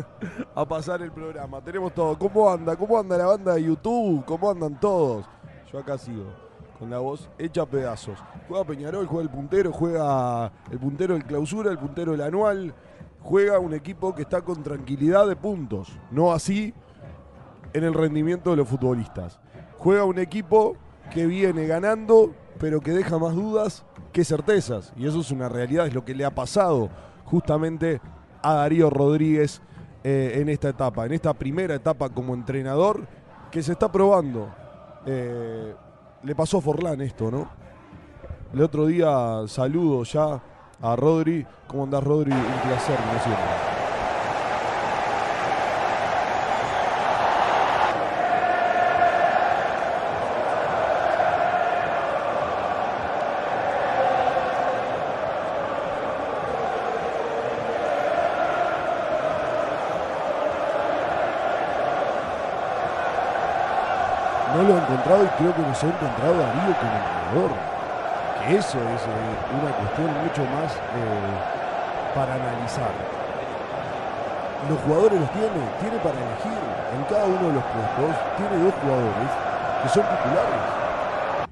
a pasar el programa. Tenemos todo. ¿Cómo anda? ¿Cómo anda la banda de YouTube? ¿Cómo andan todos? Yo acá sigo, con la voz hecha pedazos. Juega Peñarol, juega el puntero, juega el puntero del clausura, el puntero del anual. Juega un equipo que está con tranquilidad de puntos. No así en el rendimiento de los futbolistas. Juega un equipo que viene ganando, pero que deja más dudas que certezas. Y eso es una realidad, es lo que le ha pasado justamente a Darío Rodríguez eh, en esta etapa, en esta primera etapa como entrenador que se está probando. Eh, le pasó a Forlán esto, ¿no? El otro día saludo ya a Rodri. ¿Cómo andás, Rodri? Un placer, como siempre. Y creo que nos ha encontrado Darío como entrenador. Que eso es eh, una cuestión mucho más eh, para analizar. Los jugadores los tiene, tiene para elegir. En cada uno de los puestos tiene dos jugadores que son titulares.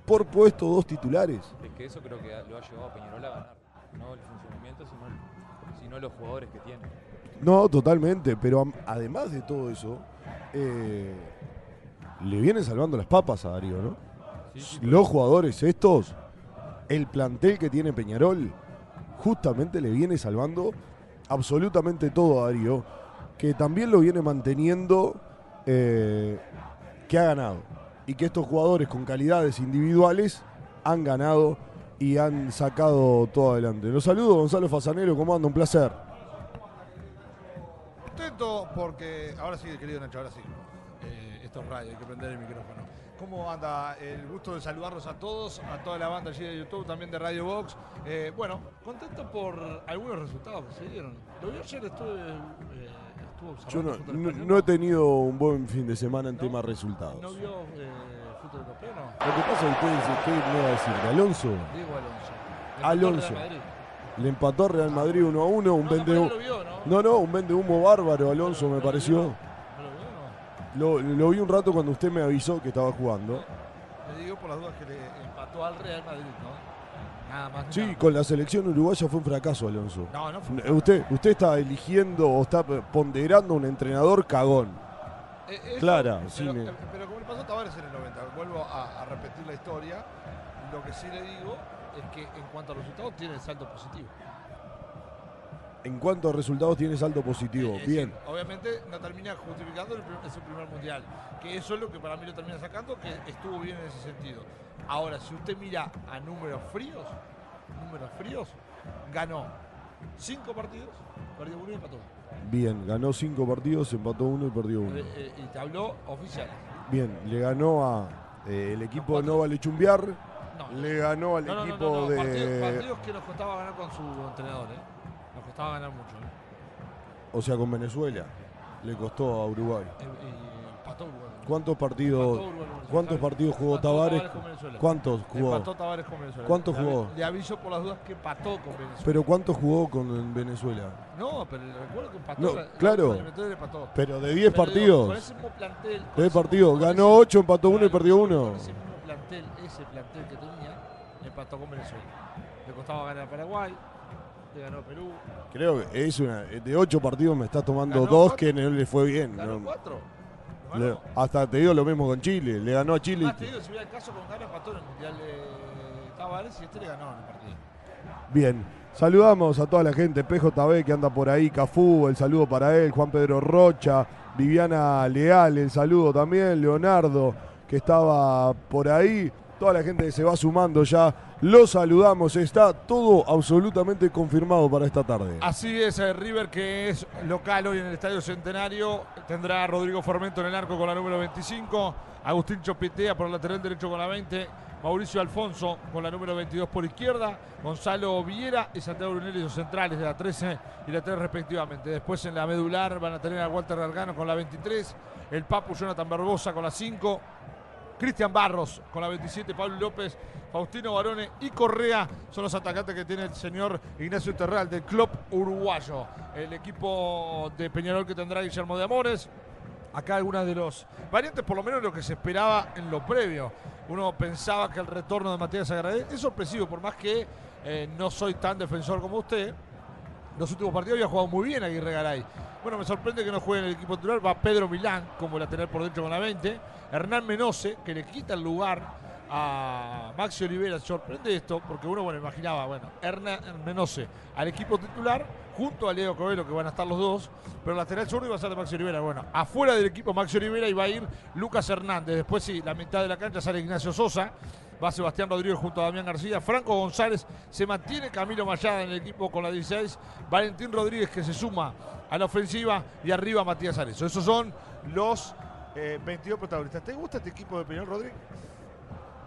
Por puesto, dos titulares. Es que eso creo que lo ha llevado a Peñarol a ganar. No el funcionamiento, sino, sino los jugadores que tiene. No, totalmente. Pero además de todo eso, eh, le vienen salvando las papas a Darío, ¿no? Sí, sí, Los jugadores estos, el plantel que tiene Peñarol, justamente le viene salvando absolutamente todo a Darío, que también lo viene manteniendo eh, que ha ganado. Y que estos jugadores con calidades individuales han ganado y han sacado todo adelante. Los saludo, Gonzalo Fasanero, ¿cómo anda? Un placer. Contento porque. Ahora sí, querido Nacho, ahora sí. Esto es radio, hay que prender el micrófono. ¿Cómo anda? El gusto de saludarlos a todos, a toda la banda allí de YouTube, también de Radio Box. Eh, bueno, contento por algunos resultados que se dieron. Lo vi ayer, estuve, eh, estuvo Yo no, observando fútbol no- no he tenido un buen fin de semana en ¿No? temas resultados. ¿No vio eh, fútbol europeo? No. Lo que pasa es que ustedes, ¿qué me va a decir? ¿De Alonso? Diego Alonso. Alonso. Le empató Real Madrid 1 a 1, un No, vende no ¿no? Un vende humo bárbaro, Alonso ¿No me pareció. Lo vi un rato cuando usted me avisó que estaba jugando. Le digo por las dudas que le empató al Real Madrid, ¿no? Nada más. Sí, nada con la selección uruguaya fue un fracaso, Alonso. No, no fue. Eh, Usted, usted está eligiendo o está ponderando un entrenador cagón. Eh, eso, Clara, pero, sí, me- eh, pero como le pasó a Tavares en el 90, vuelvo a, a repetir la historia. Lo que sí le digo es que en cuanto a resultados tiene saldo positivo. En cuanto a resultados tiene saldo positivo. Es Bien. obviamente no termina justificando el, el primer mundial. Que eso es lo que para mí lo termina sacando, que estuvo bien en ese sentido. Ahora, si usted mira a números fríos, números fríos, ganó cinco partidos, perdió uno y empató. Bien, ganó cinco partidos, empató uno y perdió uno. Eh, eh, y te habló oficiales. Bien, le ganó a eh, el equipo de cuatro. No Vale Chumbiar, No, le ganó al No, no, no, equipo no, no, de... Partidos, partidos que nos costaba ganar con su entrenador, ¿eh? Costaba ganar mucho, ¿eh? O sea, con Venezuela. Le costó a Uruguay. Eh, y empató Uruguay. ¿Cuántos Empató partidos, Uruguay con Venezuela. cuántos partidos jugó Empató Tavares? con Venezuela. ¿Cuántos jugó? Empató Tavares con Venezuela. ¿Cuántos Le jugó? Le aviso por las dudas que empató con Venezuela. Pero ¿cuántos jugó con Venezuela? no, pero le recuerdo que empató. No, la- la claro. última eliminatoria empató. Pero de 10 Pero digo, Con partidos. ese mismo plantel. con 10 ese- partidos. con Ganó ese- 8, empató 1 y perdió Con 1. ese mismo plantel, ese plantel que tenía, empató con Venezuela. Le costaba ganar a Paraguay, le ganó a Perú, Creo que es una. De 8 partidos me está tomando Ganó 2 cuatro. que no le fue bien. ganó ¿no? cuatro. Le- Ganó. hasta te digo lo mismo con Chile. Le ganó a Chile. Te digo, si hubiera el caso con Gana empató en el Mundial de Tavares y este le ganó en el partido. Bien. Saludamos a toda la gente, PJB que anda por ahí, Cafú, el saludo para él, Juan Pedro Rocha, Viviana Leal, el saludo también, Leonardo que estaba por ahí, toda la gente que se va sumando ya, los saludamos, está todo absolutamente confirmado para esta tarde. Así es, eh, River que es local hoy en el Estadio Centenario. Tendrá a Rodrigo Formento en el arco con la número 25, Agustín Chopitea por el lateral derecho con la 20, Mauricio Alfonso con la número 22 por izquierda, Gonzalo Viera y Santiago Brunelli los centrales de la 13 y la 3 respectivamente. Después en la medular van a tener a Walter Gargano con la 23, el Papu Jonathan Barbosa con la 5, Cristian Barros con la 27, Pablo López, Faustino Barone y Correa son los atacantes que tiene el señor Ignacio Terral del club uruguayo. El equipo de Peñarol que tendrá Guillermo de Amores. Acá algunas de los variantes, por lo menos lo que se esperaba en lo previo. Uno pensaba que el retorno de Matías Agradez es sorpresivo, por más que eh, no soy tan defensor como usted. Los últimos partidos había jugado muy bien Aguirre Garay. Bueno, me sorprende que no juegue en el equipo titular. Va Pedro Milán como lateral por dentro con la 20. Hernán Menose, que le quita el lugar a Maxi Olivera. Sorprende esto, porque uno bueno, imaginaba, bueno, Hernán Menose al equipo titular, junto a Leo Coelho, que van a estar los dos, pero lateral zurdo iba a ser de Maxi Olivera. Bueno, afuera del equipo Maxi Olivera iba a ir Lucas Hernández. Después sí, la mitad de la cancha sale Ignacio Sosa. Va Sebastián Rodríguez junto a Damián García. Franco González se mantiene Camilo Mayada en el equipo con la 16. Valentín Rodríguez que se suma a la ofensiva. Y arriba Matías Arezo. Esos son los eh, 22 protagonistas. ¿Te gusta este equipo de Peñarol, Rodríguez?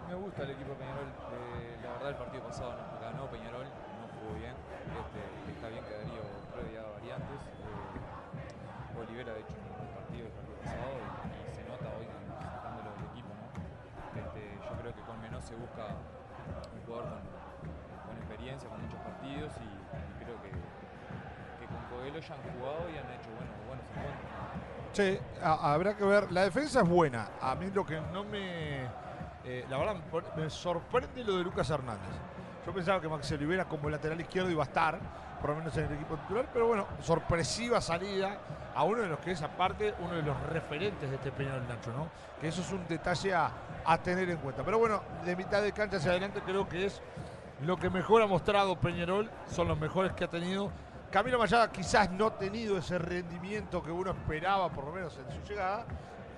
Me gusta el equipo de eh, la verdad, el partido pasado no ganó Peñarol, no jugó bien. Este, está bien que Darío pruebe ya variantes. Eh, Olivera, de hecho, un buen partido el partido pasado y, y se nota hoy sacándolo del equipo. ¿no? Este, yo creo que con menos se busca un jugador con, con experiencia, con muchos partidos y, y creo que, que han jugado y han hecho bueno, buenos encuentros. Habrá que ver. La defensa es buena. A mí lo que no me. eh, la verdad, me sorprende lo de Lucas Hernández. Yo pensaba que Maxi Olivera como lateral izquierdo iba a estar, por lo menos en el equipo titular, pero bueno, sorpresiva salida a uno de los que es aparte uno de los referentes de este Peñarol Nacho, ¿no? Que eso es un detalle a, a tener en cuenta. Pero bueno, de mitad de cancha hacia adelante creo que es lo que mejor ha mostrado Peñarol, son los mejores que ha tenido. Camilo Mayada quizás no ha tenido ese rendimiento que uno esperaba, por lo menos en su llegada,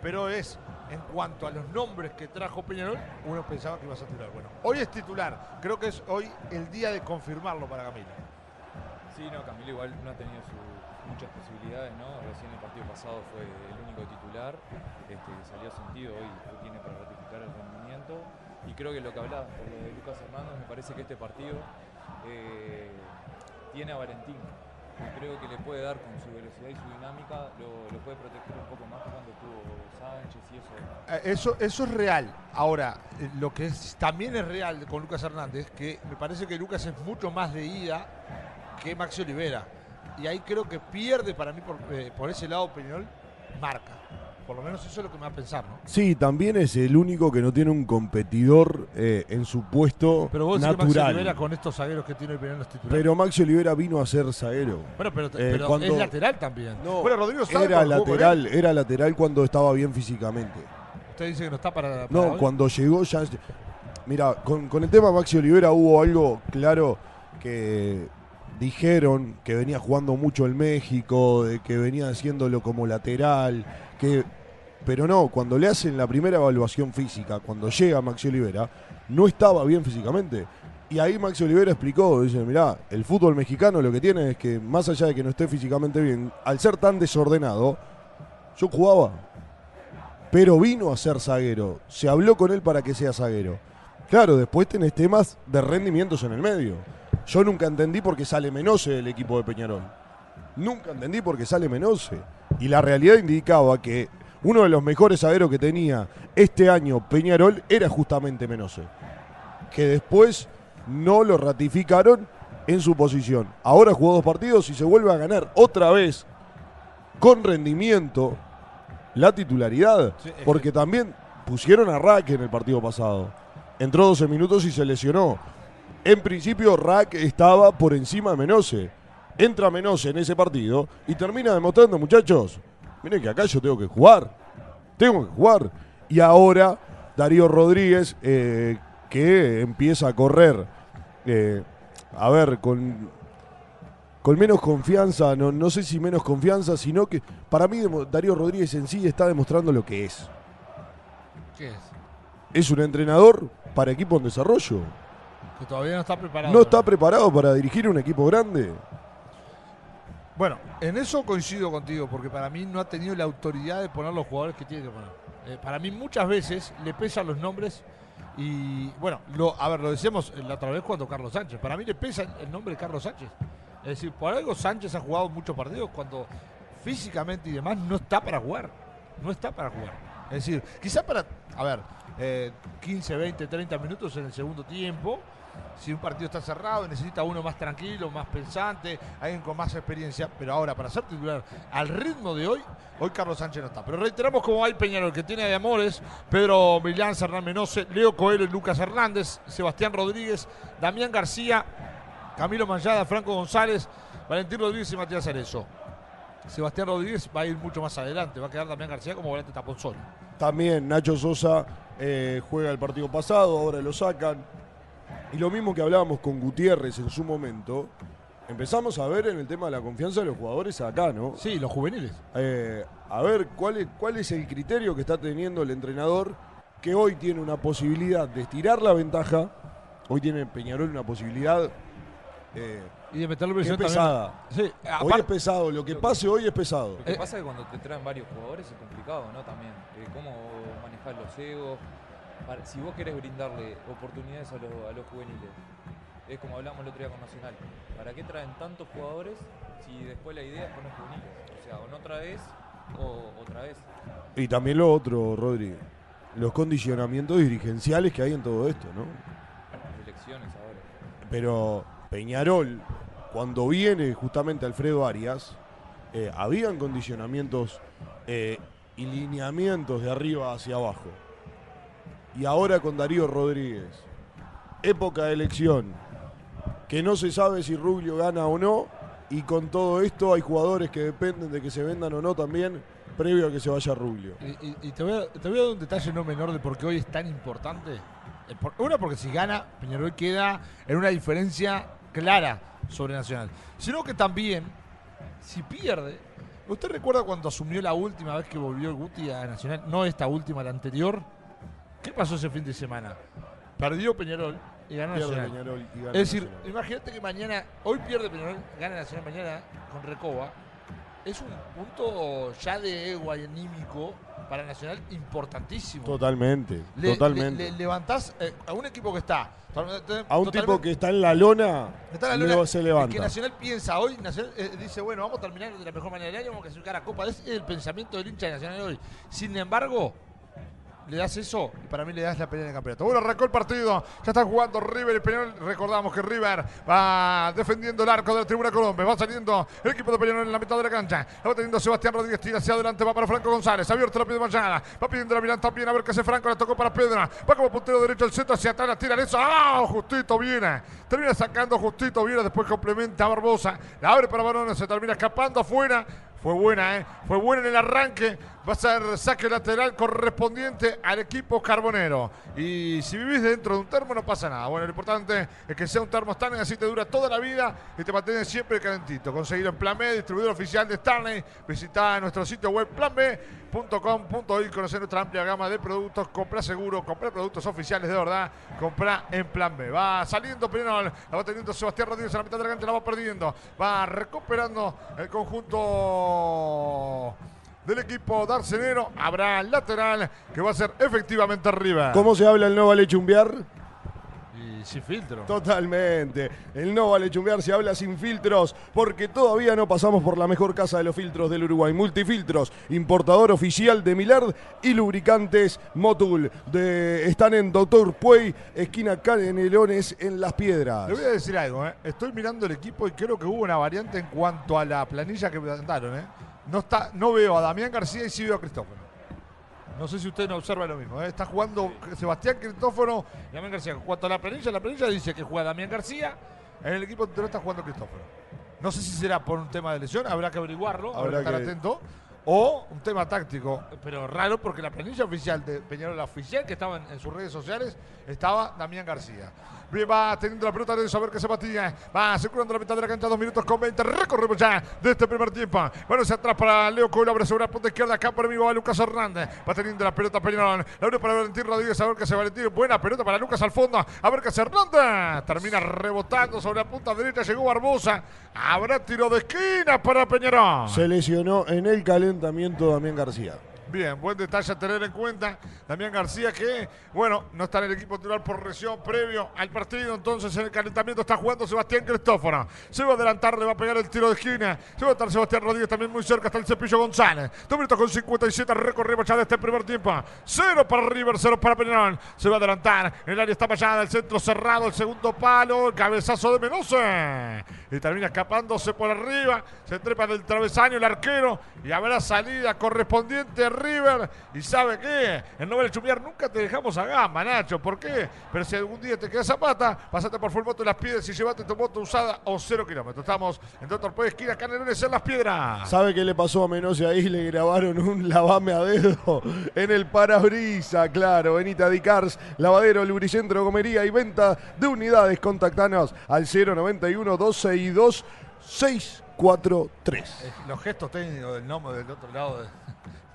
pero es, en cuanto a los nombres que trajo Peñarol, uno pensaba que iba a ser titular. Bueno, hoy es titular, creo que es hoy el día de confirmarlo para Camilo. Sí, no, Camilo igual no ha tenido muchas posibilidades, ¿no? Recién el partido pasado fue el único titular, este, salió sentido, hoy, hoy tiene para ratificar el rendimiento. Y creo que lo que hablaba lo de Lucas Hernández, me parece que este partido eh, tiene a Valentín. Creo que le puede dar con su velocidad y su dinámica, lo, puede proteger un poco más que cuando estuvo Sánchez y eso. Eh, Eso, eso es real. Ahora, eh, lo que también es real con Lucas Hernández, que me parece que Lucas es mucho más de ida que Maxi Olivera. Y ahí creo que pierde para mí por, eh, ese lado Peñarol, marca. Por lo menos eso es lo que me va a pensar, ¿no? Sí, también es el único que no tiene un competidor eh, en su puesto Pero vos decís que Maxi Olivera natural. con estos zagueros que tiene el Peñarol es titular. Pero Maxi Olivera vino a ser zaguero. bueno, pero, eh, pero cuando- es lateral también. No, bueno, Rodrigo sabe Era lateral, era lateral cuando estaba bien físicamente. Usted dice que no está para. para No, hoy. cuando llegó ya. Mira, con, con el tema Maxi Olivera hubo algo claro que dijeron que venía jugando mucho en México, de que venía haciéndolo como lateral, que pero no, cuando le hacen la primera evaluación física, cuando llega Maxi Olivera, no estaba bien físicamente. Y ahí Maxi Olivera explicó, dice, mirá, el fútbol mexicano lo que tiene es que más allá de que no esté físicamente bien, al ser tan desordenado, yo jugaba, pero vino a ser zaguero. Se habló con él para que sea zaguero. Claro, después tenés temas de rendimientos en el medio. Yo nunca entendí por qué sale Menose del equipo de Peñarol. Nunca entendí por qué sale Menose. Y la realidad indicaba que uno de los mejores zagueros que tenía este año Peñarol era justamente Menose. Que después no lo ratificaron en su posición. Ahora jugó dos partidos y se vuelve a ganar otra vez con rendimiento la titularidad. Sí, es que- porque también pusieron a Rack en el partido pasado. Entró 12 minutos y se lesionó. En principio, Rack estaba por encima de Menose. Entra Menose en ese partido y termina demostrando, muchachos, miren que acá yo tengo que jugar. Tengo que jugar. Y ahora Darío Rodríguez, eh, que empieza a correr, eh, a ver, con, con menos confianza, no, no sé si menos confianza, sino que para mí Darío Rodríguez en sí está demostrando lo que es. ¿Qué es? Es un entrenador para equipo en desarrollo. Que todavía no está preparado. No está preparado para dirigir un equipo grande. Bueno, en eso coincido contigo, porque para mí no ha tenido la autoridad de poner los jugadores que tiene que poner. Eh, para mí muchas veces le pesan los nombres y, bueno, lo, a ver, lo decíamos la otra vez cuando Carlos Sánchez. Para mí le pesa el nombre de Carlos Sánchez. Es decir, por algo Sánchez ha jugado muchos partidos cuando físicamente y demás no está para jugar. No está para jugar. Es decir, quizá para, a ver, eh, 15, 20, 30 minutos en el segundo tiempo. Si un partido está cerrado, necesita uno más tranquilo, más pensante, alguien con más experiencia. Pero ahora, para ser titular al ritmo de hoy, hoy Carlos Sánchez no está. Pero reiteramos como hay Peñarol, que tiene de Amores, Pedro Milán, Hernán Menose, Leo Coelho Lucas Hernández, Sebastián Rodríguez, Damián García, Camilo Manllada, Franco González, Valentín Rodríguez y Matías Arezo. Sebastián Rodríguez va a ir mucho más adelante, va a quedar Damián García como volante solo. También Nacho Sosa eh, juega el partido pasado, ahora lo sacan. Y lo mismo que hablábamos con Gutiérrez en su momento, empezamos a ver en el tema de la confianza de los jugadores acá, ¿no? Sí, los juveniles. Eh, a ver cuál es, cuál es el criterio que está teniendo el entrenador que hoy tiene una posibilidad de estirar la ventaja. Hoy tiene Peñarol una posibilidad eh, Y de meterle es presión también. pesada. Sí, Hoy es pesado, lo que pase hoy es pesado. Lo que pasa es que cuando te traen varios jugadores es complicado, ¿no? También, eh, cómo manejar los egos. Si vos querés brindarle oportunidades a los, a los juveniles, es como hablamos el otro día con Nacional. ¿Para qué traen tantos jugadores si después la idea es poner juveniles? O sea, o no otra vez o otra vez. Y también lo otro, Rodri, los condicionamientos dirigenciales que hay en todo esto, ¿no? Las elecciones ahora. Pero Peñarol, cuando viene justamente Alfredo Arias, eh, habían condicionamientos eh, y lineamientos de arriba hacia abajo. Y ahora con Darío Rodríguez, época de elección, que no se sabe si Rubio gana o no, y con todo esto hay jugadores que dependen de que se vendan o no también, previo a que se vaya Rubio. Y, te, voy a, te voy a dar un detalle no menor de por qué hoy es tan importante. Eh, Una, porque si gana, Peñarol queda en una diferencia clara sobre Nacional. Sino que también, si pierde. ¿Usted recuerda cuando asumió la última vez que volvió Guti a Nacional? No esta última, la anterior. ¿Qué pasó ese fin de semana? Perdió Peñarol y ganó Pierde Nacional. Peñarol y gana Es decir, Nacional. imagínate que mañana, hoy pierde Peñarol, gana Nacional mañana con Recoba. Es un punto ya de ego anímico para Nacional importantísimo. Totalmente, Le- totalmente. le- le levantás eh, a un equipo que está. a un tipo que está en la lona, está en la luego lona, se levanta. que Nacional piensa hoy, Nacional eh, dice, bueno, vamos a terminar de la mejor manera del año, vamos a clasificar a Copa. Es el pensamiento del hincha de Nacional hoy. Sin embargo, le das eso y para mí le das la pelea en el campeonato. Bueno, arrancó el partido, ya está jugando River y Peñarol. Recordamos que River va defendiendo el arco de la tribuna Colombia. Va saliendo el equipo de Peñarol en la mitad de la cancha. La va teniendo Sebastián Rodríguez, tira hacia adelante, va para Franco González. Abierto la pide Mayada. Va pidiendo la Milán también a ver qué hace Franco. Le tocó para Pedra. Va como puntero derecho al centro hacia atrás, la tira eso. ¡Ah! Justito viene. Termina sacando Justito viene. Después complementa a Barbosa. La abre para Barona. Se termina escapando afuera. Fue buena, ¿eh? Fue buena en el arranque. Va a ser saque lateral correspondiente al equipo carbonero. Y si vivís dentro de un termo no pasa nada. Bueno, lo importante es que sea un termo Stanley, así te dura toda la vida y te mantiene siempre calentito. Conseguirlo en Plan B, distribuidor oficial de Stanley. Visita nuestro sitio web planb.com.ir, conocer nuestra amplia gama de productos. Compra seguro, compra productos oficiales de verdad. Compra en Plan B. Va saliendo Peñarol, la va teniendo Sebastián Rodríguez en la mitad de la cancha, la va perdiendo. Va recuperando el conjunto del equipo darcenero. Habrá lateral que va a ser efectivamente arriba. ¿Cómo se habla el no vale chumbear? Y sin filtro. Totalmente. El no vale chumbear se habla sin filtros porque todavía no pasamos por la mejor casa de los filtros del Uruguay. Multifiltros, importador oficial de Milard y lubricantes Motul. De, están en Doctor Puey, esquina Canelones en Las Piedras. Le voy a decir algo, ¿eh? estoy mirando el equipo y creo que hubo una variante en cuanto a la planilla que presentaron. ¿eh? No, está, no veo a Damián García y sí veo a Cristóforo. No sé si usted no observa lo mismo. ¿eh? Está jugando Sebastián Cristóforo y Damián García. Cuanto a la planilla, la planilla dice que juega Damián García. En el equipo entero está jugando Cristóforo. No sé si será por un tema de lesión, habrá que averiguarlo, habrá, que estar atento. O un tema táctico, pero raro porque la planilla oficial de Peñarol, la oficial que estaba en, sus redes sociales, estaba Damián García. Bien, va teniendo la pelota de saber que se batía. Va circulando la mitad de la cancha, dos minutos con 20. Recorremos ya de este primer tiempo. Bueno, hacia atrás para Leo Coelho, abre sobre la punta izquierda. Acá por mí va Lucas Hernández. Va teniendo la pelota Peñarol. La abre para Valentín Rodríguez, a ver qué se Valentín. Buena pelota para Lucas al fondo. A ver qué hace Hernández. Termina rebotando sobre la punta derecha. Llegó Barbosa. Habrá tiro de esquina para Peñarol. Se lesionó en el calentamiento Damián García. Bien, buen detalle a tener en cuenta. Damián García que, bueno, no está en el equipo titular por lesión previo al partido. Entonces en el calentamiento está jugando Sebastián Cristóforo. Se va a adelantar, le va a pegar el tiro de esquina. Se va a estar Sebastián Rodríguez también muy cerca. Está el Cepillo González. Dos minutos con 57. Recorremos ya de este primer tiempo. Cero para River, cero para Peñarol. Se va a adelantar. El área está allá el centro cerrado. El segundo palo. El cabezazo de Menose. Y termina escapándose por arriba. Se trepa del travesaño el arquero. Y habrá salida correspondiente River. Y sabe qué, en Nobel Chumiar nunca te dejamos a gama, Nacho. ¿Por qué? Pero si algún día te queda zapata, pasate por Full Moto Las Piedras y llévate tu moto usada o cero kilómetros. Estamos en Doctor Puede Esquina, Canelones en Las Piedras. ¿Sabe qué le pasó a Menose ahí? Le grabaron un lavame a dedo en el parabrisa, claro. Benita Dicars, lavadero, lubricentro, comería y venta de unidades. Contactanos al 091 262 643. Los gestos técnicos del Nomo del otro lado. de-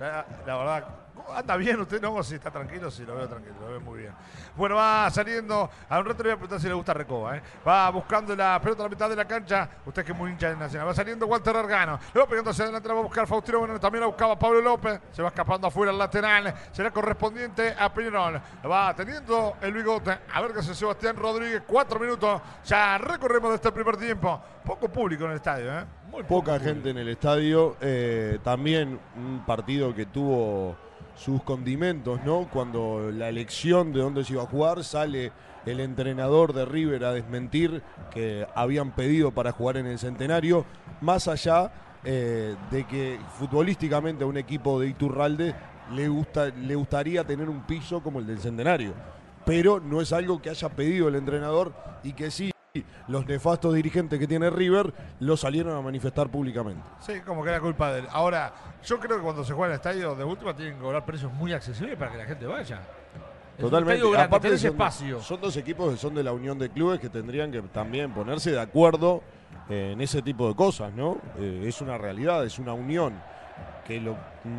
la verdad, anda bien usted, no, si está tranquilo, si lo veo tranquilo, lo veo muy bien. Bueno, va saliendo, a un rato le voy a preguntar si le gusta Recoba, ¿eh? va buscando la pelota a la mitad de la cancha, usted que es muy hincha de Nacional, va saliendo Walter Argano, le va pegando hacia adelante, la va a buscar Faustino, bueno, también la buscaba Pablo López, se va escapando afuera el lateral, será correspondiente a Peñarol, va teniendo el bigote, a ver qué hace Sebastián Rodríguez, cuatro minutos, ya recorremos de este primer tiempo, poco público en el estadio, ¿eh? Muy Poca público. gente en el estadio. eh, también un partido que tuvo sus condimentos, ¿no? Cuando la elección de dónde se iba a jugar, sale el entrenador de River a desmentir que habían pedido para jugar en el centenario, más allá eh, de que futbolísticamente a un equipo de Iturralde le, gusta, le gustaría tener un piso como el del centenario. Pero no es algo que haya pedido el entrenador y que sí los nefastos dirigentes que tiene River lo salieron a manifestar públicamente. Sí, como que era culpa de él. Ahora, yo creo que cuando se juega en el estadio, de última tienen que cobrar precios muy accesibles para que la gente vaya. Totalmente. grande, Aparte son, espacio. son dos equipos que son de la unión de clubes que tendrían que también ponerse de acuerdo eh, en ese tipo de cosas, ¿no? Eh, es una realidad, es una unión que lo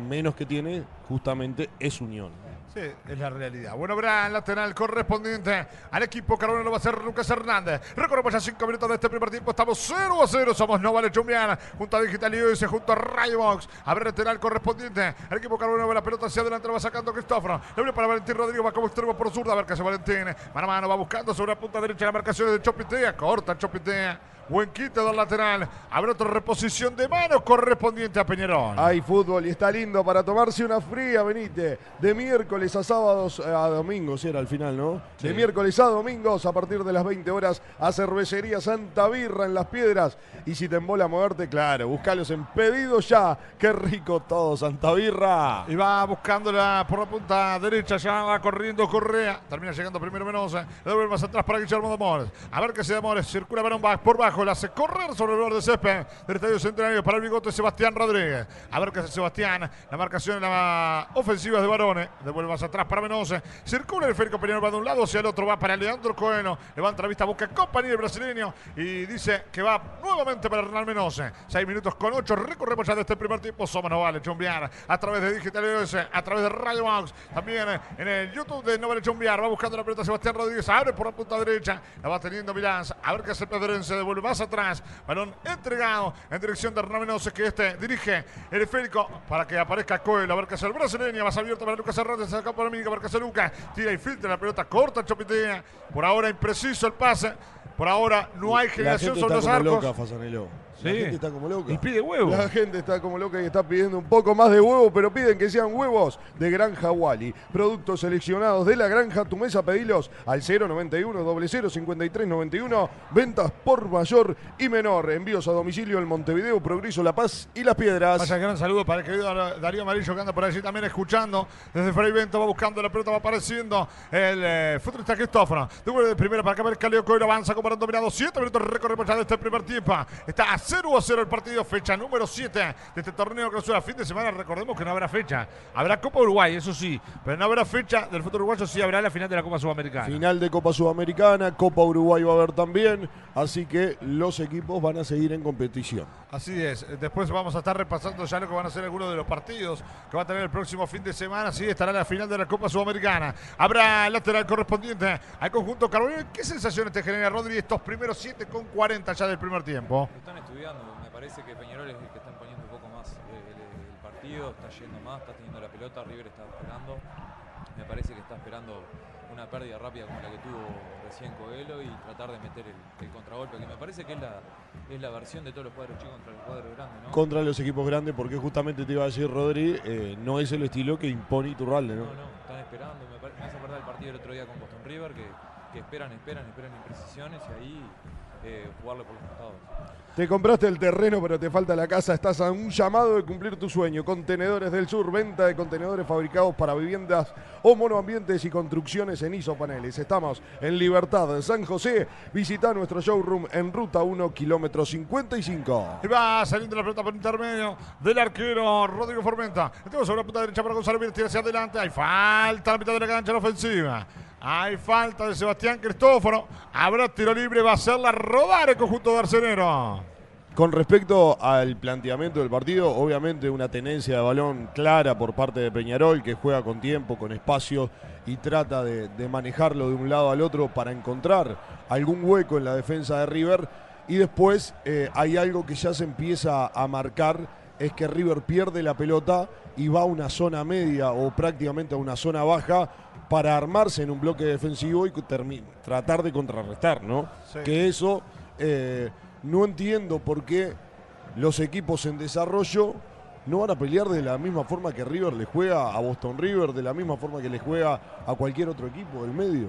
menos que tiene justamente es unión. Sí, es la realidad. Bueno, verá el lateral correspondiente al equipo Carbonero va a ser Lucas Hernández. Recorremos ya cinco minutos de este primer tiempo. Estamos 0 a 0. Somos No Vale Chumbiana. Junto a Digital y junto a Raybox. A ver lateral correspondiente al equipo Carbonero. La pelota hacia adelante. Lo va sacando Cristóforo. Le viene para Valentín Rodríguez. Va como extremo por zurda. A ver qué hace Valentín. Mano a mano. Va buscando sobre la punta derecha la marcación de Chopitea. Corta Chopitea. Buen quite del lateral. Habrá otra reposición de mano correspondiente a Peñarol. Hay fútbol y está lindo para tomarse una fría, venite. De miércoles a sábados, eh, a domingos era al final, ¿no? De miércoles a domingos, a partir de las 20 horas, a Cervecería Santa Birra en Las Piedras. Y si te embola moverte, claro, buscalos en pedido ya. Qué rico todo, Santa Birra. Y va buscándola por la punta derecha, ya va corriendo Correa. Termina llegando primero Menosa. Le devuelve más atrás para Guillermo de Amores. A ver qué se de Amores. Circula Barón por bajo. La hace correr sobre el borde de césped del Estadio Centenario para el bigote Sebastián Rodríguez. A ver qué hace Sebastián. La marcación en la ofensiva de Barone. Devuelve más atrás para Menosa. Circula el Férico Peñarol va de un lado hacia el otro. Va para Leandro Coeno. Levanta la vista, busca compañía el brasileño. Y dice que va nuevamente para Hernán Menose. Seis minutos con ocho. Recorremos ya de este primer tiempo. Somos Novales Chumbiar. A través de Digital OS, a través de Radio Box. También en el YouTube de Novales Chumbiar. Va buscando la pelota Sebastián Rodríguez. Abre por la punta derecha. La va teniendo Milán. A ver qué hace Pedrense. Devuelve más atrás. Balón entregado en dirección de Hernán Menose. Que este dirige el esférico para que aparezca Coelho. A ver qué hace el brasileño. Más abierto para Lucas Hernández. Acá para Mínica. Hace Lucas. Tira y filtra la pelota. Corta Chopitea. Por ahora impreciso el pase. Por ahora no hay generación sobre los arcos. loca, La gente está como loca. Y pide huevo. La gente está como loca y está pidiendo un poco más de huevo, pero piden que sean huevos de Granja Wally. Productos seleccionados de la granja, tu mesa pedilos al 091 00 53 91. Ventas por mayor y menor. Envíos a domicilio en Montevideo, Progreso, La Paz y Las Piedras. Vaya gran saludo para el querido Darío Amarillo que anda por allí también escuchando. Desde Fray Bento va buscando la pelota, va apareciendo el eh, futbolista. Devuelve de primera para que ver Caleo Coelho avanza como dominado. Siete minutos recorremos ya de este primer tiempo. Está 0 a 0 el partido, fecha número 7 de este torneo que a fin de semana. Recordemos que no habrá fecha. Habrá Copa Uruguay, eso sí, pero no habrá fecha del fútbol uruguayo, sí habrá la final de la Copa Sudamericana. Final de Copa Sudamericana, Copa Uruguay va a haber también, así que los equipos van a seguir en competición. Así es, después vamos a estar repasando ya lo que van a ser algunos de los partidos que va a tener el próximo fin de semana. Sí, estará la final de la Copa Sudamericana. Habrá lateral correspondiente al conjunto Carbonero. ¿Qué sensaciones te genera, Rodri, estos primeros 7 con 40 ya del primer tiempo? Están estudiando, me parece que Peñarol es el que está imponiendo un poco más eh, el, el partido. está yendo más, está teniendo la pelota, River está esperando. Me parece que está esperando una pérdida rápida como la que tuvo recién Coelho y tratar de meter el, el contragolpe, que me parece que es la, es la versión de todos los cuadros chicos contra los cuadros grandes, ¿no? Contra los equipos grandes, porque justamente te iba a decir, Rodri, eh, no es el estilo que impone Iturralde, ¿no? No, no, están esperando. Me, me hace acordar el partido del otro día con Boston River, que, que esperan, esperan, esperan imprecisiones y ahí eh, jugarle por los costados. Te compraste el terreno, pero te falta la casa. Estás a un llamado de cumplir tu sueño. Contenedores del Sur, venta de contenedores fabricados para viviendas o monoambientes y construcciones en isopaneles. Estamos en Libertad, San José. Visita nuestro showroom en ruta 1, kilómetro 55. Y va saliendo la pelota por intermedio del arquero Rodrigo Formenta. Tenemos sobre la punta derecha para Gonzalo Vírez, hacia adelante. Hay falta la mitad de la cancha en la ofensiva. Hay falta de Sebastián Cristóforo. Habrá tiro libre, va a hacerla rodar el conjunto de Arcenero. Con respecto al planteamiento del partido, obviamente una tenencia de balón clara por parte de Peñarol, que juega con tiempo, con espacio y trata de, manejarlo de un lado al otro para encontrar algún hueco en la defensa de River. Y después eh, hay algo que ya se empieza a marcar, es que River pierde la pelota y va a una zona media o prácticamente a una zona baja para armarse en un bloque defensivo y tratar de contrarrestar, ¿no? Sí. Que eso eh, no entiendo por qué los equipos en desarrollo no van a pelear de la misma forma que River le juega a Boston River, de la misma forma que le juega a cualquier otro equipo del medio.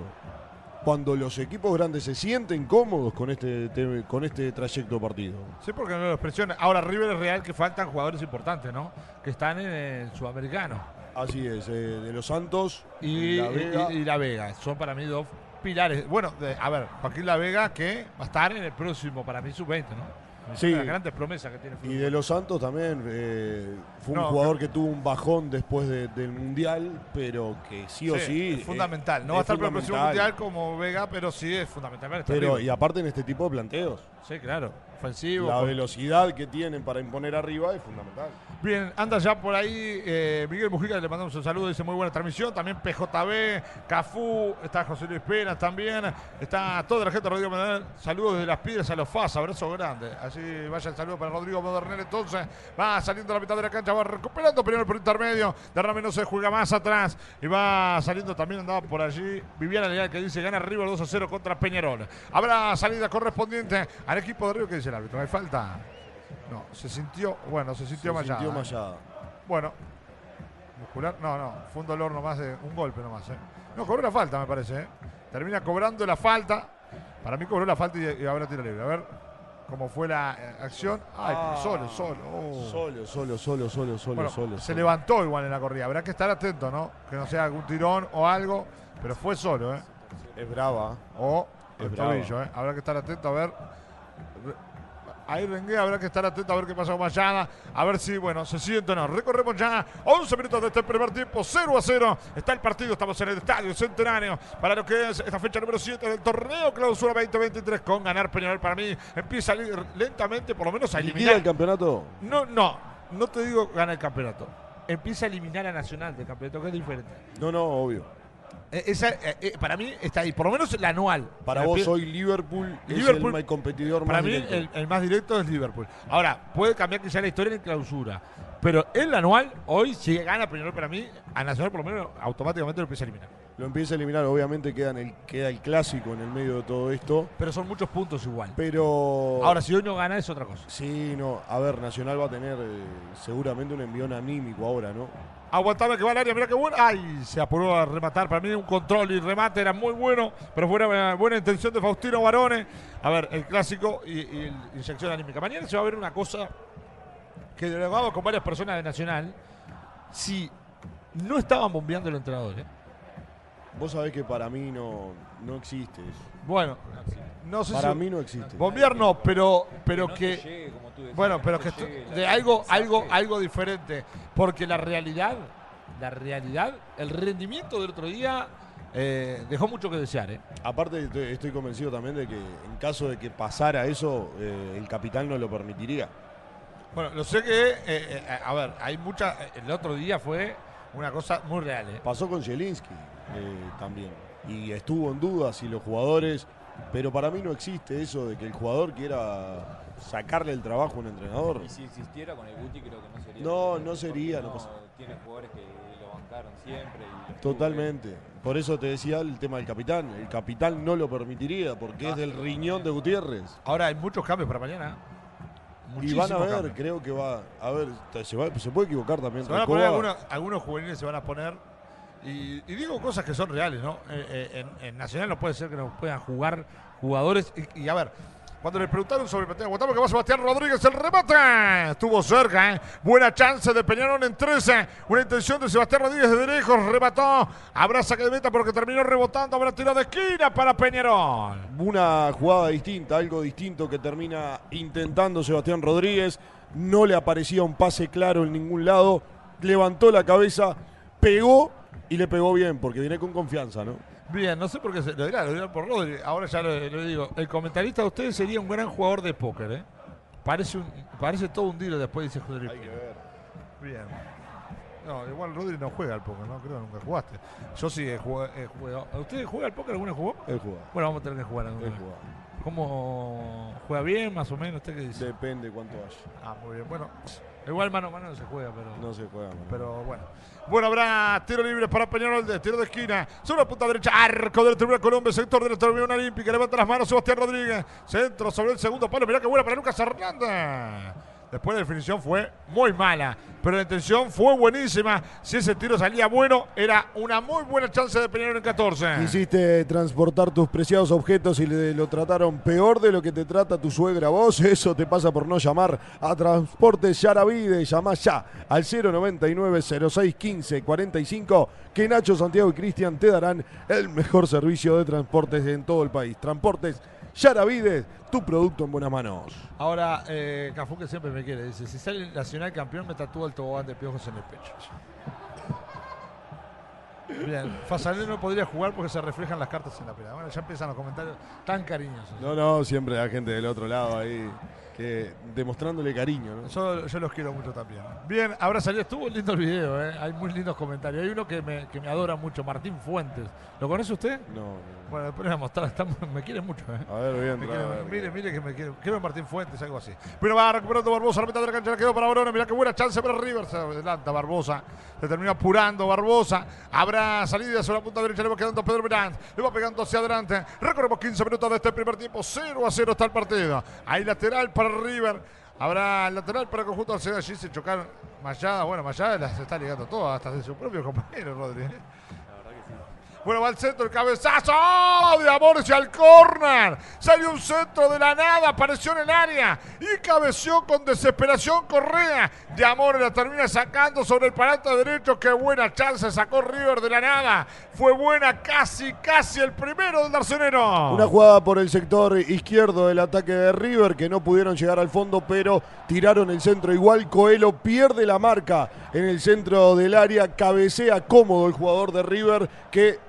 Cuando los equipos grandes se sienten cómodos con este, te- con este trayecto de partido. Sí, porque no los presiona. Ahora, River es real que faltan jugadores importantes, ¿no? Que están en el sudamericano. Así es, eh, de los Santos Y La Vega. y- y La Vega. Son para mí dos pilares. Bueno, de- a ver, Joaquín La Vega que va a estar en el próximo, para mí, sub-20, ¿no? Sí. las grandes promesas que tiene Y de los Santos también eh, fue un No, jugador que tuvo un bajón después de- del Mundial, pero que sí o sí. es eh, fundamental. No va a es estar para el próximo mundial como Vega, pero sí es fundamental. Pero, y aparte en este tipo de planteos, Sí, claro. Ofensivo. la con- velocidad que tienen para imponer arriba es fundamental. Bien, anda ya por ahí eh, Miguel Mujica, le mandamos un saludo, dice muy buena transmisión. También PJB, Cafú, está José Luis Penas también. Está toda la gente, Rodrigo Medernel. Saludos desde las piedras a los FAS, abrazo grande. Así vaya el saludo para Rodrigo Modernel. Entonces va saliendo a la mitad de la cancha, va recuperando primero por intermedio. Derrame no se juega más atrás y va saliendo también, andaba por allí. Viviana Leal que dice gana River 2 a 0 contra Peñarol. Habrá salida correspondiente al equipo de River. ¿Qué dice el árbitro? ¿Hay falta? No, se sintió, bueno, se sintió Se mallada. sintió ¿eh? mallada. Bueno, muscular, no, no, fue un dolor nomás, de un golpe nomás. ¿eh? No, cobró la falta, me parece. ¿eh? Termina cobrando la falta. Para mí cobró la falta y, y ahora tiro libre. A ver cómo fue la eh, acción. Ay, Ah. solo, solo. oh. Solo, solo, solo, solo, solo, Bueno, solo. se solo. levantó igual en la corrida. Habrá que estar atento, ¿no? Que no sea algún tirón o algo, pero fue solo, ¿eh? Es brava. O Es el brava. tobillo, ¿eh? Habrá que estar atento a ver. Ahí Rengué, habrá que estar atento a ver qué pasa con Mayada. A ver si, bueno, se siente o no. Recorremos ya 11 minutos de este primer tiempo, 0 a 0. Está el partido, estamos en el estadio centenario para lo que es esta fecha número 7 del torneo Clausura 2023. Con ganar Peñarol para mí empieza a ir lentamente, por lo menos a ¿Liquida eliminar. el campeonato? No, no, no te digo gana el campeonato. Empieza a eliminar a Nacional del campeonato, que es diferente. No, no, obvio. Eh, esa, eh, eh, para mí está ahí, por lo menos la anual. Para La vos hoy Liverpool, Liverpool- es el ma- competidor Para más mí directo. el, el más directo es Liverpool. Ahora, puede cambiar quizá la historia en clausura. Pero en la anual, hoy, si gana Peñarol para mí, a Nacional por lo menos automáticamente lo empieza a eliminar. Lo empieza a eliminar, obviamente queda, en el, queda el clásico en el medio de todo esto. Pero son muchos puntos igual. Pero. Ahora, si hoy no gana es otra cosa. Sí, no. A ver, Nacional va a tener eh, seguramente un envión anímico ahora, ¿no? Aguantame que va al área, mira qué bueno. Ay, se apuró a rematar. Para mí un control y remate era muy bueno, pero fue una buena intención de Faustino Barone. A ver, el clásico y, y el- inyección anímica. Mañana se va a ver una cosa que lo hago con varias personas de Nacional. Si no estaban bombeando el entrenador, ¿eh? Vos sabés que para mí no, no existe eso. Bueno, no sé Para si mí no existe. bombear no, pero pero que llegue, como tú decías, bueno, no pero que llegue de algo algo algo diferente, porque la realidad, la realidad, el rendimiento del otro día eh, dejó mucho que desear, ¿eh? Aparte, estoy, estoy convencido también de que en caso de que pasara eso, eh, el capitán no lo permitiría. Bueno, lo sé que eh, eh, a ver, hay mucha el otro día fue una cosa muy real, ¿eh? Pasó con Zielinski eh, también. Y estuvo en duda si los jugadores Pero para mí no existe eso de que el jugador quiera sacarle el trabajo a un entrenador. Y si existiera con el Guti creo que no sería. No, no sería, no pasa- Tiene jugadores que lo bancaron siempre. Y Totalmente. Por eso te decía el tema del capitán. El capitán no lo permitiría porque es del riñón de Gutiérrez. Ahora hay muchos cambios para mañana. Y van a ver, cambios. creo que va. A ver, se, va- se puede equivocar también. Se van a poner Recoba. algunos, algunos juveniles se van a poner. Y, digo cosas que son reales, ¿no? Eh, eh, en, Nacional no puede ser que no puedan jugar jugadores. Y, a ver, cuando le preguntaron sobre Peñarol, votamos que va Sebastián Rodríguez, el remate. Estuvo cerca, ¿eh? Buena chance de Peñarol en 13. Una intención de Sebastián Rodríguez de lejos, remató. Habrá saque de meta porque terminó rebotando. Habrá tiro de esquina para Peñarol. Una jugada distinta, algo distinto que termina intentando Sebastián Rodríguez. No le aparecía un pase claro en ningún lado. Levantó la cabeza, pegó y le pegó bien porque viene con confianza, ¿no? Bien, no sé por qué se lo dirán, lo dirán por Rodri. Ahora ya lo, lo digo. El comentarista de ustedes sería un gran jugador de póker, ¿eh? Parece, un, parece todo un dealer después, dice Rodri. ver. Bien. No, igual Rodri no juega al póker, ¿no? Creo que nunca jugaste. Yo sí he jugado. he jugado. ¿Usted juega al póker? ¿Alguna jugó? Él juega. Bueno, vamos a tener que jugar alguna vez. juega. ¿Cómo juega bien, más o menos? ¿Usted qué dice? Depende cuánto vaya. Ah, muy bien. Bueno, igual mano a mano no se juega, pero. No se juega. mano. Pero bueno. Bueno, habrá tiro libre para Peñarol de tiro de esquina. Sobre la punta derecha, arco de la tribuna Colombia, sector de la tribuna olímpica. Levanta las manos Sebastián Rodríguez. Centro sobre el segundo palo. Mirá qué buena para Lucas Hernández. Después la definición fue muy mala, pero la intención fue buenísima. Si ese tiro salía bueno, era una muy buena chance de Peñarol en 14. Quisiste transportar tus preciados objetos y lo trataron peor de lo que te trata tu suegra vos. Eso te pasa por no llamar a Transportes Yaravide. Llamá ya al 099 06 15 45 que Nacho, Santiago y Cristian te darán el mejor servicio de transportes en todo el país. Transportes Yaravide, tu producto en buenas manos. Ahora, eh, Cafú que siempre me quiere, dice, si sale Nacional campeón me tatúa el tobogán de piojos en el pecho. Bien, Fasalén no podría jugar porque se reflejan las cartas en la pelea. Bueno, ya empiezan los comentarios tan cariñosos. No, no, siempre hay gente del otro lado ahí que demostrándole cariño, ¿no? Yo, yo los quiero mucho también. Bien, ahora salió, estuvo lindo el video, ¿eh? hay muy lindos comentarios. Hay uno que me, que me adora mucho, Martín Fuentes. ¿Lo conoce usted? No, no. Bueno, después le voy a mostrar, está- me quiere mucho. ¿eh? A ver, ver. mire, mire que me quiere. Quiero Martín Fuentes, algo así. Pero va recuperando Barbosa, la mitad de la cancha la quedó para Barona. Mirá qué buena chance para River. Se adelanta Barbosa. Se termina apurando Barbosa. Habrá salida sobre la punta derecha. Le va quedando Pedro Miranda. Le va pegando hacia adelante. Recorremos 15 minutos de este primer tiempo. 0 a 0 está el partido. Hay lateral para River. Habrá lateral para el conjunto del Allí se chocaron Mayada. Bueno, Mayada las está ligando todas, hasta de su propio compañero, Rodri. ¿eh? La verdad que sí. Bueno, va al centro, el cabezazo ¡Oh! de Amores y al córner. Salió un centro de la nada, apareció en el área y cabeció con desesperación Correa. De Amores la termina sacando sobre el parante derecho. Qué buena chance sacó River de la nada. Fue buena, casi, casi el primero del Darcenero. Una jugada por el sector izquierdo del ataque de River que no pudieron llegar al fondo, pero tiraron el centro igual. Coelho pierde la marca en el centro del área, cabecea cómodo el jugador de River que,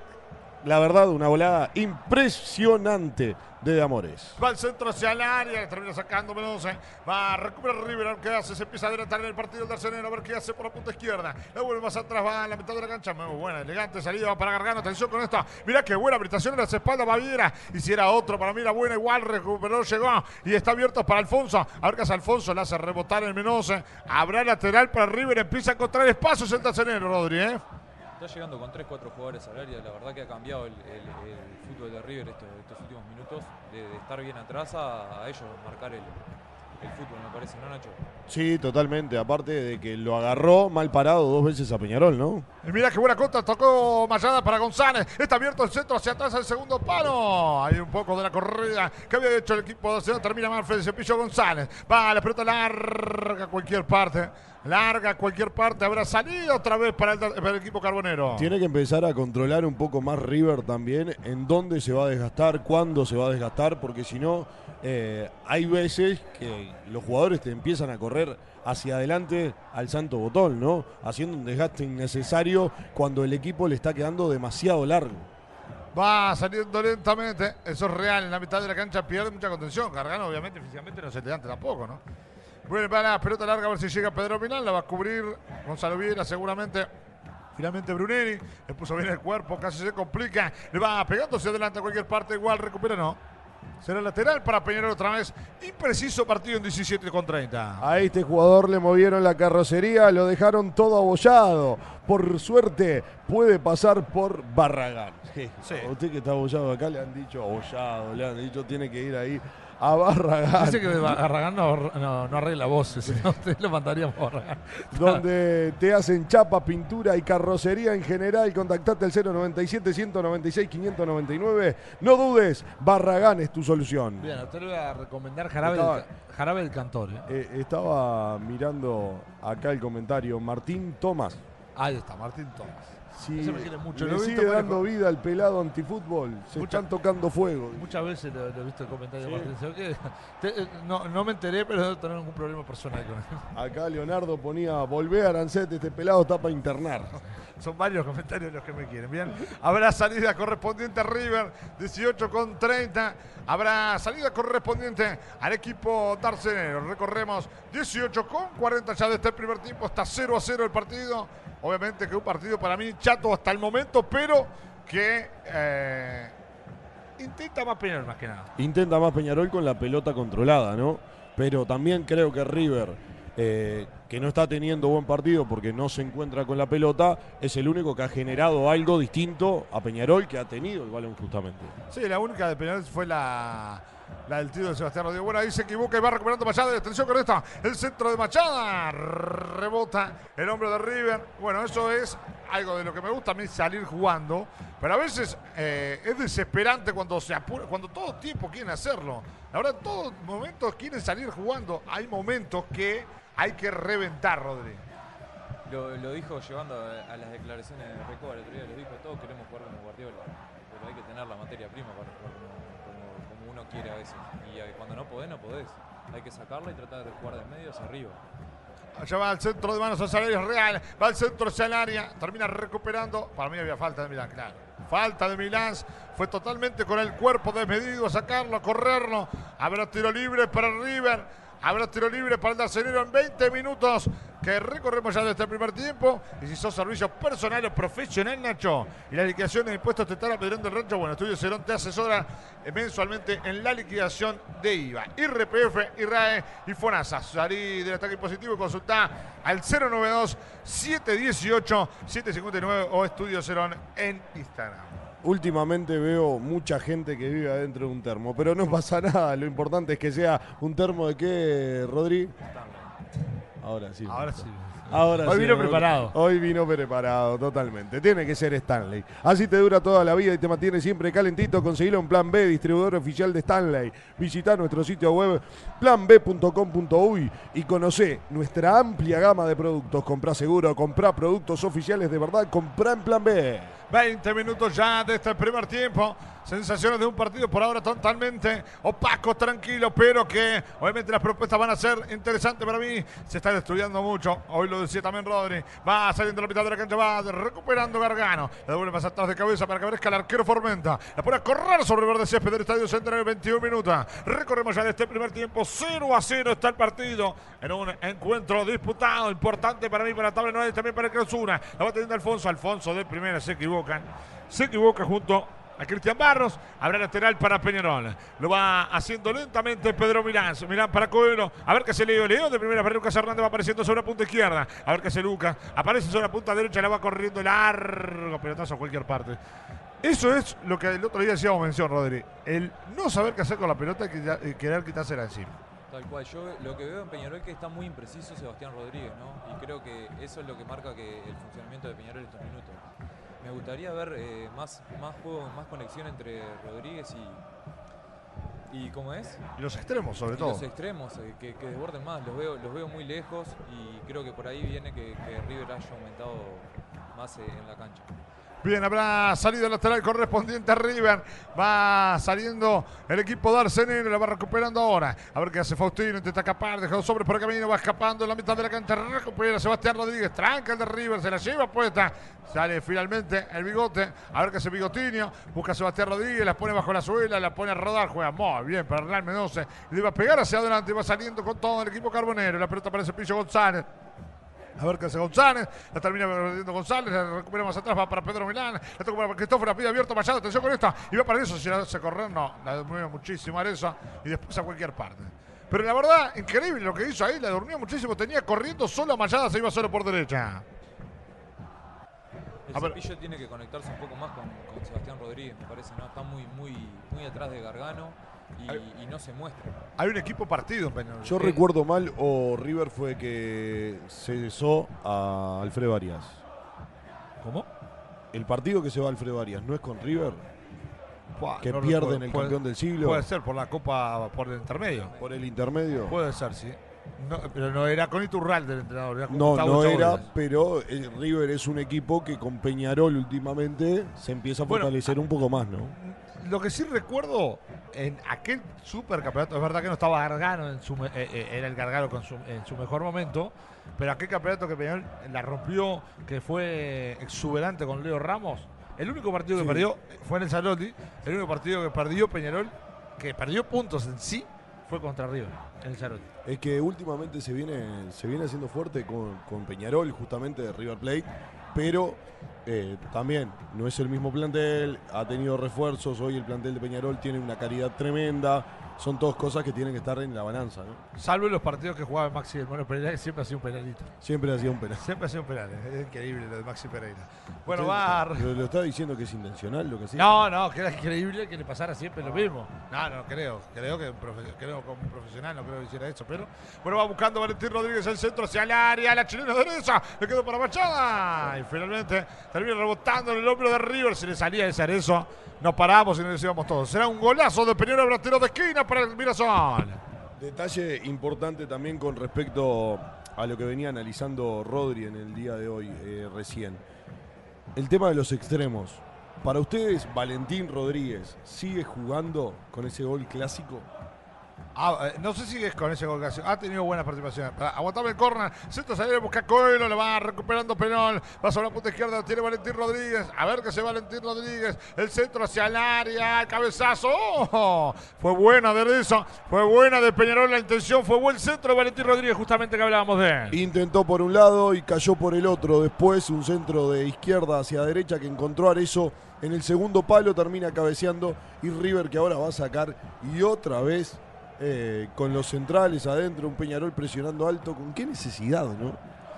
la verdad, una volada impresionante de De Amores. Va al centro hacia el área, termina sacando Mendoza. Va a recuperar River, qué hace. Se empieza a adelantar en el partido del Darcenero, a ver qué hace por la punta izquierda. La vuelve más atrás, va a la mitad de la cancha. Muy buena, elegante salida, va para Gargano. Atención con esta. Mirá qué buena habilitación en las espaldas, Baviera. Y si era otro, para mí buena, igual recuperó, llegó. Y está abierto para Alfonso. A ver qué Alfonso, le hace rebotar el Mendoza. Habrá lateral para River, empieza a encontrar espacios el Darcenero, Rodri, ¿eh? Está llegando con 3-4 jugadores al área. La verdad que ha cambiado el, el- el fútbol de River estos, estos últimos minutos. De, de estar bien atrás a, a ellos marcar el, el fútbol, me parece, ¿no, Nacho? Sí, totalmente. Aparte de que lo agarró mal parado dos veces a Peñarol, ¿no? Y mira qué buena contra, tocó Mayada para González. Está abierto el centro hacia atrás el segundo palo. Hay un poco de la corrida que había hecho el equipo de. Termina Manfred, Cepillo González. Va, la pelota larga a cualquier parte. Larga a cualquier parte. Habrá salido otra vez para el, para el equipo carbonero. Tiene que empezar a controlar un poco más River también en dónde se va a desgastar, cuándo se va a desgastar, porque si no, eh, hay veces que los jugadores te empiezan a correr hacia adelante al santo botón, ¿no? Haciendo un desgaste innecesario cuando el equipo le está quedando demasiado largo. Va saliendo lentamente. Eso es real. En la mitad de la cancha pierde mucha contención. Gargano, obviamente, físicamente no se le ante tampoco, ¿no? Vuelve para la pelota larga a ver si llega Pedro Milán. La va a cubrir Gonzalo Viera seguramente. Finalmente Brunelli le puso bien el cuerpo, casi se complica. Le va pegando hacia adelante a cualquier parte. Igual recupera, no. Será lateral para Peñarol otra vez. Impreciso partido en 17 con 30. A este jugador le movieron la carrocería, lo dejaron todo abollado. Por suerte puede pasar por Barragán. Sí. A usted que está abollado acá le han dicho abollado, le han dicho tiene que ir ahí a Barragán. Dice que Barragán no, no, no arregla voces, no usted lo mandaría a Barragán. donde te hacen chapa, pintura y carrocería en general. Contactate al 097 196 599. No dudes, Barragán es tu solución. Bien, usted le voy a recomendar Jarabe, Estaba- Jarabe del Cantor. ¿eh? Eh, estaba mirando acá el comentario. Martín Tomás. Ahí está, Martín Tomás. Sí, Ese me quiere mucho, le lo sigue visto dando vida al pelado antifútbol. Se Mucha- están tocando fuego. Muchas veces lo, lo he visto el comentario Sí. no, no me enteré, pero debo tener algún problema personal con él. Acá Leonardo ponía, volvé a Arancet, este pelado está para internar. Son varios comentarios los que me quieren. Bien, habrá salida correspondiente a River, 18 con 30. Habrá salida correspondiente al equipo Darcenero. Recorremos 18 con 40 ya de este primer tiempo. Está 0 a 0 el partido. Obviamente que un partido para mí chato hasta el momento, pero que eh, intenta más Peñarol más que nada. Intenta más Peñarol con la pelota controlada, ¿no? Pero también creo que River, eh, que no está teniendo buen partido porque no se encuentra con la pelota, es el único que ha generado algo distinto a Peñarol que ha tenido el balón justamente. Sí, la única de Peñarol fue la, la del tiro de Sebastián Rodríguez. Bueno, ahí se equivoca y va recuperando Machado. Atención con esta. El centro de Machada. Rebota el hombre de River. Bueno, eso es algo de lo que me gusta a mí salir jugando. Pero a veces eh, es desesperante cuando se apura, cuando todo tiempo quieren hacerlo. La verdad, en todos momentos quieren salir jugando. Hay momentos que hay que reventar, Rodríguez. Lo, dijo llevando a, a las declaraciones de Recoba el otro día, lo dijo, todos queremos jugar como Guardiola, pero hay que tener la materia prima para jugar quiere a veces. Y cuando no podés, no podés. Hay que sacarla y tratar de jugar de medio hacia arriba. Allá va al centro de manos a Salario Real. Va al centro área. Termina recuperando. Para mí había falta de Milán, claro. Falta de Milán. Fue totalmente con el cuerpo desmedido sacarlo, a correrlo. Habrá tiro libre para River. Habrá tiro libre para el Darcenero en 20 minutos que recorremos ya de este primer tiempo. Y si sos servicio personal o profesional, Nacho, y la liquidación de impuestos te están apedreando el rancho, bueno, Estudio Cerón te asesora eh, mensualmente en la liquidación de IVA. IRPF, IRAE y FONASA. Salí del ataque positivo y consulta al 092-718-759 o Estudio Cerón en Instagram. Últimamente veo mucha gente que vive adentro de un termo, pero no pasa nada. Lo importante es que sea un termo de qué, Rodri. Ahora sí. Ahora sí. Ahora Hoy sí, vino preparado. Hoy vino preparado, totalmente. Tiene que ser Stanley. Así te dura toda la vida y te mantiene siempre calentito. Conseguilo en Plan B, distribuidor oficial de Stanley. Visita nuestro sitio web planb.com.uy y conoce nuestra amplia gama de productos. Comprá seguro, comprá productos oficiales de verdad, comprá en Plan B. 20 minutos ya de este primer tiempo. Sensaciones de un partido por ahora totalmente opaco, tranquilo, pero que obviamente las propuestas van a ser interesantes para mí. Se está estudiando mucho. Hoy lo decía también Rodri. Va saliendo la mitad de la cancha, va recuperando Gargano. La devuelve más atrás de cabeza para que aparezca el arquero Formenta. La pone a correr sobre el verde césped del Estadio Centenario 21 minutos. Recorremos ya de este primer tiempo. 0 a 0 está el partido. En un encuentro disputado, importante para mí, para la tabla no también para el Cruzuna. La va teniendo Alfonso. Alfonso de primera se equivocan. Se equivoca junto a Cristian Barros. Habrá lateral para Peñarol. Lo va haciendo lentamente Pedro Milán. Milán para Coelho. A ver qué hace Leo. Leo de primera para Lucas Hernández va apareciendo sobre la punta izquierda. A ver qué hace Lucas. Aparece sobre la punta derecha. La va corriendo largo. Pelotazo a cualquier parte. Eso es lo que el otro día hacíamos mención, Rodri. El no saber qué hacer con la pelota y querer- y querer quitársela encima. Tal cual, yo lo que veo en Peñarol es que está muy impreciso Sebastián Rodríguez, ¿no? Y creo que eso es lo que marca que el funcionamiento de Peñarol estos minutos. Me gustaría ver eh, más, más juego, más conexión entre Rodríguez y. ¿Y cómo es? Y los extremos, sobre Y todo. los extremos, eh, que, que desborden más. Los veo, los veo muy lejos y creo que por ahí viene que, que River haya aumentado más eh, en la cancha. Bien, habrá salido lateral correspondiente a River. Va saliendo el equipo de Arsenal, la va recuperando ahora. A ver qué hace Faustino, intenta escapar, deja dos sobres por el camino, va escapando en la mitad de la cancha, recupera Sebastián Rodríguez, tranca el de River, se la lleva puesta. Sale finalmente el bigote, a ver qué hace Bigotinio, busca a Sebastián Rodríguez, la pone bajo la suela, la pone a rodar, juega muy bien para Hernán Mendoza. Le va a pegar hacia adelante, va saliendo con todo el equipo carbonero. La pelota aparece Pillo González. A ver qué hace González. La termina perdiendo González. La recupera más atrás. Va para Pedro Milán. La toca para Cristóforo. La pide abierto. Machado. Atención con esta. Y va para eso. Si la hace correr, no. La durmió muchísimo Areza. Y después a cualquier parte. Pero la verdad, increíble lo que hizo ahí. La durmió muchísimo. Tenía corriendo solo a Machada. Se iba solo por derecha. El cepillo tiene que conectarse un poco más con, con Sebastián Rodríguez, me parece, ¿no? Está muy, muy, muy atrás de Gargano y, y no se muestra. Hay un equipo partido en Peñarol. Yo recuerdo mal o River fue que cesó a Alfredo Arias. ¿Cómo? El partido que se va Alfredo Arias no es con River, Buah, que no pierden recuerdo. el Puede- campeón del siglo Puede ser por la Copa, por el intermedio. por el intermedio. Puede ser, sí. No, pero no era con Iturral del entrenador. Era con No, Gustavo no Chabones. era, pero eh, River es un equipo que con Peñarol últimamente se empieza a Bueno, fortalecer un poco más, ¿no? Lo que sí recuerdo en aquel supercampeonato, es verdad que no estaba Gargano, en su, eh, eh, era el Gargano con su- en su mejor momento, pero aquel campeonato que Peñarol la rompió, que fue exuberante con Leo Ramos, el único partido que Sí. perdió fue en el Zalotti, el único partido que perdió Peñarol, que perdió puntos en sí, fue contra River, en el Zalotti. Es que últimamente se viene, se viene haciendo fuerte con, con Peñarol, justamente de River Plate, pero eh, también no es el mismo plantel, ha tenido refuerzos, hoy el plantel de Peñarol tiene una calidad tremenda, son todas cosas que tienen que estar en la balanza, ¿no? Salvo en los partidos que jugaba Maxi del Mono Pereira, que siempre ha sido un penalito. Siempre hacía un penal. Siempre ha sido un penal, es increíble lo de Maxi Pereira. Bueno, va... Lo, lo está diciendo que es intencional lo que hacía. No, no, que era increíble que le pasara siempre lo mismo. No, no creo. Creo que creo como profesional no creo que hiciera eso. Pero bueno, va buscando Valentín Rodríguez el centro hacia el área. La chilena derecha. Le quedó para Machada. Y finalmente termina rebotando en el hombro de River. Si le salía de hacer eso, nos paramos y nos decíamos todos. Será un golazo de Peñarol Brastero de esquina para el Mirasol. Detalle importante también con respecto a lo que venía analizando Rodri en el día de hoy eh, recién. El tema de los extremos. Para ustedes, Valentín Rodríguez sigue jugando con ese gol clásico. Ah, eh, no sé si es con ese gol. Ha tenido buena participación. Aguantame el corner. Centro salir, busca Coelho. Le va recuperando Penol. Va sobre la punta izquierda. Tiene Valentín Rodríguez. A ver qué se Valentín Rodríguez. El centro hacia el área. Cabezazo. ¡Oh! Fue buena de eso. Fue buena de Peñarol. La intención fue buen centro de Valentín Rodríguez, justamente que hablábamos de. Intentó por un lado y cayó por el otro. Después un centro de izquierda hacia derecha que encontró Arezo en el segundo palo. Termina cabeceando. Y River que ahora va a sacar. Y otra vez eh, con los centrales adentro. Un Peñarol presionando alto. ¿Con qué necesidad, no?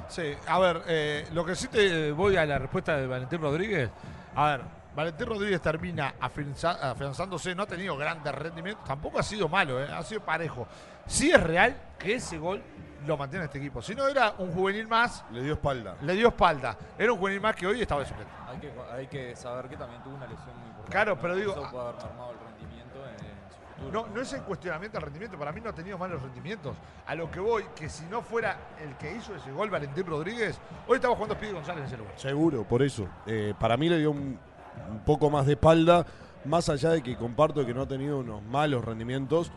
Sí, a ver, eh, lo que sí te voy a la respuesta de Valentín Rodríguez. A ver, Valentín Rodríguez termina afianza- afianzándose, no ha tenido grandes rendimientos, tampoco ha sido malo, eh, ha sido parejo. Sí es real que ese gol lo mantiene este equipo. Si no era un juvenil más, Le dio espalda. le dio espalda. Era un juvenil más que hoy estaba de suplente. Hay que, hay que saber que también tuvo una lesión muy importante. Claro, ¿no? pero digo, Eso puede haber mermado el rendimiento en, en su futuro. No, no es en cuestionamiento al rendimiento, para mí no ha tenido malos rendimientos. A lo que voy, que si no fuera el que hizo ese gol, Valentín Rodríguez, hoy estaba jugando Speedy González en ese lugar. Seguro, por eso. Eh, para mí le dio un, un poco más de espalda, más allá de que comparto que no ha tenido unos malos rendimientos.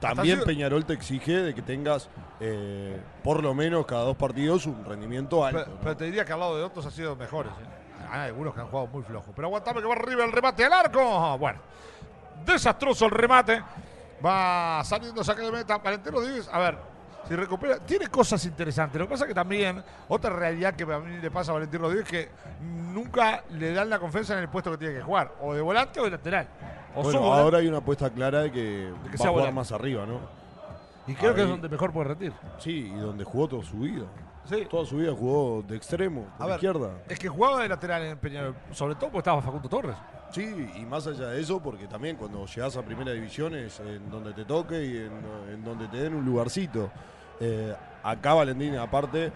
También Peñarol te exige de que tengas eh, por lo menos cada dos partidos un rendimiento alto. Pero, ¿no? pero te diría que al lado de otros ha sido mejores. ¿eh? Hay algunos que han jugado muy flojo. Pero aguantame que va arriba el remate al arco. Bueno, desastroso el remate. Va saliendo saque de meta. Valentín Rodríguez, a ver, si recupera, tiene cosas interesantes. Lo que pasa que también, otra realidad que a mí le pasa a Valentín Rodríguez es que nunca le dan la confianza en el puesto que tiene que jugar. O de volante o de lateral. O Bueno, volante, ahora hay una apuesta clara de que, que va sea a jugar volante. más arriba, ¿no? Y creo que es donde mejor puede retir. Sí, y donde jugó toda su vida. Sí. Toda su vida jugó de extremo, A por ver, izquierda. Es que jugaba de lateral en Peñarol, sobre todo porque estaba Facundo Torres. Sí, y más allá de eso, porque también cuando llegas a primera división es en donde te toque y en, donde te den un lugarcito. Eh, acá Valentín, aparte,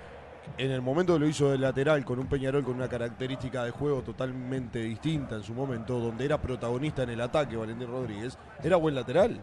en el momento que lo hizo de lateral con un Peñarol con una característica de juego totalmente distinta en su momento, donde era protagonista en el ataque Valentín Rodríguez, era buen lateral.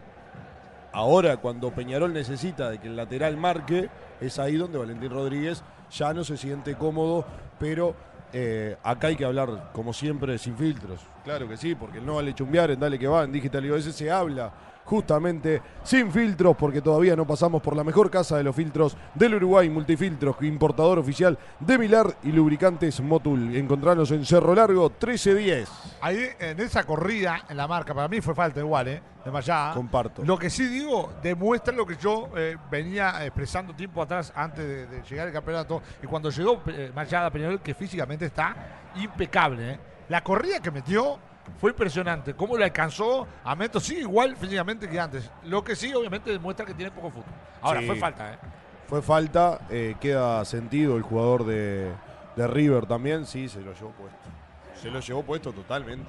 Ahora, cuando Peñarol necesita de que el lateral marque, es ahí donde Valentín Rodríguez ya no se siente cómodo, pero eh, acá hay que hablar, como siempre, sin filtros. Claro que sí, porque no vale chumbear en Dale que va, en Digital veces se habla justamente sin filtros, porque todavía no pasamos por la mejor casa de los filtros del Uruguay, Multifiltros, importador oficial de Milar y lubricantes Motul. Encontranos en Cerro Largo 1310. Ahí en esa corrida en la marca, para mí fue falta igual, ¿eh? De Mayá. Comparto. Lo que sí digo, demuestra lo que yo eh, venía expresando tiempo atrás antes de, de llegar al campeonato. Y cuando llegó eh, Mayada Peñarol, que físicamente está impecable. ¿eh? La corrida que metió fue impresionante. Cómo le alcanzó a Meto, sí, igual físicamente que antes. Lo que sí, obviamente, demuestra que tiene poco fútbol. Ahora, Sí. fue falta, ¿eh? Fue falta, eh, queda sentido el jugador de, de River también, sí, se lo llevó puesto. Se lo llevó puesto totalmente.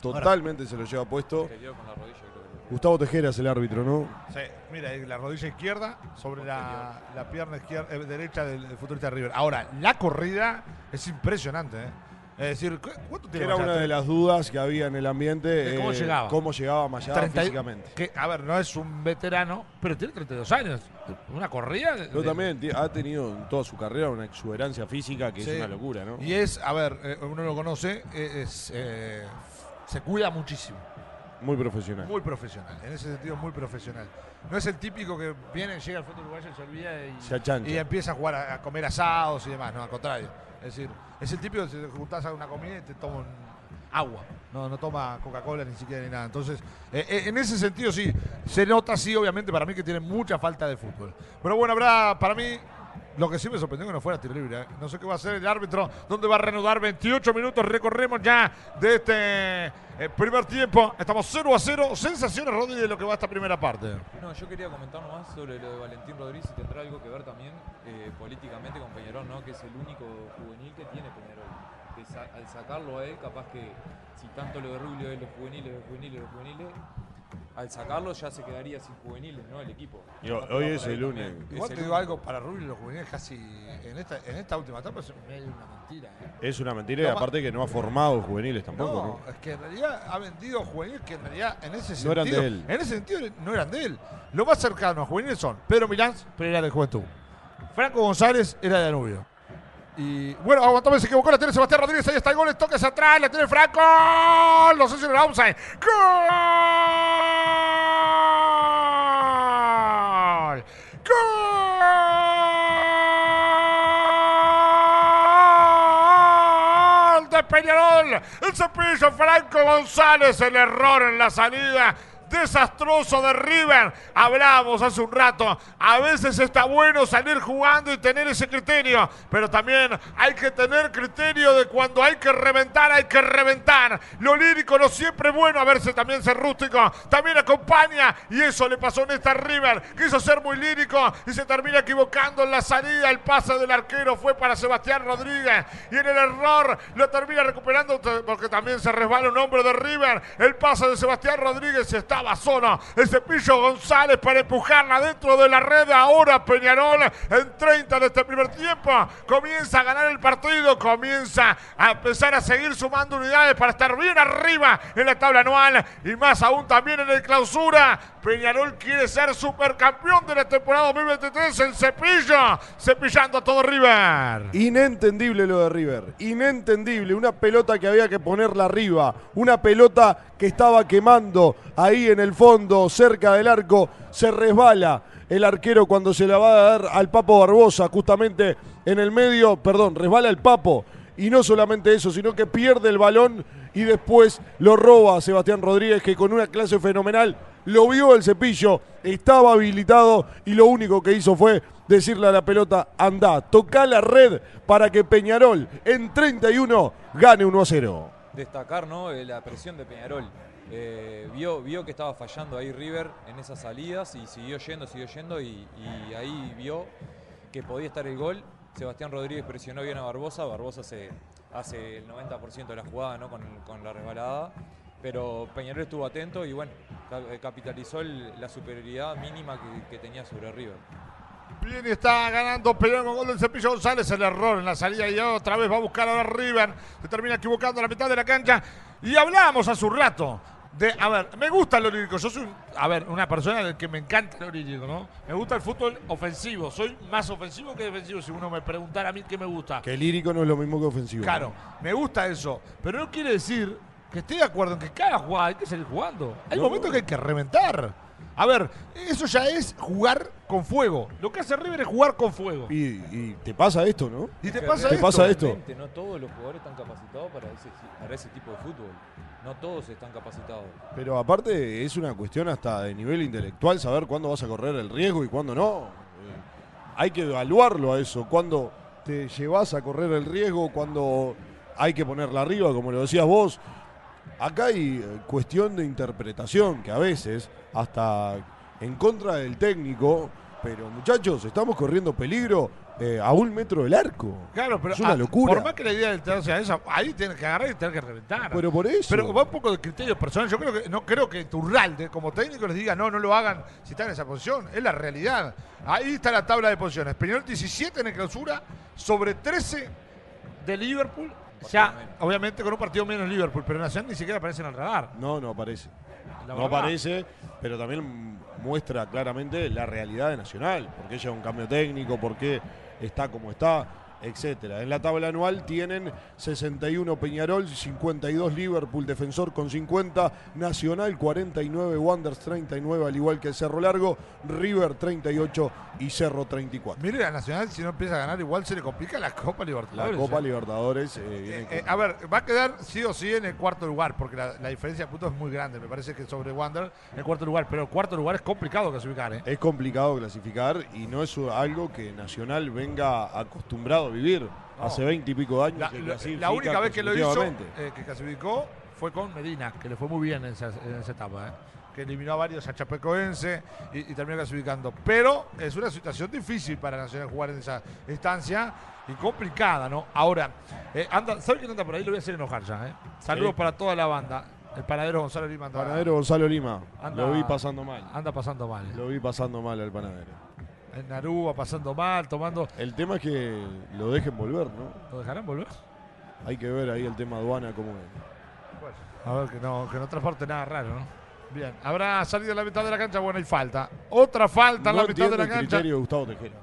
Totalmente se lo lleva puesto. Se quedó con la rodilla, creo que. Gustavo Tejera es el árbitro, ¿no? Sí, mira, la rodilla izquierda sobre la, la pierna izquierda, eh, derecha del, del futbolista de River. Ahora, la corrida es impresionante, ¿eh? Es decir, ¿cu- ¿cuánto tiene Era una de las dudas que había en el ambiente. De cómo eh, llegaba. Cómo llegaba Mayada 30 y- físicamente. que, a ver, no es un veterano, pero tiene 32 años. Una corrida. de- Pero también ha tenido en toda su carrera una exuberancia física que Sí. es una locura, ¿no? Y es, a ver, eh, uno lo conoce, eh, es, eh, se cuida muchísimo. Muy profesional. Muy profesional. En ese sentido, muy profesional. No es el típico que viene, llega al fútbol uruguayo, se olvida y, Se achancha. y empieza a jugar a, a comer asados y demás. No, al contrario. Es decir, es el típico que te juntás a una comida y te toma un agua. No, no toma Coca-Cola ni siquiera ni nada. Entonces, eh, eh, en ese sentido sí, se nota sí, obviamente, para mí que tiene mucha falta de fútbol. Pero bueno, habrá, para mí, lo que sí me sorprendió que no fuera tiro libre. ¿eh? No sé qué va a hacer el árbitro, dónde va a reanudar 28 minutos. Recorremos ya de este eh, primer tiempo. Estamos 0 a 0. Sensaciones, Rodri, de lo que va esta primera parte. No, yo quería comentar nomás sobre lo de Valentín Rodríguez y tendrá algo que ver también eh, políticamente con Peñarol, ¿no? Que es el único juvenil que tiene Peñarol. Al sacarlo a él, capaz que si tanto lo de Rubio es los juveniles, los juveniles, los juveniles, al sacarlo ya se quedaría sin juveniles, ¿no? El equipo. Hoy es el también. único. Es Igual te digo algo, para Rubio y los juveniles casi en esta, en esta última etapa es medio una mentira. ¿eh? Es una mentira y No, aparte que no ha formado juveniles tampoco, No, ¿no? es que en realidad ha vendido juveniles que en realidad en ese No sentido. eran de él. En ese sentido no eran de él. Lo más cercano a juveniles son Pedro Milán, pero era de Juventud. Franco González era de Danubio. Y bueno, aguantame, se equivocó, la tiene Sebastián Rodríguez, ahí está el gol, el toque hacia atrás, la tiene Franco, no sé si era outside. ¡Gol! ¡Gol! de Peñarol, el cepillo Franco González, el error en la salida. Desastroso de River. Hablábamos hace un rato. A veces está bueno salir jugando y tener ese criterio. Pero también hay que tener criterio de cuando hay que reventar, hay que reventar. Lo lírico no siempre es bueno. A verse también ser rústico. También acompaña. Y eso le pasó en esta River. Quiso ser muy lírico y se termina equivocando en la salida. El pase del arquero fue para Sebastián Rodríguez. Y en el error lo termina recuperando porque también se resbala un hombre de River. El pase de Sebastián Rodríguez estaba solo. El cepillo González para empujarla dentro de la red. Ahora Peñarol en 30 de este primer tiempo comienza a ganar el partido. Comienza a empezar a seguir sumando unidades para estar bien arriba en la tabla anual. Y más aún también en el clausura. Peñarol quiere ser supercampeón de la temporada 2023. El cepillo cepillando a todo River. Inentendible lo de River. Inentendible. Una pelota que había que ponerla arriba. Una pelota que estaba quemando ahí en el fondo, cerca del arco. Se resbala el arquero cuando se la va a dar al Papo Barbosa, justamente en el medio. Perdón, resbala el Papo. Y no solamente eso, sino que pierde el balón y después lo roba a Sebastián Rodríguez, que con una clase fenomenal lo vio el cepillo, estaba habilitado y lo único que hizo fue decirle a la pelota, anda, toca la red para que Peñarol en 31 gane 1 a 0. destacar ¿no? Eh, la presión de Peñarol. Eh, vio, vio que estaba fallando ahí River en esas salidas y siguió yendo, siguió yendo y, ahí vio que podía estar el gol. Sebastián Rodríguez presionó bien a Barbosa, Barbosa hace el 90% de la jugada ¿no? con, la resbalada, pero Peñarol estuvo atento y bueno, eh, capitalizó la superioridad mínima que, tenía sobre River. Bien, está ganando Peñarol con gol del Cepillo González. El error en la salida y otra vez va a buscar a River. Se termina equivocando a la mitad de la cancha. Y hablábamos hace un rato. De, a ver, me gusta lo lírico. Yo soy, un- a ver, una persona del que me encanta lo lírico, ¿no? Me gusta el fútbol ofensivo. Soy más ofensivo que defensivo. Si uno me preguntara a mí qué me gusta. Que lírico no es lo mismo que ofensivo. Claro, me gusta eso. Pero no quiere decir que estoy de acuerdo en que cada jugada hay que seguir jugando. Hay No. momentos que hay que reventar. A ver, eso ya es jugar con fuego. Lo que hace River es jugar con fuego. Y, y te pasa esto, ¿no? Y te pasa ¿Te esto. pasa esto? No todos los jugadores están capacitados para ese, para ese tipo de fútbol. No todos están capacitados. Pero aparte es una cuestión hasta de nivel intelectual saber cuándo vas a correr el riesgo y cuándo no. Eh, hay que evaluarlo a eso, cuándo te llevas a correr el riesgo, cuándo hay que ponerla arriba, como lo decías vos. Acá hay eh, cuestión de interpretación que a veces, hasta en contra del técnico, pero muchachos, estamos corriendo peligro eh, a un metro del arco. Claro, pero Es una locura. por más que la idea del teatro sea esa, ahí tienes que agarrar y tener que reventar. Pero por eso. Pero va un poco de criterio personal. Yo creo que no creo que Turralde, como técnico, les diga no, no lo hagan si están en esa posición. Es la realidad. Ahí está la tabla de posiciones. Peñarol 17 en el clausura, sobre 13 de Liverpool. Ya, menos. obviamente con un partido menos Liverpool, pero Nacional ni siquiera aparece en el radar. No, no aparece. No aparece, pero también muestra claramente la realidad de Nacional, porque lleva un cambio técnico, por qué está como está, etcétera. En la tabla anual tienen 61 Peñarol, 52 Liverpool, Defensor con 50, Nacional 49, Wanderers 39, al igual que Cerro Largo, River 38 y Cerro 34. Mire, a Nacional, si no empieza a ganar, igual se le complica la Copa La Libertadores. Copa ¿eh? Libertadores eh, Eh, eh, a ver, va a quedar sí o sí en el cuarto lugar, porque la, la diferencia de puntos es muy grande. Me parece que sobre Wander en el cuarto lugar, pero el cuarto lugar es complicado clasificar. ¿eh? Es complicado clasificar y no es algo que Nacional venga acostumbrado vivir. No. Hace 20 y pico de años La, que única vez que lo hizo, eh, que clasificó, fue con Medina, que le fue muy bien en esa, en esa etapa. ¿eh? Que eliminó a varios a Chapecoense y, y terminó clasificando. Pero es una situación difícil para Nacional jugar en esa instancia y complicada, ¿no? Ahora, eh, anda, ¿sabe quién anda por ahí? Lo voy a hacer enojar ya. ¿eh? Saludos Sí. para toda la banda. El panadero Gonzalo Lima anda, Panadero Gonzalo Lima. Anda- Lo vi pasando mal. anda pasando mal. Lo vi pasando mal al panadero. En Narúa pasando mal, tomando. El tema es que lo dejen volver, ¿no? ¿Lo dejarán volver? Hay que ver ahí el tema aduana cómo es. A ver, que no, que no transporte nada raro, ¿no? Bien, habrá salido a la mitad de la cancha, bueno, hay falta. Otra falta en No la mitad de la el cancha. criterio de Gustavo Tejera.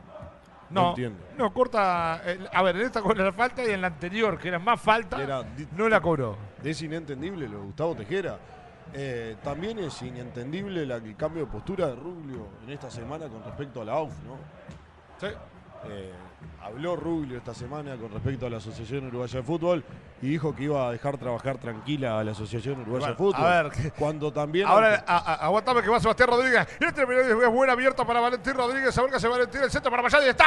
No No, entiendo. no, corta. a ver, en esta con la falta y en la anterior, que era más falta, Era no la cobró. Es inentendible lo de Gustavo Tejera. Eh, también es inentendible la- el cambio de postura de Ruglio en esta semana con respecto a la AUF, ¿no? Sí. Eh, habló Ruglio esta semana con respecto a la Asociación Uruguaya de Fútbol y dijo que iba a dejar trabajar tranquila a la Asociación Uruguaya de Fútbol. a ver, cuando también Ahora, aguantame que va Sebastián Rodríguez. Y este es buen abierto para Valentín Rodríguez. A ver que hace Valentín, el centro para Mayadi. ¡Está!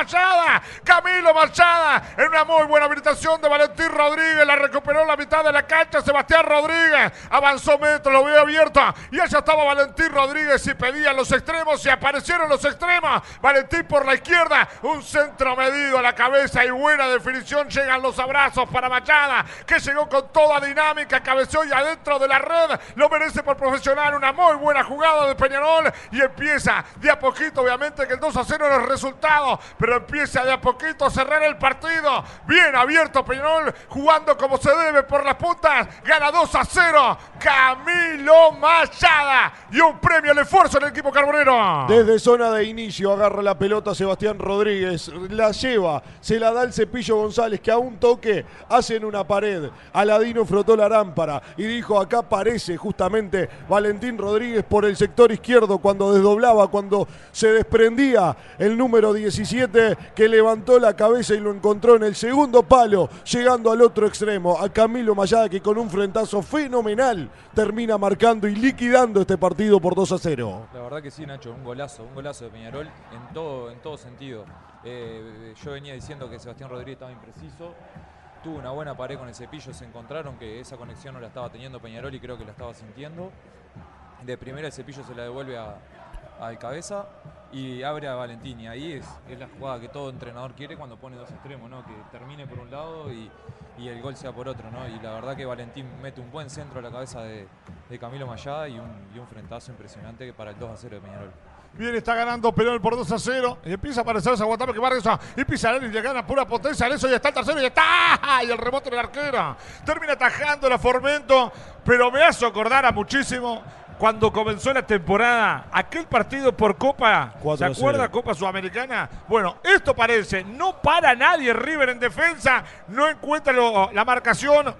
Machada. Camilo Machada en una muy buena habilitación de Valentín Rodríguez. La recuperó la mitad de la cancha. Sebastián Rodríguez avanzó metro, lo vio abierto. Y allá estaba Valentín Rodríguez y pedían los extremos. Y aparecieron los extremos. Valentín por la izquierda. Un centro medido a la cabeza y buena definición. Llegan los abrazos para Machada, que llegó con toda dinámica. Cabeció y adentro de la red. Lo merece por profesional. Una muy buena jugada de Peñarol. Y empieza de a poquito, obviamente, que el 2 a 0 no es resultado. Pero empieza de a poquito a cerrar el partido. Bien abierto Peñarol, jugando como se debe por las puntas. Gana 2 a 0. Camilo Machada. Y un premio al esfuerzo en el equipo carbonero. Desde zona de inicio agarra la pelota Sebastián Rodríguez, la lleva, se la da el cepillo González que a un toque hacen una pared. Aladino frotó la lámpara y dijo acá aparece justamente Valentín Rodríguez por el sector izquierdo cuando desdoblaba, cuando se desprendía el número 17 que levantó la cabeza y lo encontró en el segundo palo, llegando al otro extremo, a Camilo Mayada que con un frentazo fenomenal termina marcando y liquidando este partido por 2 a 0. La verdad que sí, Nacho, un golazo, un golazo de Peñarol en todo, en todo sentido. Eh, yo venía diciendo que Sebastián Rodríguez estaba impreciso. Tuvo una buena pared con el cepillo, se encontraron que esa conexión no la estaba teniendo Peñarol y creo que la estaba sintiendo. De primera el cepillo se la devuelve al cabeza y abre a Valentín. Y ahí es, es la jugada que todo entrenador quiere cuando pone dos extremos, ¿no? Que termine por un lado y, y el gol sea por otro, ¿no? Y la verdad que Valentín mete un buen centro a la cabeza de, de Camilo Mayada y un, y un frentazo impresionante para el 2 a 0 de Peñarol. Bien, está ganando Peñarol por 2 a 0. Y empieza a aparecer esa Guatame que Vargas y Pizarelli le gana pura potencia. Eso ya está el tercero y está. Y el rebote del arquero. Termina atajando la Formento. Pero me hace acordar a muchísimo cuando comenzó la temporada, aquel partido por Copa, ¿se 4 a 0. acuerda? Copa Sudamericana. Bueno, esto parece, no para nadie River en defensa, no encuentra lo- la marcación.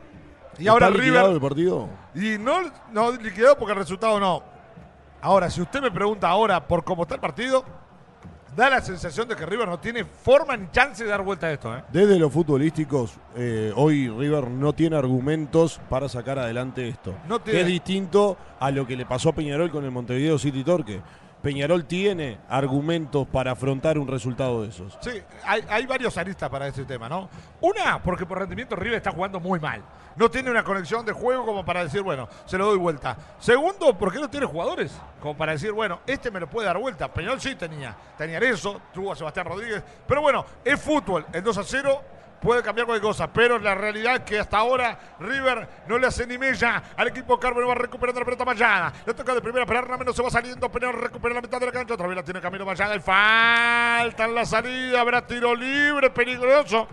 Y ahora ¿Está liquidado River. el partido? Y no, no liquidó porque el resultado no. Ahora, si usted me pregunta ahora por cómo está el partido, da la sensación de que River no tiene forma ni chance de dar vuelta a esto. ¿eh? Desde los futbolísticos, eh, hoy River no tiene argumentos para sacar adelante esto. No Que tiene. es distinto a lo que le pasó a Peñarol con el Montevideo City Torque. Peñarol tiene argumentos para afrontar un resultado de esos. Sí, hay, varios aristas para este tema, ¿no? Una, porque por rendimiento River está jugando muy mal. No tiene una conexión de juego como para decir, bueno, se lo doy vuelta. Segundo, porque no tiene jugadores como para decir, bueno, este me lo puede dar vuelta. Peñarol sí tenía. Tenía eso, tuvo a Sebastián Rodríguez. Pero bueno, es fútbol. El 2 a 0 puede cambiar cualquier cosa, pero la realidad es que hasta ahora River no le hace ni mella al equipo Carmen va recuperando la pelota Mayada. Le toca de primera, pero menos se va saliendo, pero recupera la mitad de la cancha, otra vez la tiene Camilo Mayada y falta en la salida, habrá tiro libre, peligroso.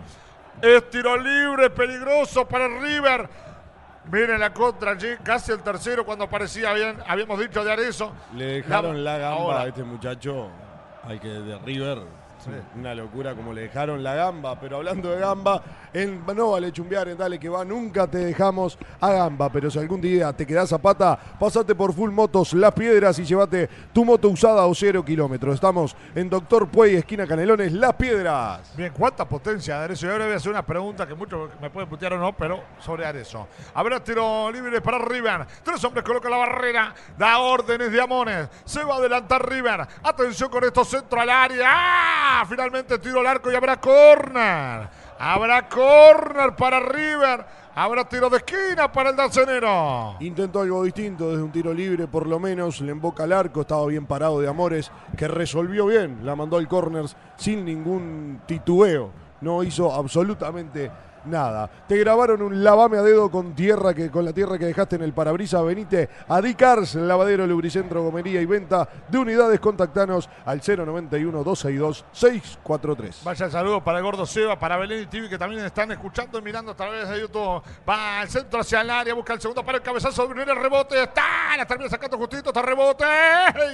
Es tiro libre, peligroso para River. Miren la contra allí, casi el tercero cuando parecía bien, habíamos dicho de Arezo. Le dejaron la, gamba ahora. a este muchacho, al que de River. Una locura como le dejaron la gamba. Pero hablando de gamba, en, no vale chumbear en Dale que va, nunca te dejamos a gamba. Pero si algún día te quedás a pata, pasate por Full Motos Las Piedras y llévate tu moto usada o cero kilómetros. Estamos en Doctor Puey, esquina Canelones, Las Piedras. Bien, ¿cuánta potencia Arezo? Y ahora voy a hacer una pregunta que muchos me pueden putear o no, pero sobre Arezo. Habrá tiro libre para River. Tres hombres colocan la barrera. Da órdenes de Amones. Se va a adelantar River. Atención con esto, centro al área. ¡Ah! Finalmente tiro al arco y habrá corner. Habrá corner para River. Habrá tiro de esquina para el dancenero. Intentó algo distinto, desde un tiro libre por lo menos, le emboca al arco, estaba bien parado de Amores, que resolvió bien, la mandó al corners sin ningún titubeo, no hizo absolutamente nada. Te grabaron un lavame a dedo con tierra que con la tierra que dejaste en el parabrisas, venite a Dicars, lavadero, lubricentro, gomería y venta de unidades, contactanos al 091 262 643. Vaya el saludo para el gordo Seba, para Belén y Tibi que también están escuchando y mirando a través de YouTube. Va al centro hacia el área, busca el segundo para el cabezazo, viene el rebote, está, la termina sacando justito, está rebote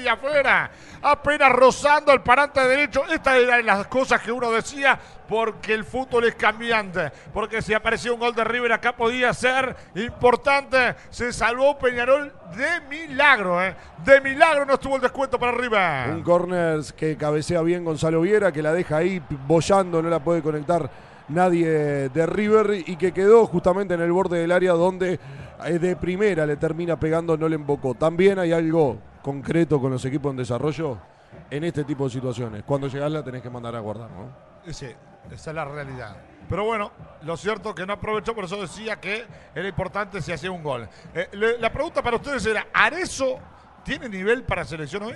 y afuera. Apenas rozando el parante derecho. Esta era de las cosas que uno decía porque el fútbol es cambiante. Porque si aparecía un gol de River acá podía ser importante. Se salvó Peñarol de milagro, ¿eh? De milagro no estuvo el descuento para River. Un corners que cabecea bien Gonzalo Viera, que la deja ahí bollando, no la puede conectar nadie de River y que quedó justamente en el borde del área donde eh, de primera le termina pegando, no le embocó. También hay algo concreto con los equipos en desarrollo en este tipo de situaciones. Cuando llegás la tenés que mandar a guardar, ¿no? Sí, esa es la realidad. Pero bueno, lo cierto es que no aprovechó, por eso decía que era importante si hacía un gol. Eh, le- la pregunta para ustedes era, ¿Arezo tiene nivel para selección hoy?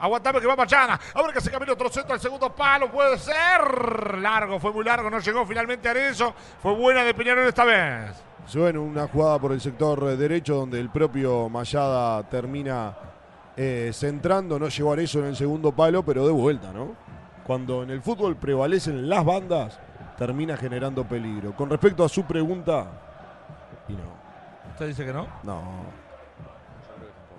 Aguantame que va Machana. A ver que se camina otro centro al segundo palo. Puede ser. Largo, fue muy largo. No llegó finalmente Arezo. Fue buena de Peñarol esta vez. Bueno, una jugada por el sector derecho donde el propio Mayada termina eh, centrando, no llegó a eso en el segundo palo, pero de vuelta, ¿no? Cuando en el fútbol prevalecen las bandas, termina generando peligro. Con respecto a su pregunta, y no, ¿Usted dice que no? no,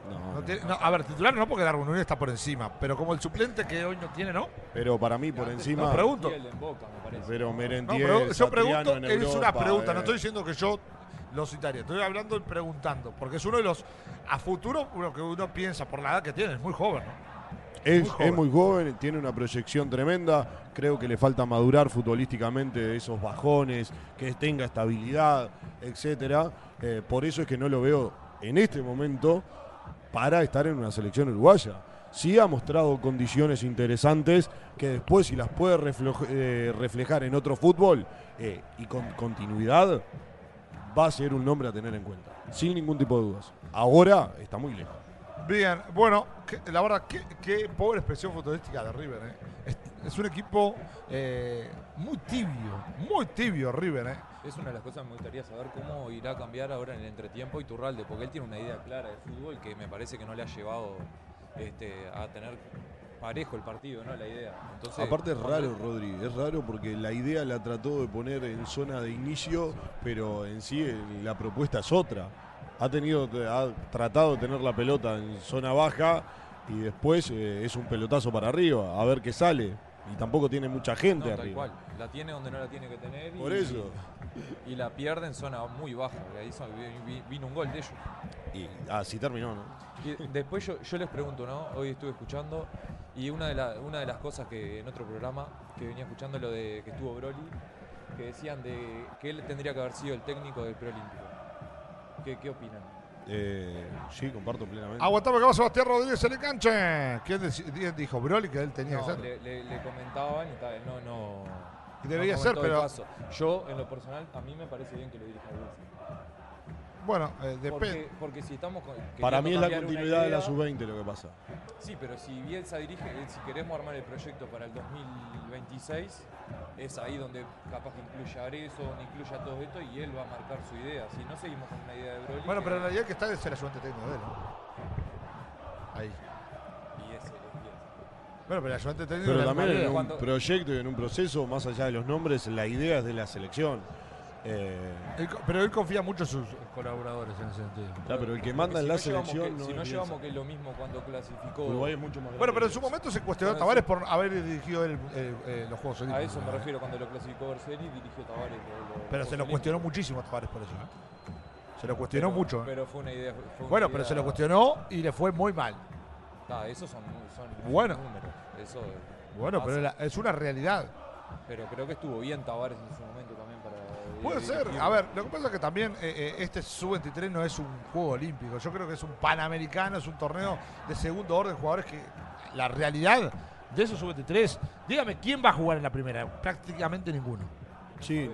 no, No tiene- no, a ver, titular no porque Darwin Núñez está por encima. Pero como el suplente que hoy no tiene, ¿no? pero para mí por No, encima, pregunto. Fiel en Boca, me pero No, Merentiel, pero yo pregunto, en es una pregunta, no eh, estoy diciendo que yo lo citaría, estoy hablando y preguntando, porque es uno de los, a futuro, lo que uno piensa por la edad que tiene, es muy joven, ¿no? Es, Muy joven. es muy joven, tiene una proyección tremenda. Creo que le falta madurar futbolísticamente de esos bajones, que tenga estabilidad, etcétera. Eh, por eso es que no lo veo en este momento para estar en una selección uruguaya. Sí ha mostrado condiciones interesantes que después, si las puede eh, reflejar en otro fútbol eh, y con continuidad, va a ser un nombre a tener en cuenta, sin ningún tipo de dudas. Ahora está muy lejos. Bien, bueno, que- la verdad, qué, qué pobre expresión futbolística de River, ¿eh? Es, es un equipo eh, muy tibio, muy tibio River, ¿eh? Es una de las cosas que me gustaría saber cómo irá a cambiar ahora en el entretiempo Iturralde, porque él tiene una idea clara de fútbol que me parece que no le ha llevado este, a tener parejo el partido, ¿no? La idea. Entonces, Aparte es raro, Rodri, es raro porque la idea la trató de poner en zona de inicio, pero en sí eh, la propuesta es otra. Ha tenido, ha tratado de tener la pelota en zona baja y después eh, es un pelotazo para arriba, a ver qué sale. Y tampoco tiene mucha gente No, tal arriba. cual. La tiene donde no la tiene que tener. Por y, eso. Y la pierde en zona muy baja. que ahí vino un gol de ellos. Y así terminó, ¿no? Y después yo, yo les pregunto, ¿no? Hoy estuve escuchando y una de, la- una de las cosas que en otro programa que venía escuchando lo de que estuvo Broly, que decían de que él tendría que haber sido el técnico del preolímpico. ¿Qué, qué opinan? Eh, sí, comparto plenamente. Aguantame que va Sebastián Rodríguez en el canche. ¿Quién, dijo Broly que él tenía No, que ser? le, le- le comentaban y tal, no, no. Y debería no ser, pero-. Yo, en lo personal, a mí me parece bien que lo dirija Wilson. Bueno, eh, depende. Porque, porque si estamos con- Para mí es la continuidad de la idea- sub-20 lo que pasa. Sí, pero si Bielsa dirige, eh, si queremos armar el proyecto para el 2026, es ahí donde capaz que incluya Arezo, donde incluya todo esto y él va a marcar su idea. Si no seguimos con una idea de Broly. Bueno, pero en realidad que está es el ayudante técnico de él. ¿no? Ahí. Y ese. Bueno, pero el ayudante técnico Pero de la también en un cuando- proyecto y en un proceso, más allá de los nombres, la idea es de la selección. Eh, Él pero él confía mucho en sus colaboradores en ese sentido. claro, pero el que Porque manda si en la no llevamos selección que- no si es no llevamos que es lo mismo cuando clasificó. Uruguay es mucho más grande. Bueno, pero en su momento se cuestionó a Tavares por haber dirigido él, eh, eh, los Juegos A Olímpicos. eso me refiero cuando lo clasificó Berseri, dirigió Tavares. lo- lo- Pero los se lo Olímpicos. cuestionó muchísimo a Tavares por eso. ¿eh? Se lo cuestionó Pero- mucho. ¿eh? Pero fue una idea. fue una bueno, idea- pero se lo cuestionó y le fue muy mal. Ah, esos son, son Bueno. números. Eso Bueno, pero la- es una realidad. Pero creo que estuvo bien Tavares en su momento. Puede ser. A ver, lo que pasa es que también eh, eh, este sub-23 no es un juego olímpico. Yo creo que es un panamericano, es un torneo de segundo orden. Jugadores que. La realidad de esos sub-23. Dígame, ¿quién va a jugar en la primera? Prácticamente ninguno. Sí,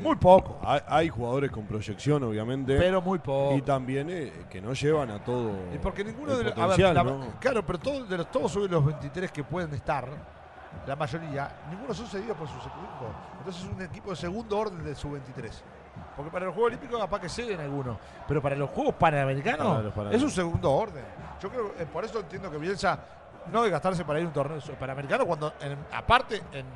Muy poco. hay, hay jugadores con proyección, obviamente. Pero muy poco. y también eh, que no llevan a todo. Y porque ninguno el de los. A ver, potencial, la- ¿no? claro, pero todos, de los, todos los 23 que pueden estar, la mayoría, ninguno son cedidos por sus equipos. Entonces es un equipo de segundo orden del sub-23. Porque para los Juegos Olímpicos capaz que ceden algunos. Pero para los Juegos Panamericanos Para los es un segundo orden. Yo creo eh, por eso entiendo que Bielsa no debe gastarse para ir a un torneo panamericano cuando, en- aparte, en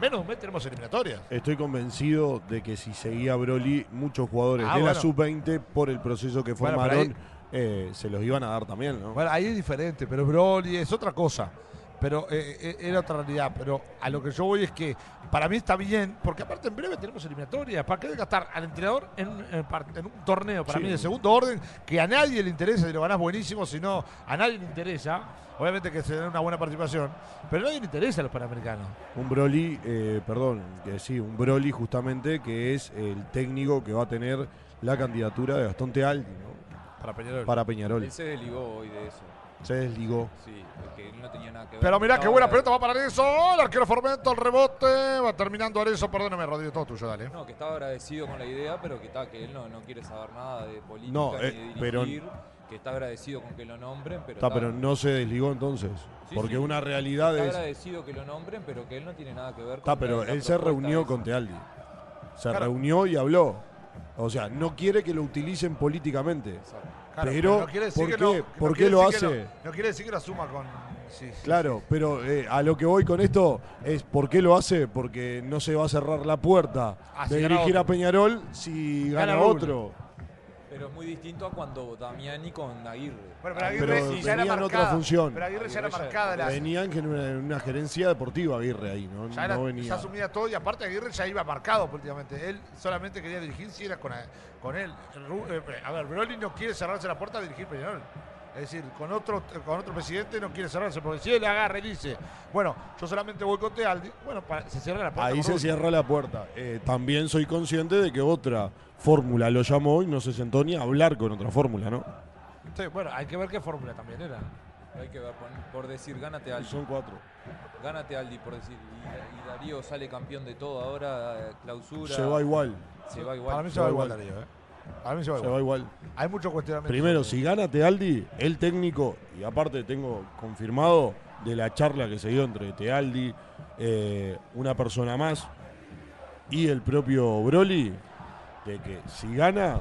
menos de un mes tenemos eliminatorias. Estoy convencido de que si seguía Broly, muchos jugadores Ah, de la bueno. sub-20, por el proceso que Bueno, formaron, ahí- eh, se los iban a dar también, ¿no? Bueno, ahí es diferente, pero Broly es otra cosa. Pero eh, eh, era otra realidad. Pero a lo que yo voy es que para mí está bien, porque aparte en breve tenemos eliminatorias. ¿Para qué gastar al entrenador en, un- en en un torneo, para Sí. mí de segundo orden, que a nadie le interesa si lo ganás buenísimo, si no, a nadie le interesa? Obviamente que se den una buena participación, pero a nadie le interesa a los panamericanos. Un Broly, eh, perdón, que sí, un Broly justamente que es el técnico que va a tener la candidatura de Gastón Tealdi, ¿no? Para Peñarol. Para Peñarol. Él se desligó hoy de eso. Se desligó. Sí, que él no tenía nada que ver. Pero mirá qué buena pelota va para Arezzo. El arquero Formento, el rebote. Va terminando Arezzo. Perdóname, Rodrigo, todo tuyo, dale. No, que estaba agradecido con la idea, pero que, está, que él no, no quiere saber nada de política No, ni eh, de pero- dirigir. Que está agradecido con que lo nombren, pero. Está, está- pero no se desligó entonces. Sí, porque sí. una realidad Está es. agradecido que lo nombren, pero que él no tiene nada que ver Está, con pero la- la él se reunió esa. con Tealdi. Se Claro. reunió y habló. O sea, no quiere que lo utilicen políticamente. Exacto. Claro, Pero, no quiere decir ¿por que qué? no- ¿Por no qué quiere lo hace? No, quiere decir que lo asuma con. sí, sí, Claro, pero eh, a lo que voy con esto es ¿por qué lo hace? Porque no se va a cerrar la puerta Ah, de dirigir a Peñarol si Gana otro. Pero es muy distinto a cuando Damiani con Aguirre. Bueno, pero Pero Aguirre sí, ya era venía en otra marcada. función. Pero Aguirre ya era marcada la. Venían que en una, en una gerencia deportiva Aguirre ahí, ¿no? Ya, era, no ya venía. asumía todo y aparte Aguirre ya iba marcado políticamente. Él solamente quería dirigir si era con, con él. Eh, A ver, Broly no quiere cerrarse la puerta a dirigir Peñarol. Es decir, con otro, con otro presidente no quiere cerrarse, porque si él agarra y dice, bueno, yo solamente voy con Tealdi, bueno, se cierra la puerta. Ahí se cierra la puerta. Eh, también soy consciente de que otra fórmula lo llamó y no se sentó ni a hablar con otra fórmula, ¿no? Sí, bueno, hay que ver qué fórmula también era. Hay que ver, por, decir, gánate Aldi. Son cuatro. Gánate Aldi, por decir. Y, y Darío sale campeón de todo ahora, eh, clausura. Se va igual. Se va igual. Para mí se, Se va va igual, igual. Darío. ¿eh? Para mí se va Se igual. va igual. Hay mucho cuestionamiento. Primero, si gana Tealdi, el técnico, y aparte tengo confirmado de la charla que se dio entre Tealdi, eh, una persona más, y el propio Broly, de que si gana,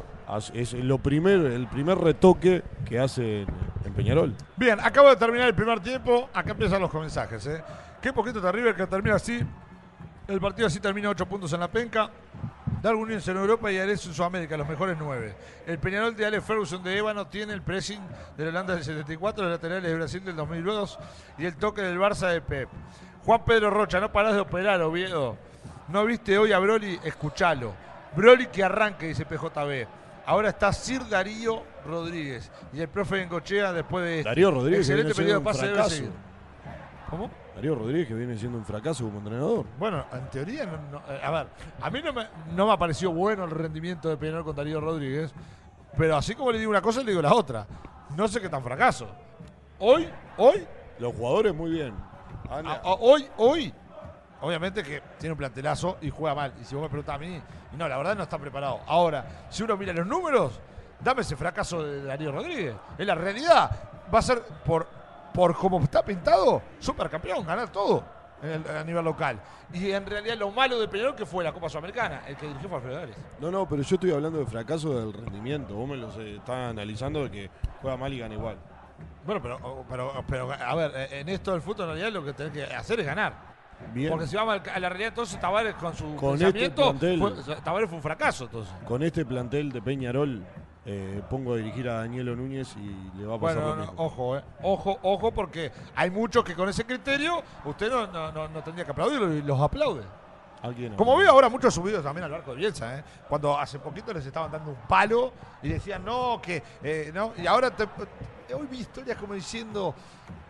es lo primero, el primer retoque que hace en, Peñarol. Bien, acabo de terminar el primer tiempo. Acá empiezan los mensajes. ¿eh? Qué poquito de River que termina así. El partido así termina 8 puntos en la penca. Darwin Núñez en Europa y Ares en Sudamérica, los mejores nueve. El Peñarol de Alex Ferguson de Ébano tiene el pressing de la Holanda del 74, los laterales de Brasil del 2002 y el toque del Barça de Pep. Juan Pedro Rocha, no parás de operar, Oviedo. ¿No viste hoy a Broly? Escuchalo. Broly que arranque, dice PJB. Ahora está Sir Darío Rodríguez y el profe Bengochea después de este. Darío Rodríguez Excelente periodo de pase debe seguir. ¿Cómo? Darío Rodríguez que viene siendo un fracaso como entrenador. Bueno, en teoría, no- no- eh, a ver, a mí no me, no me ha parecido bueno el rendimiento de Peñarol con Darío Rodríguez, pero así como le digo una cosa, le digo la otra. No sé qué tan fracaso. Hoy, hoy, Los jugadores muy bien. Han- a- a- hoy, hoy, obviamente que tiene un plantelazo y juega mal. Y si vos me preguntás a mí, no, la verdad no está preparado. Ahora, si uno mira los números, dame ese fracaso de Darío Rodríguez. En la realidad, va a ser por, por como está pintado, supercampeón, ganar todo en el- a nivel local. Y en realidad lo malo de Peñarol que fue la Copa Sudamericana, el que dirigió fue Alfredo. No, no, pero yo estoy hablando de fracaso del rendimiento. Vos me lo sé, estás analizando de que juega mal y gana igual. Bueno, pero, pero, pero, a ver, eh, en esto del fútbol en realidad lo que tenés que hacer es ganar. Bien. Porque si vamos a la realidad, entonces Tavares con su Con este plantel. fue- Tavares fue un fracaso entonces. Con este plantel de Peñarol, eh, pongo a dirigir a Danielo Núñez y le va a pasar Bueno, lo no, mismo. ojo, eh. Ojo, ojo, porque hay muchos que con ese criterio usted no, no, no, no tendría que aplaudirlo y los aplaude. Alguien Como veo ahora muchos subidos también al barco de Bielsa, ¿eh? cuando hace poquito les estaban dando un palo y decían no, que eh, no, y ahora te- hoy vi historias como diciendo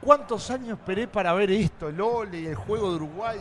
cuántos años esperé para ver esto, el Ole y el juego de Uruguay.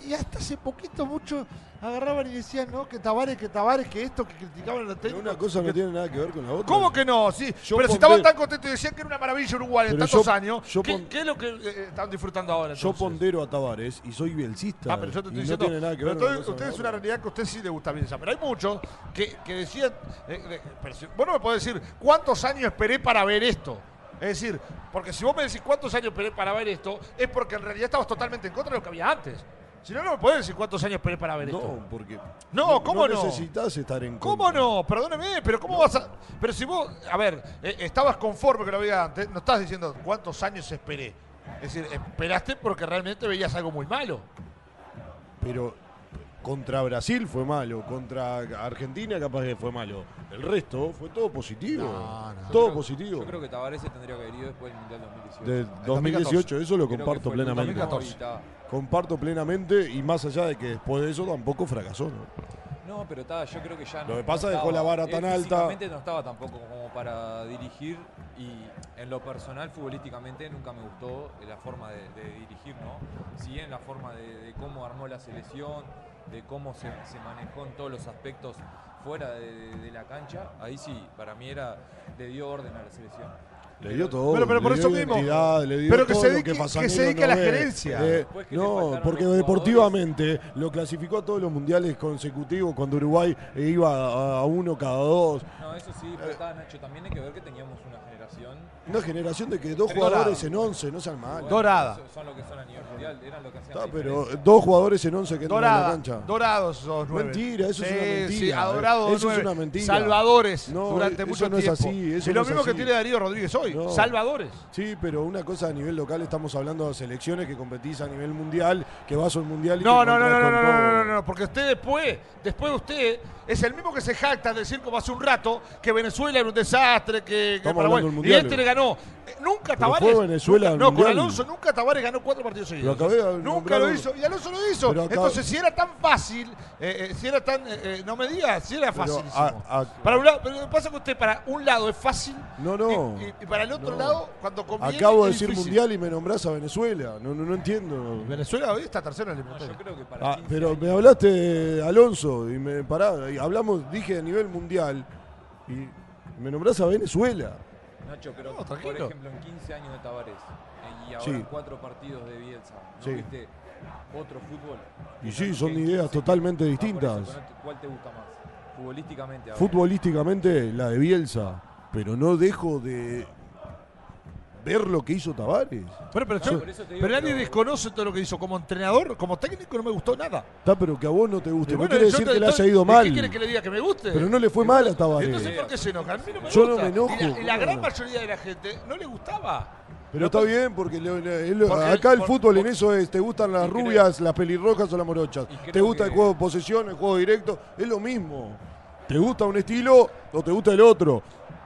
Y hasta hace poquito muchos agarraban y decían, no, que Tavares, que Tavares, que esto, que criticaban a los técnicos. una cosa que- no tiene nada que ver con la otra. ¿Cómo que no? Sí, Yo pero si estaban tan contentos y decían que era una maravilla Uruguay en tantos yo- años, yo ¿qué, pon- qué es lo que eh, están disfrutando ahora? Yo entonces? pondero a Tavares y soy bielcista. Ah, pero yo te estoy no diciendo. tiene nada que ver con usted es una realidad que a usted sí le gusta Bielsa. Pero hay muchos que, que decían. eh, eh, pero si- vos no me podés decir cuántos años esperé para ver esto. Es decir, porque si vos me decís cuántos años esperé para ver esto, es porque en realidad estabas totalmente en contra de lo que había antes. Si no, no me podés decir cuántos años esperé para ver esto. No, porque. No, ¿cómo no? necesitas estar en ¿Cómo contra. no? Perdóneme, pero ¿cómo vas a.? Pero si vos, a ver, eh, estabas conforme que lo veía antes, no estás diciendo cuántos años esperé. Es decir, esperaste porque realmente veías algo muy malo. Pero contra Brasil fue malo, contra Argentina capaz que fue malo. El resto fue todo positivo. No, no. Todo Yo creo- positivo. Yo creo que Tavares se tendría que haber ido después del Mundial 2018. De 2014. 2018, eso lo comparto plenamente. último 2014. Comparto plenamente y más allá de que después de eso tampoco fracasó, ¿no? No, pero ta, yo creo que ya no. Lo que pasa no dejó la vara él tan alta. no estaba tampoco como para dirigir y en lo personal, futbolísticamente, nunca me gustó la forma de, de dirigir, ¿no? Si bien la forma de, de cómo armó la selección, de cómo se, se manejó en todos los aspectos fuera de, de- de la cancha, ahí sí, para mí era, le dio orden a la selección. Le dio todo. Pero- pero le por dio eso mismo. le dio Pero que todo se lo dedique- que Fasanelo se dedique a la ve. gerencia. Eh, que le no, porque deportivamente lo clasificó a todos los mundiales consecutivos cuando Uruguay iba a, a uno cada dos. No, eso sí, Eh. pero está Nacho, también hay que ver que teníamos una Una generación de que dos Tres jugadores en once, no sean mal. Dorada. Son, lo que son a nivel mundial, eran lo que hacían Está, la pero diferencia. dos jugadores en once que entran a la Dorada, cancha. dorados esos nueve. Mentira, eso es una mentira, Sí, eh. adorados Eso es una mentira. Salvadores No, durante eso mucho no es así, eso y lo no es mismo que tiene Darío Rodríguez hoy. No. Salvadores. Sí, pero una cosa a nivel local estamos hablando de selecciones que competís a nivel mundial, que vas al mundial y No, te no, no, no, no, no, no, no, porque usted después, después de usted, es el mismo que se jacta de decir como hace un rato que Venezuela era un desastre, que, que Paraguay. del Y mundial. este le ganó. Eh, Nunca Tavares. Venezuela nunca- no, con mundial. Alonso nunca Tavares ganó cuatro partidos seguidos. Nunca lo hizo. Y Alonso lo hizo. Acá- Entonces, si era tan fácil, eh, eh, si era tan. eh, no me digas, si era a- para un lado, pero lo que pasa es que usted para un lado es fácil. No, no. Y, para el otro No. lado, cuando conviene. Acabo de decir difícil. mundial y me nombrás a Venezuela. No, no, no entiendo. Venezuela hoy está tercero en el No, yo creo que para Ah, 15 pero me hablaste de Alonso y me pará, y hablamos, dije a nivel mundial y me nombrás a Venezuela. Nacho, pero No, por ejemplo, en 15 años de Tavares eh, y ahora Sí. en cuatro partidos de Bielsa, ¿no Sí. viste otro fútbol? Y sí, son ideas 15 totalmente Ah, distintas. eso, pero no te- ¿Cuál te gusta más? Futbolísticamente ahora. Futbolísticamente la de Bielsa, pero no dejo de ver lo que hizo Tavares. Pero, yo- pero nadie pero- desconoce todo lo que hizo. Como entrenador, como técnico, no me gustó nada. Está, pero que a vos no te guste. No quiere decir te- que le haya ido ¿y mal. ¿Qué quiere que le diga que me guste? Pero no le fue mal a Tavares. Entonces, ¿por qué se enoja? A mí no me Yo no me enojo, Y la, y la ¿cómo gran mayoría de la gente no le gustaba. Pero está bien porque, acá el por- fútbol en eso es, te gustan las creo- rubias, las pelirrojas o las morochas. Te gusta el juego de posesión, el juego directo, es lo mismo. Te gusta un estilo o te gusta el otro.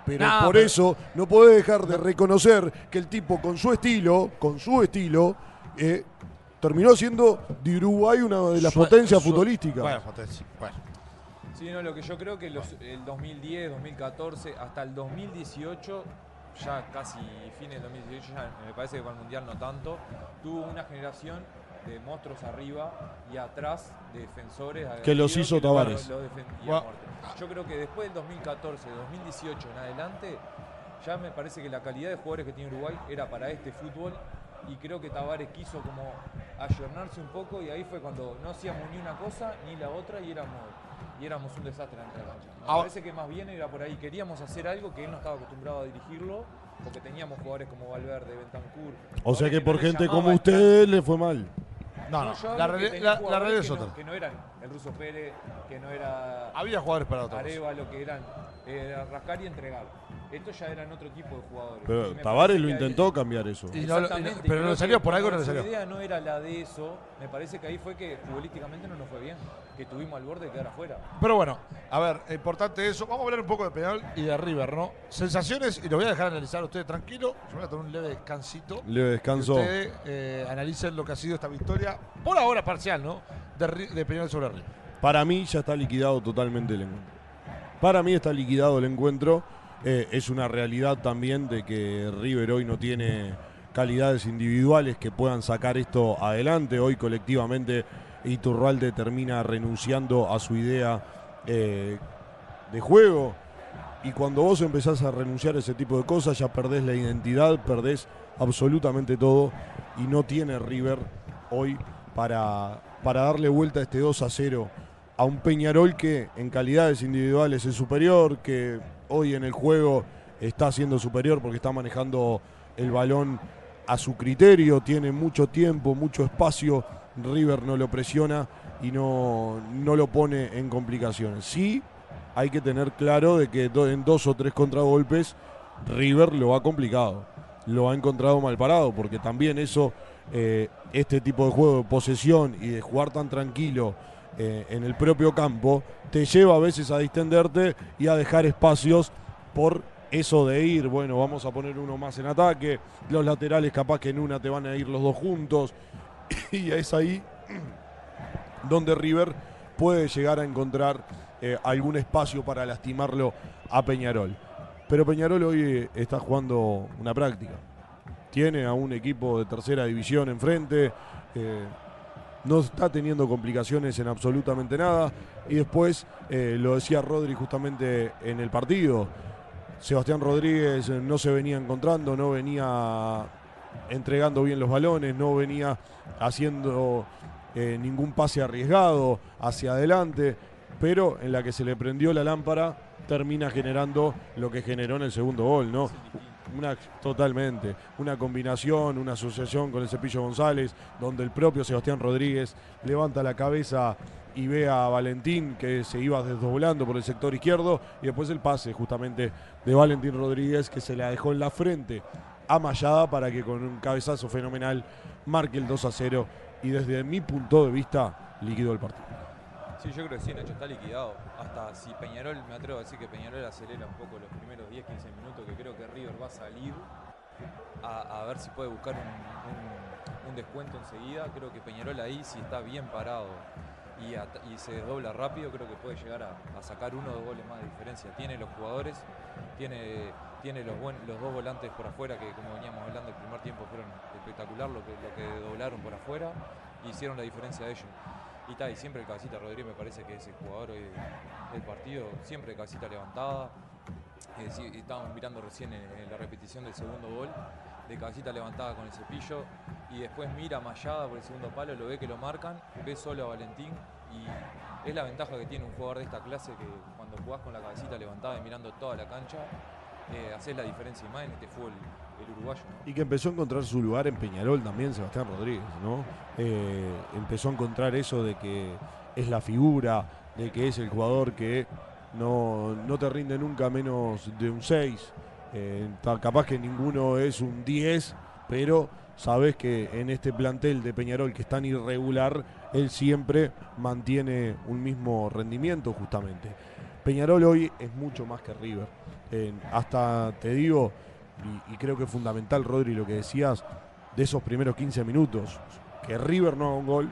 Pero No, por pero- eso no podés dejar de reconocer que el tipo con su estilo, con su estilo, eh, terminó siendo de Uruguay una de las Su- potencias su- futbolísticas. Bueno, potencia. Bueno. Sí, no, lo que yo creo que los- el 2010, 2014, hasta el 2018, ya casi fin del 2018, ya me parece que para el Mundial no tanto, tuvo una generación de monstruos arriba y atrás de defensores. Que los hizo lo- Tavares. lo. Yo creo que después del 2014, 2018 en adelante, ya me parece que la calidad de jugadores que tiene Uruguay era para este fútbol y creo que Tavares quiso como ayornarse un poco y ahí fue cuando no hacíamos ni una cosa ni la otra y éramos y éramos un desastre de la cancha. Me Ahora- parece que más bien era por ahí. Queríamos hacer algo que él no estaba acostumbrado a dirigirlo, porque teníamos jugadores como Valverde, Bentancur. O sea que por gente como usted le fue mal. No, no. yo La, hablo que reali- tenía la- la realidad es que no- otra. que no eran el Ruso Pérez, que no era Había jugadores para otra cosa. Areva, lo que eran, era rascar y entregar. Estos ya eran otro tipo de jugadores. Pero Tavares lo ahí- intentó cambiar eso. Y no lo- y no- Exactamente, pero no le salió, por algo no le salió. Su idea no era la de eso, me parece que ahí fue que futbolísticamente no nos fue bien, que tuvimos al borde de quedar afuera. Pero bueno, a ver, importante eso. Vamos a hablar un poco de Peñarol y de River, ¿no? Sensaciones, y lo voy a dejar analizar a ustedes tranquilo. Yo voy a tomar un leve descansito. Leve Que descanso. ustedes eh, analicen lo que ha sido esta victoria, por ahora parcial, ¿no? De, de Peñarol sobre River. Para mí ya está liquidado totalmente el encuentro. Para mí está liquidado el encuentro. Eh, es una realidad también de que River hoy no tiene calidades individuales que puedan sacar esto adelante. Hoy colectivamente Iturralde termina renunciando a su idea eh, de juego. Y cuando vos empezás a renunciar a ese tipo de cosas, ya perdés la identidad, perdés absolutamente todo. Y no tiene River hoy para, para darle vuelta a este 2 a 0 a un Peñarol que en calidades individuales es superior, que hoy en el juego está siendo superior porque está manejando el balón a su criterio, tiene mucho tiempo, mucho espacio, River no lo presiona y no, no lo pone en complicaciones. Sí, hay que tener claro de que en dos o tres contragolpes River lo ha complicado, lo ha encontrado mal parado, porque también eso, eh, este tipo de juego de posesión y de jugar tan tranquilo eh, en el propio campo, te lleva a veces a distenderte y a dejar espacios por eso de ir, bueno, vamos a poner uno más en ataque, los laterales capaz que en una te van a ir los dos juntos, y es ahí donde River puede llegar a encontrar eh, algún espacio para lastimarlo a Peñarol. Pero Peñarol hoy eh, está jugando una práctica. Tiene a un equipo de tercera división enfrente. eh, no está teniendo complicaciones en absolutamente nada. Y después, lo decía Rodri justamente en el partido, Sebastián Rodríguez no se venía encontrando, no venía entregando bien los balones, no venía haciendo eh, ningún pase arriesgado hacia adelante, pero en la que se le prendió la lámpara termina generando lo que generó en el segundo gol, ¿no? Una, totalmente, una combinación, una asociación con el Cepillo González, donde el propio Sebastián Rodríguez levanta la cabeza y ve a Valentín que se iba desdoblando por el sector izquierdo y después el pase justamente de Valentín Rodríguez que se la dejó en la frente a Mayada para que con un cabezazo fenomenal marque el 2 a 0 y desde mi punto de vista liquidó el partido. Sí, yo creo que sí, Nacho, está liquidado. Hasta si Peñarol, me atrevo a decir que Peñarol acelera un poco los primeros 10, 15 minutos, que creo que River va a salir a, ver si puede buscar un, descuento enseguida. Creo que Peñarol ahí, si está bien parado y, se desdobla rápido, creo que puede llegar a sacar uno o dos goles más de diferencia. Tiene los jugadores, tiene, tiene los, buen- los dos volantes por afuera, que como veníamos hablando, el primer tiempo fueron espectacular lo que, lo que doblaron por afuera y hicieron la diferencia de ellos. Y tal, y siempre el cabecita Rodríguez me parece que es el jugador hoy de- del partido, siempre cabecita levantada. Eh, estábamos mirando recién en, la repetición del segundo gol, de cabecita levantada con el cepillo, y después mira a Mayada por el segundo palo, lo ve que lo marcan, ve solo a Valentín, y es la ventaja que tiene un jugador de esta clase que cuando jugás con la cabecita levantada y mirando toda la cancha, eh, la diferencia y más en este fútbol el uruguayo. Y que empezó a encontrar su lugar en Peñarol también, Sebastián Rodríguez, ¿no? Eh, empezó a encontrar eso de que es la figura, de que es el jugador que no, no te rinde nunca menos de un 6. Eh, capaz que ninguno es un 10, pero sabes que en este plantel de Peñarol que es tan irregular, él siempre mantiene un mismo rendimiento justamente. Peñarol hoy es mucho más que River. Eh, hasta te digo, y, y creo que es fundamental, Rodri, lo que decías, de esos primeros 15 minutos, que River no haga un gol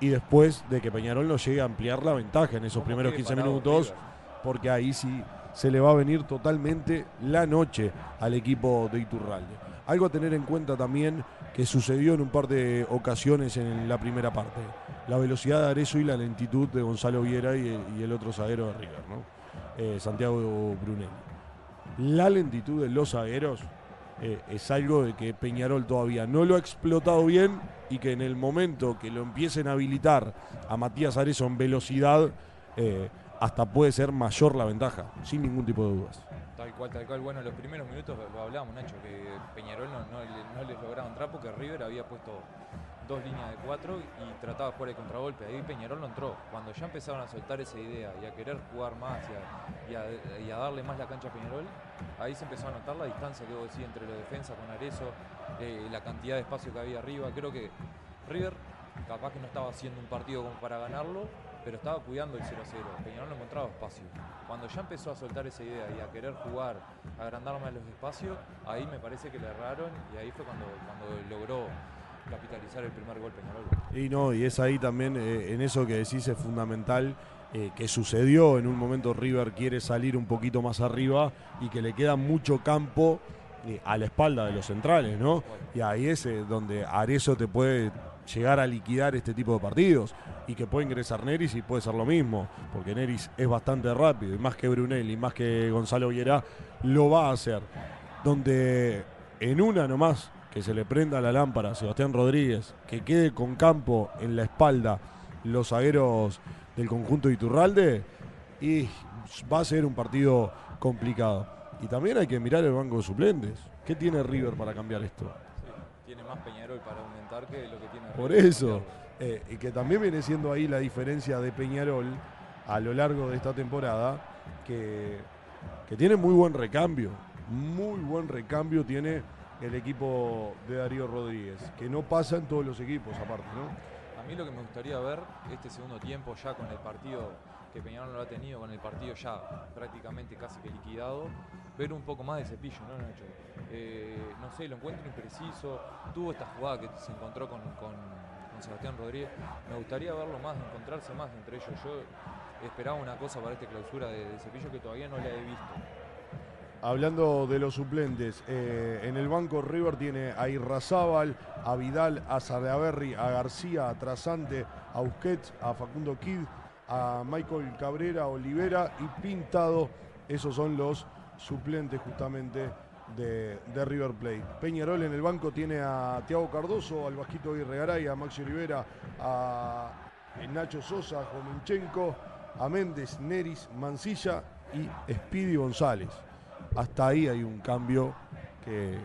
y después de que Peñarol no llegue a ampliar la ventaja en esos ¿Cómo primeros quede 15 parado minutos, porque ahí sí se le va a venir totalmente la noche al equipo de Iturralde. Algo a tener en cuenta también que sucedió en un par de ocasiones en la primera parte. La velocidad de Arezo y la lentitud de Gonzalo Viera y el, y el otro zaguero de River, ¿no? Eh, Santiago Brunelli. La lentitud de los zagueros eh, es algo de que Peñarol todavía no lo ha explotado bien y que en el momento que lo empiecen a habilitar a Matías Arezo en velocidad, eh, hasta puede ser mayor la ventaja, sin ningún tipo de dudas. Tal cual, tal cual. Bueno, los primeros minutos hablábamos, Nacho, que Peñarol no, no no les lograba entrar porque River había puesto dos líneas de cuatro y trataba de jugar el contragolpe. Ahí Peñarol no entró. Cuando ya empezaron a soltar esa idea y a querer jugar más y a, darle más la cancha a Peñarol, ahí se empezó a notar la distancia que vos decís entre la defensa con Arezo, eh, la cantidad de espacio que había arriba. Creo que River capaz que no estaba haciendo un partido como para ganarlo, pero estaba cuidando el 0 a 0. Peñarol no encontraba espacio. Cuando ya empezó a soltar esa idea y a querer jugar, agrandar más los espacios, ahí me parece que le erraron y ahí fue cuando, cuando logró capitalizar el primer gol Peñarol. Y no, y es ahí también, eh, en eso que decís, es fundamental eh, que sucedió en un momento River quiere salir un poquito más arriba y que le queda mucho campo eh, a la espalda de los centrales, ¿no? Y ahí es donde Arezo te puede llegar a liquidar este tipo de partidos y que puede ingresar Neris y puede ser lo mismo, porque Neris es bastante rápido y más que Brunelli, más que Gonzalo Viera, lo va a hacer. Donde en una nomás que se le prenda la lámpara a Sebastián Rodríguez, que quede con campo en la espalda los zagueros del conjunto de Iturralde, y va a ser un partido complicado. Y también hay que mirar el banco de suplentes. ¿Qué tiene River para cambiar esto? Sí, tiene más Peñarol para aumentar que lo que tiene Por River para eso, eh, y que también viene siendo ahí la diferencia de Peñarol a lo largo de esta temporada, que, que tiene muy buen recambio, muy buen recambio tiene el equipo de Darío Rodríguez, que no pasa en todos los equipos aparte, ¿no? A mí lo que me gustaría ver este segundo tiempo ya con el partido que Peñarol lo ha tenido, con el partido ya prácticamente casi que liquidado, ver un poco más de cepillo, ¿no, Nacho? Eh, no sé, lo encuentro impreciso, tuvo esta jugada que se encontró con, con- Sebastián Rodríguez, me gustaría verlo más, encontrarse más entre ellos. Yo esperaba una cosa para esta clausura de cepillo que todavía no la he visto. Hablando de los suplentes, eh, en el banco River tiene a Irrazábal, a Vidal, a Salaberry, a García, a Trasante, a Busquets, a Facundo Kid, a Michael Cabrera, Olivera y Pintado. Esos son los suplentes justamente de, River Plate. Peñarol en el banco tiene a Tiago Cardoso, al Vasquito Aguirre a Maxi Olivera, a Nacho Sosa, a Jomenchenko, a Méndez, Neris, Mancilla y Speedy González hasta ahí hay un cambio que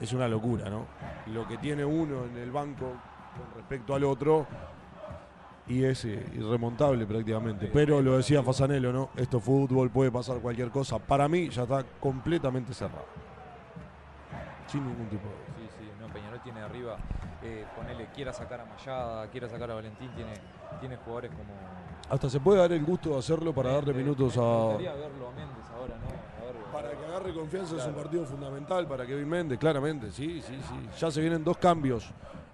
es una locura, ¿no? Lo que tiene uno en el banco con respecto al otro y es eh, irremontable prácticamente. Pero lo decía Fasanelo, ¿no? Esto es fútbol, puede pasar cualquier cosa. Para mí ya está completamente cerrado. Sin ningún tipo de... Sí, sí, no, Peñarol tiene arriba, eh, ponele, quiera sacar a Mayada, quiera sacar a Valentín, tiene, tiene jugadores como... Hasta se puede dar el gusto de hacerlo para darle minutos Me a... gustaría verlo a Méndez ahora, ¿no? A ver, Para que agarre confianza es un partido fundamental para Kevin Méndez, claramente, sí, sí, sí. Ya se vienen dos cambios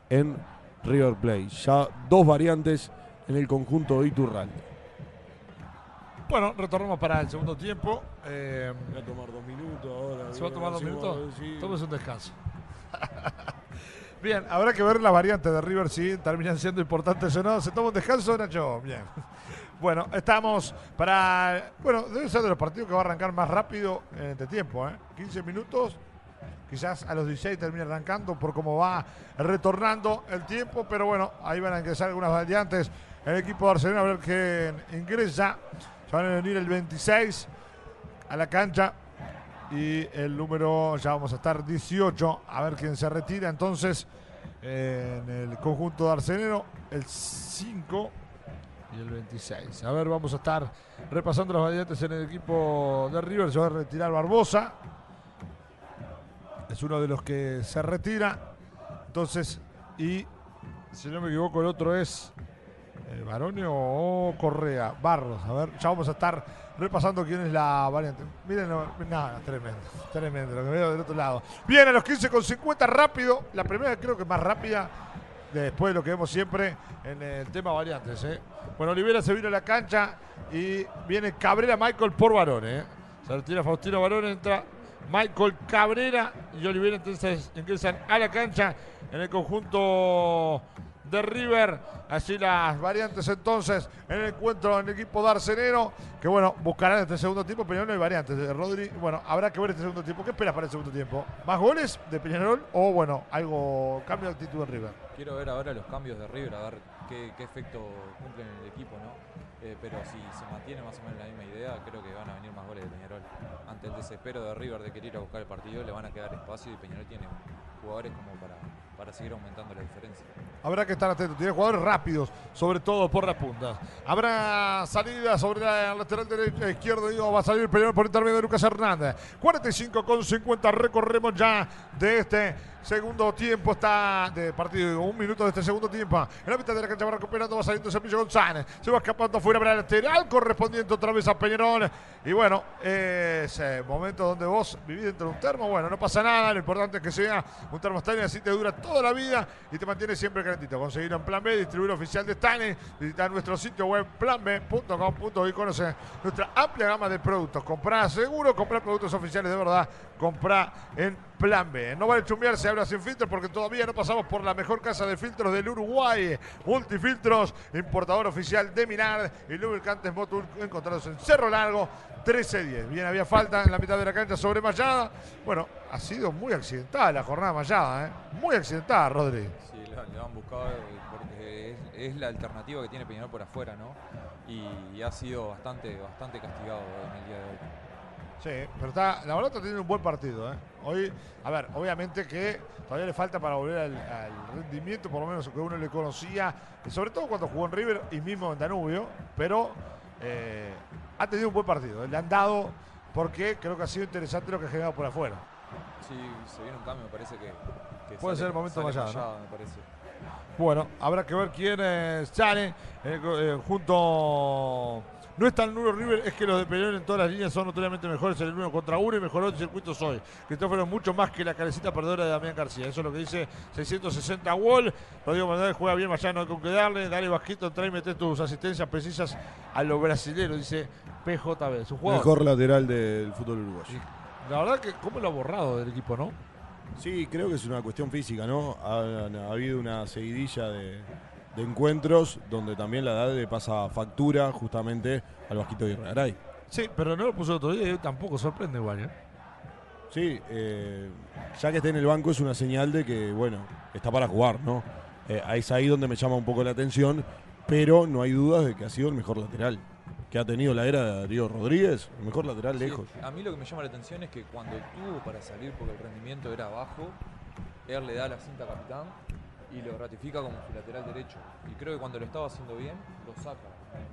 en River Plate, ya dos variantes en el conjunto de Iturralde. Bueno, retornamos para el segundo tiempo. Eh, Voy a tomar dos minutos ahora. ¿Se va a tomar dos minutos? Sí. Tómese un descanso. Bien, habrá que ver las variantes de River si terminan siendo importantes o no. ¿Se toma un descanso, Nacho? Bien. Bueno, estamos para. Bueno, debe ser de los partidos que va a arrancar más rápido en este tiempo, ¿eh? 15 minutos. Quizás a los 16 termine arrancando por cómo va retornando el tiempo, pero bueno, ahí van a ingresar algunas variantes. El equipo de Arsenal a ver quién ingresa. Se van a venir el 26 a la cancha y el número, ya vamos a estar 18, a ver quién se retira. Entonces, en el conjunto de Arsenero, el 5 y el 26. A ver, vamos a estar repasando las variantes en el equipo de River. Se va a retirar Barbosa. es uno de los que se retira. Entonces, y si no me equivoco, el otro es eh, Baronio o Correa. Barros, a ver, ya vamos a estar repasando quién es la variante. Miren, nada, tremendo, tremendo, lo que veo del otro lado. Bien, a los 15 con 50, rápido. La primera creo que más rápida después de lo que vemos siempre en el tema variantes. ¿eh? Bueno, Olivera se vino a la cancha y viene Cabrera Michael por Barón. ¿eh? Se retira Faustino Barón, entra Michael Cabrera y Olivera entonces ingresan a la cancha en el conjunto de River. Así las variantes entonces en el encuentro en el equipo de. Que bueno, buscarán este segundo tiempo. Peñarol no hay variantes. de Rodri, bueno, habrá que ver este segundo tiempo. ¿Qué esperas para el segundo tiempo? ¿Más goles de Peñarol o bueno, algo, cambio de actitud en River? Quiero ver ahora los cambios de River, a ver qué, qué efecto cumplen en el equipo, ¿no? Eh, pero si se mantiene más o menos la misma idea, creo que van a venir más goles de Peñarol. Ante el desespero de River de querer ir a buscar el partido, le van a quedar espacio y Peñarol tiene jugadores como para, para seguir aumentando la diferencia. Habrá que estar atento. Tiene jugadores rápidos, sobre todo por las puntas. Habrá salida sobre la lateral derecha, izquierdo. Digo, va a salir el Peñarol por intermedio de Lucas Hernández. 45 con 50. Recorremos ya de este segundo tiempo. Está de partido, un minuto de este segundo tiempo. En la mitad de la cancha va recuperando, va saliendo Cepillo González. Se va escapando fuera para el lateral, correspondiente otra vez a Peñarol. Y bueno, ese momento donde vos vivís dentro de un termo, bueno, no pasa nada. Lo importante es que sea un termo Stanley, así te dura toda la vida y te mantiene siempre calentito. Conseguirlo en Plan B, distribuidor oficial de Stanley. Visitar nuestro sitio web planb.com.y conoce nuestra amplia gama de productos. Comprá seguro, comprar productos oficiales de verdad. Comprá en Plan B. No vale chumbear, se habla sin filtros porque todavía no pasamos por la mejor casa de filtros del Uruguay. Multifiltros, importador oficial de Minard y lubricantes Motul encontrados en Cerro Largo 13-10. Bien, había falta en la mitad de la cancha sobre Mayada. Bueno, ha sido muy accidentada la jornada Mayada, ¿eh? Muy accidentada, Rodri. Sí, lo han buscado eh, porque es, es la alternativa que tiene Peñarol por afuera, ¿no? Y, y ha sido bastante, bastante castigado en el día de hoy. Sí, pero está, la verdad está teniendo un buen partido. ¿eh? Hoy, a ver, obviamente que todavía le falta para volver al, al rendimiento, por lo menos que uno le conocía, y sobre todo cuando jugó en River y mismo en Danubio, pero eh, ha tenido un buen partido. ¿eh? Le han dado, porque creo que ha sido interesante lo que ha generado por afuera. Sí, se viene un cambio, me parece que. que Puede sale- ser el momento sale Mayada, ¿no? Me parece. Bueno, habrá que ver quién sale eh, junto. No es tan nulo River, es que los de Peñarol en todas las líneas son notoriamente mejores en el uno contra uno y mejoró el circuito Soy. Cristóforo mucho más que la carecita perdedora de Damián García. Eso es lo que dice 660 Wall. Rodrigo Manuel juega bien, allá no hay con qué darle. Dale bajito, trae y mete tus asistencias precisas a los brasileños, dice PJB. Es un jugador. Mejor lateral del fútbol uruguayo. La verdad que cómo lo ha borrado del equipo, ¿no? Sí, creo que es una cuestión física, ¿no? Ha, ha habido una seguidilla de, de encuentros donde también la edad le pasa factura justamente al Bajito Guerrero. Sí, pero no lo puso el otro día y hoy tampoco sorprende igual, ¿eh? Sí, eh, ya que esté en el banco es una señal de que, bueno, está para jugar, ¿no? Eh, es ahí donde me llama un poco la atención, pero no hay dudas de que ha sido el mejor lateral que ha tenido la era de Darío Rodríguez, el mejor lateral Sí, lejos. a mí lo que me llama la atención es que cuando tuvo para salir porque el rendimiento era bajo, él le da la cinta a capitán y lo ratifica como su lateral derecho. Y creo que cuando lo estaba haciendo bien, lo saca.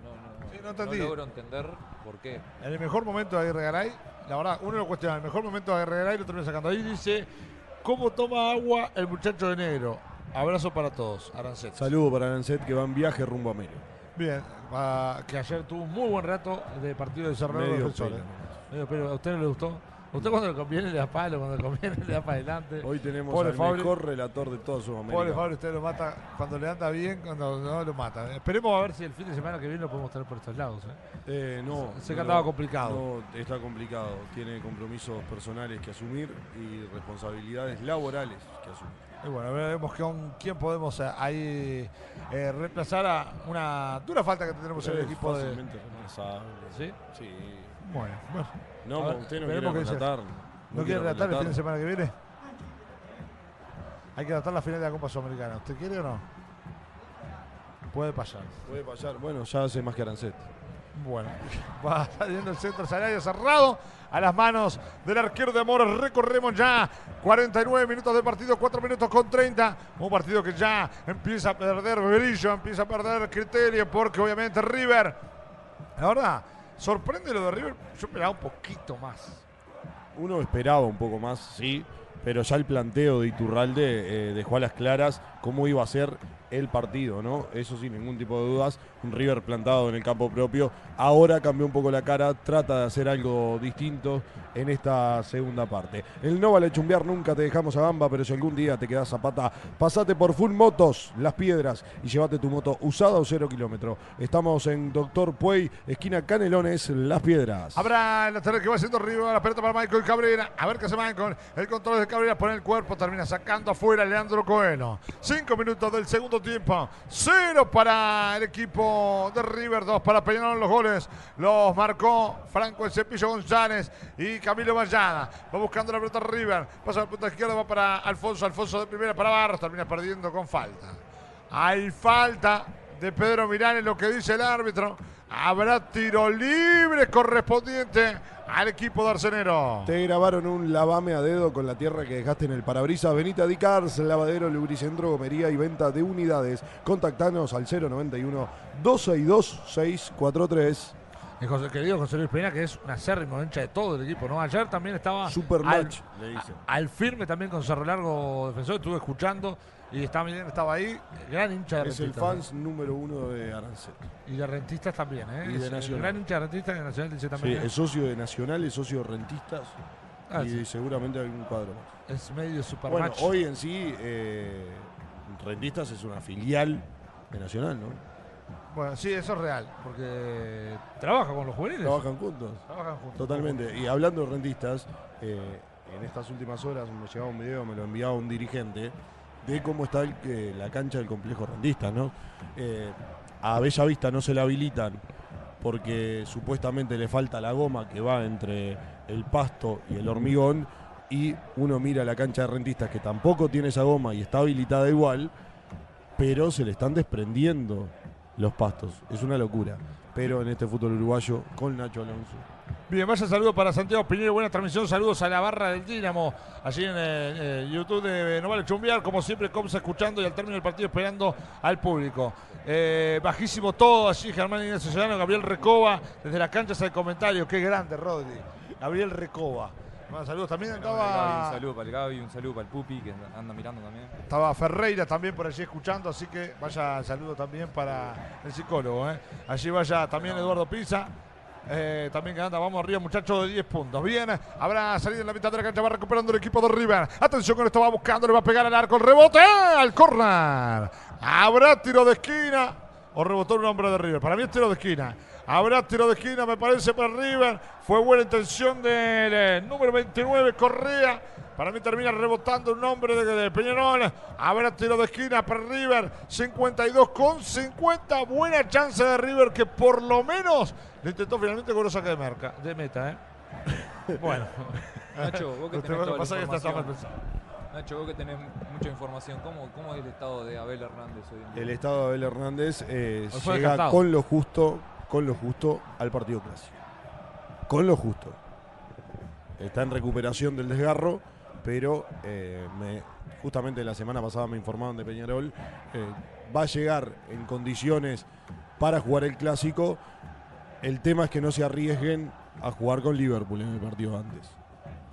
No, no, Sí, no no logro entender por qué. En el mejor momento de Aguirre Garay, la verdad, uno lo cuestiona, el mejor momento de Aguirre Garay lo termina sacando. Ahí dice, ¿cómo toma agua el muchacho de negro? Abrazo para todos, Arancet. Saludo para Lancet que va en viaje rumbo a Melo. Bien, que ayer tuvo un muy buen rato de partido de Cerrado Medio Defensores. pelo. ¿A usted no le gustó? ¿A usted cuando le conviene le da palo, cuando le conviene le da para adelante? Hoy tenemos Pobre al Fabri. mejor relator de toda Sudamérica. Pobre Fabio, usted lo mata cuando le anda bien, cuando no lo mata. Esperemos a ver si el fin de semana que viene lo podemos tener por estos lados. ¿eh? Eh, no, Sé que no, andaba complicado. No, está complicado. Tiene compromisos personales que asumir y responsabilidades laborales que asumir. Y bueno, veremos con quién podemos eh, ahí eh, reemplazar a una dura falta que tenemos en el equipo de. ¿Sí? Sí. Bueno, bueno. No, ver, usted no quiere relatar. ¿No quiere relatar el fin de semana que viene? Hay que relatar la final de la Copa Sudamericana. ¿Usted quiere o no? Puede pasar. Puede pasar. Bueno, ya hace más que Arancet. Bueno, va saliendo el centro salario cerrado a las manos del arquero de Amor. Recorremos ya 49 minutos de partido, 4 minutos con 30. Un partido que ya empieza a perder brillo, empieza a perder criterio, porque obviamente River, la verdad, sorprende lo de River. Yo esperaba un poquito más. Uno esperaba un poco más, sí, pero ya el planteo de Iturralde eh, dejó a las claras cómo iba a ser el partido, ¿no? Eso sin ningún tipo de dudas. Un River plantado en el campo propio. Ahora cambió un poco la cara, trata de hacer algo distinto en esta segunda parte. El no vale chumbear, nunca te dejamos a gamba, pero si algún día te quedas zapata, pasate por Full Motos, Las Piedras, y llévate tu moto usada o cero kilómetro. Estamos en Doctor Puey, esquina Canelones, Las Piedras. Habrá el lateral que va haciendo arriba, la pelota para Michael Cabrera. A ver qué hace Michael. El control de Cabrera pone el cuerpo, termina sacando afuera Leandro Coelho. Cinco minutos del segundo tiempo. Cero para el equipo de River, dos para Peñarol los goles. Los marcó Franco el Cepillo González y Camilo Vallada. Va buscando la pelota River. Pasa la punta izquierda, va para Alfonso. Alfonso de primera para Barros. Termina perdiendo con falta. Hay falta de Pedro Mirán en lo que dice el árbitro. Habrá tiro libre correspondiente al equipo de Arcenero. Te grabaron un lavame a dedo con la tierra que dejaste en el parabrisas. Benita Dicars, lavadero, lubricentro, gomería y venta de unidades. Contactanos al 091 262 643. El José, querido José Luis Peña, que es un acérrimo hincha de todo el equipo, ¿no? Ayer también estaba Super al, match, le dicen. al firme también con Cerro Largo Defensor, estuve escuchando y estaba, estaba ahí, gran hincha de Es el fans número uno de Arancet. Y de rentistas también, ¿eh? Y de Es Nacional. Gran hincha de rentistas de Nacional dice Sí, también. ¿eh? es socio de Nacional, es socio de Rentistas Ah, y sí. seguramente algún cuadro más. Es medio super Bueno, match. hoy en sí, eh, Rentistas es una filial de Nacional, ¿no? Bueno, sí, eso es real, porque trabaja con los juveniles. Trabajan juntos. Trabajan juntos. Totalmente. Y hablando de rentistas, eh, en estas últimas horas me llegaba un video, me lo enviaba un dirigente, de cómo está el, que- la cancha del complejo rentistas, ¿no? Eh, a Bella Vista no se la habilitan porque supuestamente le falta la goma que va entre el pasto y el hormigón y uno mira la cancha de rentistas que tampoco tiene esa goma y está habilitada igual, pero se le están desprendiendo los pastos. Es una locura. Pero en este fútbol uruguayo, con Nacho Alonso. Bien, vaya saludo para Santiago Piñero, buena transmisión, saludos a la barra del Dínamo, allí en eh, eh, YouTube de No Vale Chumbiar, como siempre, Comsa escuchando y al término del partido esperando al público. Eh, bajísimo todo, allí Germán Inés Ciudadano, Gabriel Recoba, desde las canchas al comentario, qué grande, Rodri. Gabriel Recoba. Bueno, saludos también Un estaba, saludo para el Gaby, un saludo para el Pupi que anda mirando también. estaba Ferreira también por allí escuchando, así que vaya saludo también para el psicólogo. ¿eh? Allí vaya también Eduardo Pisa. Eh, también que anda, vamos arriba, muchachos, de 10 puntos. Bien, habrá salido en la mitad de la cancha, va recuperando el equipo de River. Atención con esto, va buscando, le va a pegar al arco, el rebote, ¡eh! al corner. Habrá tiro de esquina o rebotó un hombre de River. Para mí es tiro de esquina. Habrá tiro de esquina, me parece, para River. Fue buena intención del eh, número 29, Correa. Para mí termina rebotando un hombre de, de Peñarol. Habrá tiro de esquina para River. 52 con 50. Buena chance de River que por lo menos le intentó finalmente con lo saque de, merca, de meta. ¿eh? bueno. Nacho, vos que Lo tenés toda la pasa que está- está mal información. pensado. Nacho, vos que tenés mucha información, ¿cómo, cómo es el estado de Abel Hernández hoy en día? El estado de Abel Hernández eh, llega descartado. con lo justo, con lo justo al partido clásico. Con lo justo. Está en recuperación del desgarro, pero eh, me- justamente la semana pasada me informaron de Peñarol. eh, va a llegar en condiciones para jugar el clásico. El tema es que no se arriesguen a jugar con Liverpool en el partido antes.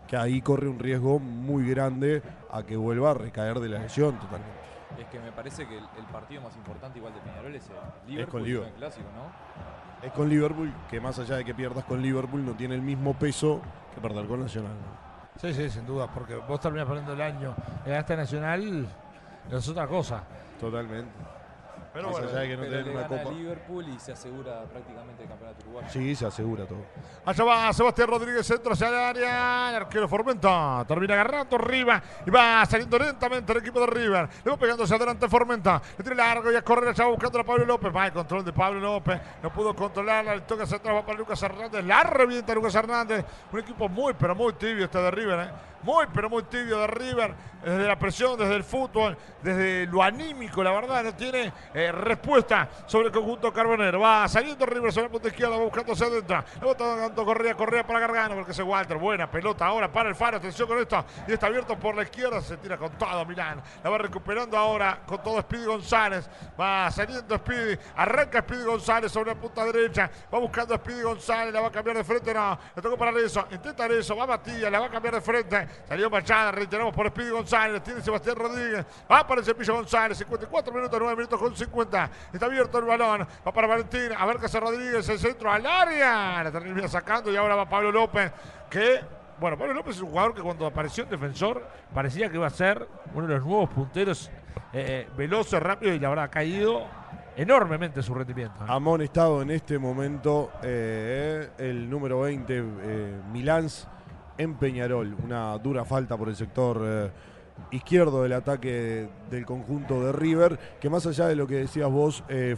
Que ahí corre un riesgo muy grande a que vuelva a recaer de la lesión totalmente. Es que me parece que el, el partido más importante igual de Peñarol es el Liverpool, con no Liverpool. el clásico, ¿no? Es con Liverpool, que más allá de que pierdas con Liverpool, no tiene el mismo peso que perder con Nacional. ¿no? Sí, sí, sin duda, porque vos terminás perdiendo el año en esta nacional, es otra cosa. Totalmente. Pero bueno, que no Pero tenés le una gana copa. a Liverpool y se asegura prácticamente el campeonato uruguayo. Sí, se asegura todo. Allá va Sebastián Rodríguez, centro hacia el área. El arquero Formenta termina agarrando arriba y va saliendo lentamente el equipo de River. Le va pegando hacia adelante Formenta. Le tira largo y a correr allá buscando a Pablo López. Va el control de Pablo López. No pudo controlarla. Le toca hacia atrás. Va para Lucas Hernández. La revienta Lucas Hernández. Un equipo muy, pero muy tibio este de River. ¿eh? Muy pero muy tibio de River, desde la presión, desde el fútbol, desde lo anímico, la verdad, no tiene eh, respuesta sobre el conjunto carbonero. Va saliendo River sobre la punta izquierda, va buscando hacia adentro. Le va dando Correa, Correa para Gargano, porque es Walter. Buena pelota ahora para el Faro, atención con esto. Y está abierto por la izquierda, se tira con todo Milán. La va recuperando ahora con todo Speedy González. Va saliendo Speedy, arranca Speedy González sobre la punta derecha. Va buscando a Speedy González, la va a cambiar de frente, no. Le tocó para eso, intenta eso, va Matías, la va a cambiar de frente. Salió Machada, reiteramos por Speedy González, tiene Sebastián Rodríguez, va para el cepillo González, 54 minutos, 9 minutos con 50. Está abierto el balón, va para Valentín, a ver hace Rodríguez, el centro al área. La termina sacando y ahora va Pablo López, que bueno, Pablo López es un jugador que cuando apareció en defensor parecía que iba a ser uno de los nuevos punteros eh, veloces, rápido y la verdad ha caído enormemente su rendimiento. Ha amonestado en este momento eh, el número 20, eh, Milans, en Peñarol. Una dura falta por el sector eh, izquierdo del ataque del conjunto de River, que más allá de lo que decías vos, eh,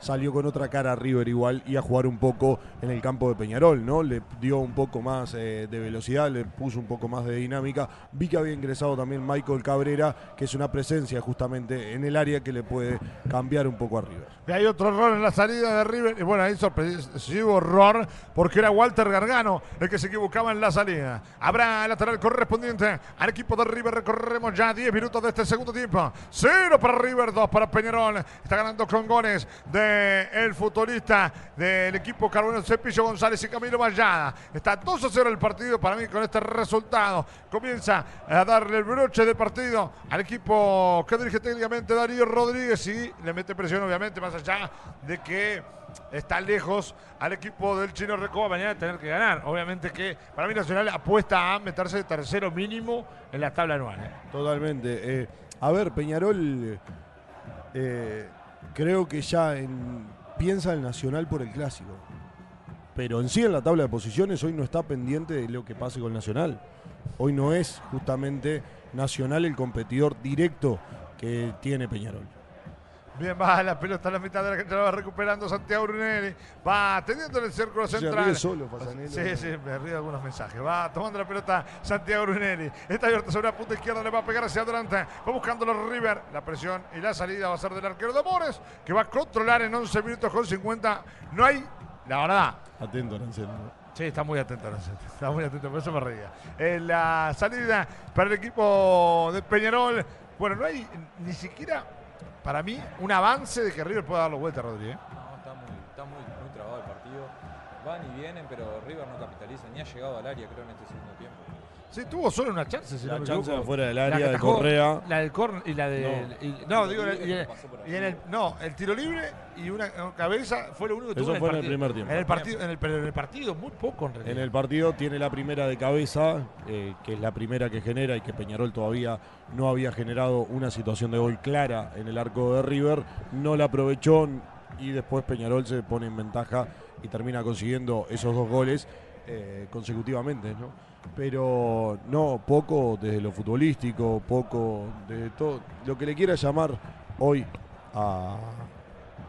salió con otra cara a River igual y a jugar un poco en el campo de Peñarol, ¿no? Le dio un poco más eh, de velocidad, le puso un poco más de dinámica. Vi que había ingresado también Michael Cabrera, que es una presencia justamente en el área que le puede cambiar un poco a River. Y hay otro error en la salida de River. Y bueno, ahí sorpresivo error porque era Walter Gargano el que se equivocaba en la salida. Habrá lateral correspondiente al equipo de River. Recorremos ya 10 minutos de este segundo tiempo. Cero para River, dos para Peñarol. Está ganando con goles de el futbolista del equipo Carbonero Cepillo González y Camilo Mayada. Está 2 a 0 el partido para mí con este resultado. Comienza a darle el broche de partido al equipo que dirige técnicamente Darío Rodríguez y le mete presión obviamente más allá de que está lejos al equipo del Chino Recoba mañana tener que ganar. Obviamente que para mí Nacional apuesta a meterse de tercero mínimo en la tabla anual. ¿eh? Totalmente. Eh, a ver, Peñarol eh, creo que ya en, piensa el Nacional por el clásico. Pero en sí en la tabla de posiciones hoy no está pendiente de lo que pase con Nacional. Hoy no es justamente Nacional el competidor directo que tiene Peñarol. Bien, va la pelota a la mitad de la cancha, la va recuperando Santiago Brunelli. Va teniendo en el círculo central. Se ríe solo. Sí, sí, me río algunos mensajes. Va tomando la pelota Santiago Brunelli. Está abierto sobre la punta izquierda, le va a pegar hacia adelante. Va buscando los River. La presión y la salida va a ser del arquero de Amores, que va a controlar en 11 minutos con 50. No hay, la verdad. Atento, Arancel. ¿no? Sí, está muy atento. Está muy atento, por eso me reía. En la salida para el equipo de Peñarol. Bueno, no hay ni siquiera para mí, un avance de que River pueda dar la vuelta, Rodríguez. No, está muy, está muy, muy trabado el partido. Van y vienen, pero River no capitaliza, ni ha llegado al área, creo, en este segundo tiempo. Sí, tuvo solo una chance, si La no me chance equivoco. afuera del área de Correa. La del corner y la de. No. y- no, digo, y, en- y el. No, el tiro libre y una, cabeza fue lo único que Eso tuvo el fue en el primer tiempo. En el partido, en el, pero en el partido, muy poco en realidad. En el partido tiene la primera de cabeza, eh, que es la primera que genera y que Peñarol todavía no había generado una situación de gol clara en el arco de River. No la aprovechó y después Peñarol se pone en ventaja y termina consiguiendo esos dos goles eh, consecutivamente, ¿no? Pero no, poco desde lo futbolístico, poco de todo. Lo que le quiera llamar hoy a,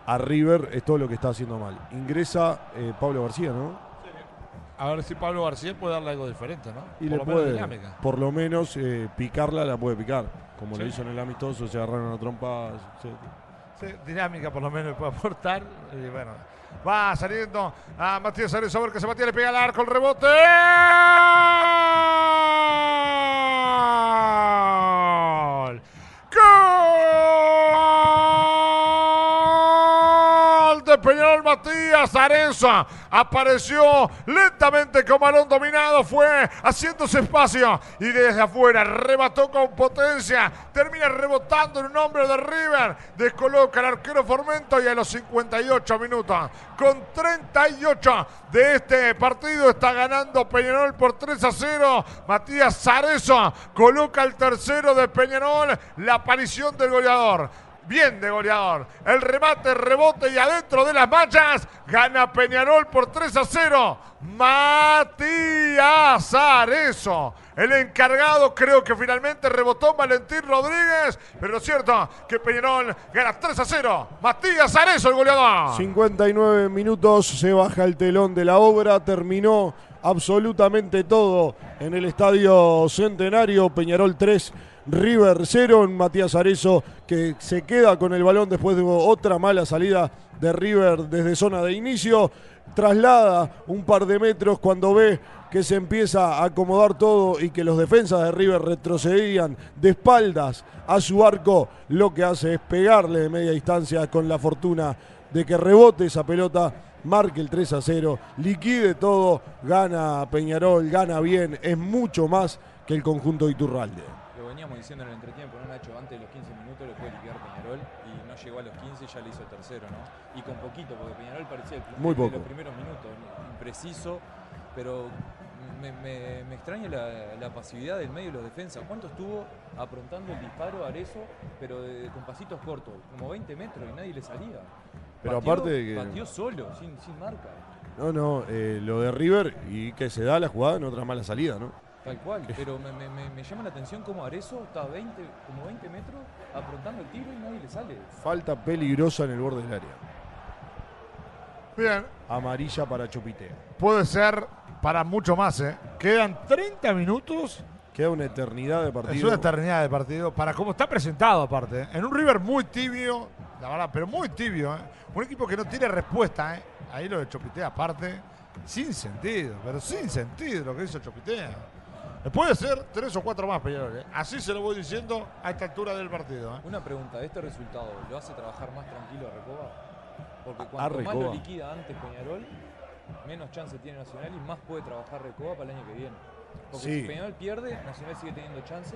a River es todo lo que está haciendo mal. Ingresa eh, Pablo García, ¿no? A ver si Pablo García puede darle algo diferente, ¿no? Y Por le lo menos puede, dinámica. por lo menos, eh, picarla la puede picar. Como Sí. lo hizo en el amistoso, se agarraron a trompas. sí. Sí, dinámica por lo menos puede aportar. Y bueno, va saliendo a Matías Ares a ver que se Matías le pega al arco, el rebote. ¡Gol! Matías Arenza apareció lentamente con balón dominado, fue haciéndose espacio y desde afuera remató con potencia, termina rebotando en un hombre de River, descoloca al arquero Formento y a los 58 minutos, con 38 de este partido está ganando Peñarol por 3 a 0, Matías Zarezo coloca el tercero de Peñarol, la aparición del goleador. Bien de goleador. El remate, rebote y adentro de las manchas. Gana Peñarol por 3 a 0. Matías Arezo. El encargado creo que finalmente rebotó Valentín Rodríguez. Pero lo cierto que Peñarol gana 3 a 0. Matías Arezo el goleador. 59 minutos, se baja el telón de la obra, terminó absolutamente todo en el Estadio Centenario. Peñarol 3, River 0. Matías Arezo que se queda con el balón después de otra mala salida de River desde zona de inicio. Traslada un par de metros cuando ve que se empieza a acomodar todo y que los defensas de River retrocedían de espaldas a su arco, lo que hace es pegarle de media distancia con la fortuna de que rebote esa pelota, marque el 3 a 0, liquide todo, gana Peñarol, gana bien, es mucho más que el conjunto de Iturralde. Diciendo en el entretiempo, ¿no, Nacho? Antes de los 15 minutos lo puede liquidar Peñarol y no llegó a los 15 y ya le hizo tercero, ¿no? Y con poquito, porque Peñarol parecía el Muy de poco. los primeros minutos, impreciso, pero me, me- me extraña la, la pasividad del medio y los defensas. ¿Cuánto estuvo aprontando el disparo a Arezo, pero de- con pasitos cortos? Como 20 metros y nadie le salía. Pero aparte de que- Pateó solo, sin, sin marca. No, no, eh, lo de River y que se da la jugada en otra mala salida, ¿no? Tal cual, pero me, me- me- me llama la atención cómo Arezo está a 20, como 20 metros aprontando el tiro y nadie le sale. Falta peligrosa en el borde del área. Bien, Amarilla para Chupitea. puede ser para mucho más, ¿eh? Quedan 30 minutos. Queda una eternidad de partido. Es una eternidad de partido. Para cómo está presentado, aparte. ¿eh? En un River muy tibio, la verdad, pero muy tibio. ¿eh? Un equipo que no tiene respuesta. ¿eh? Ahí lo de Chopitea, aparte. Sin sentido, pero sin sentido lo que hizo Chopitea. Puede ser tres o cuatro más, Peñarol. ¿eh? Así se lo voy diciendo a esta altura del partido. ¿eh? Una pregunta, ¿este resultado lo hace trabajar más tranquilo a Recoba? Porque A cuanto más lo liquida antes Peñarol, menos chance tiene Nacional y más puede trabajar Recoba para el año que viene. Porque Sí. si Peñarol pierde, Nacional sigue teniendo chance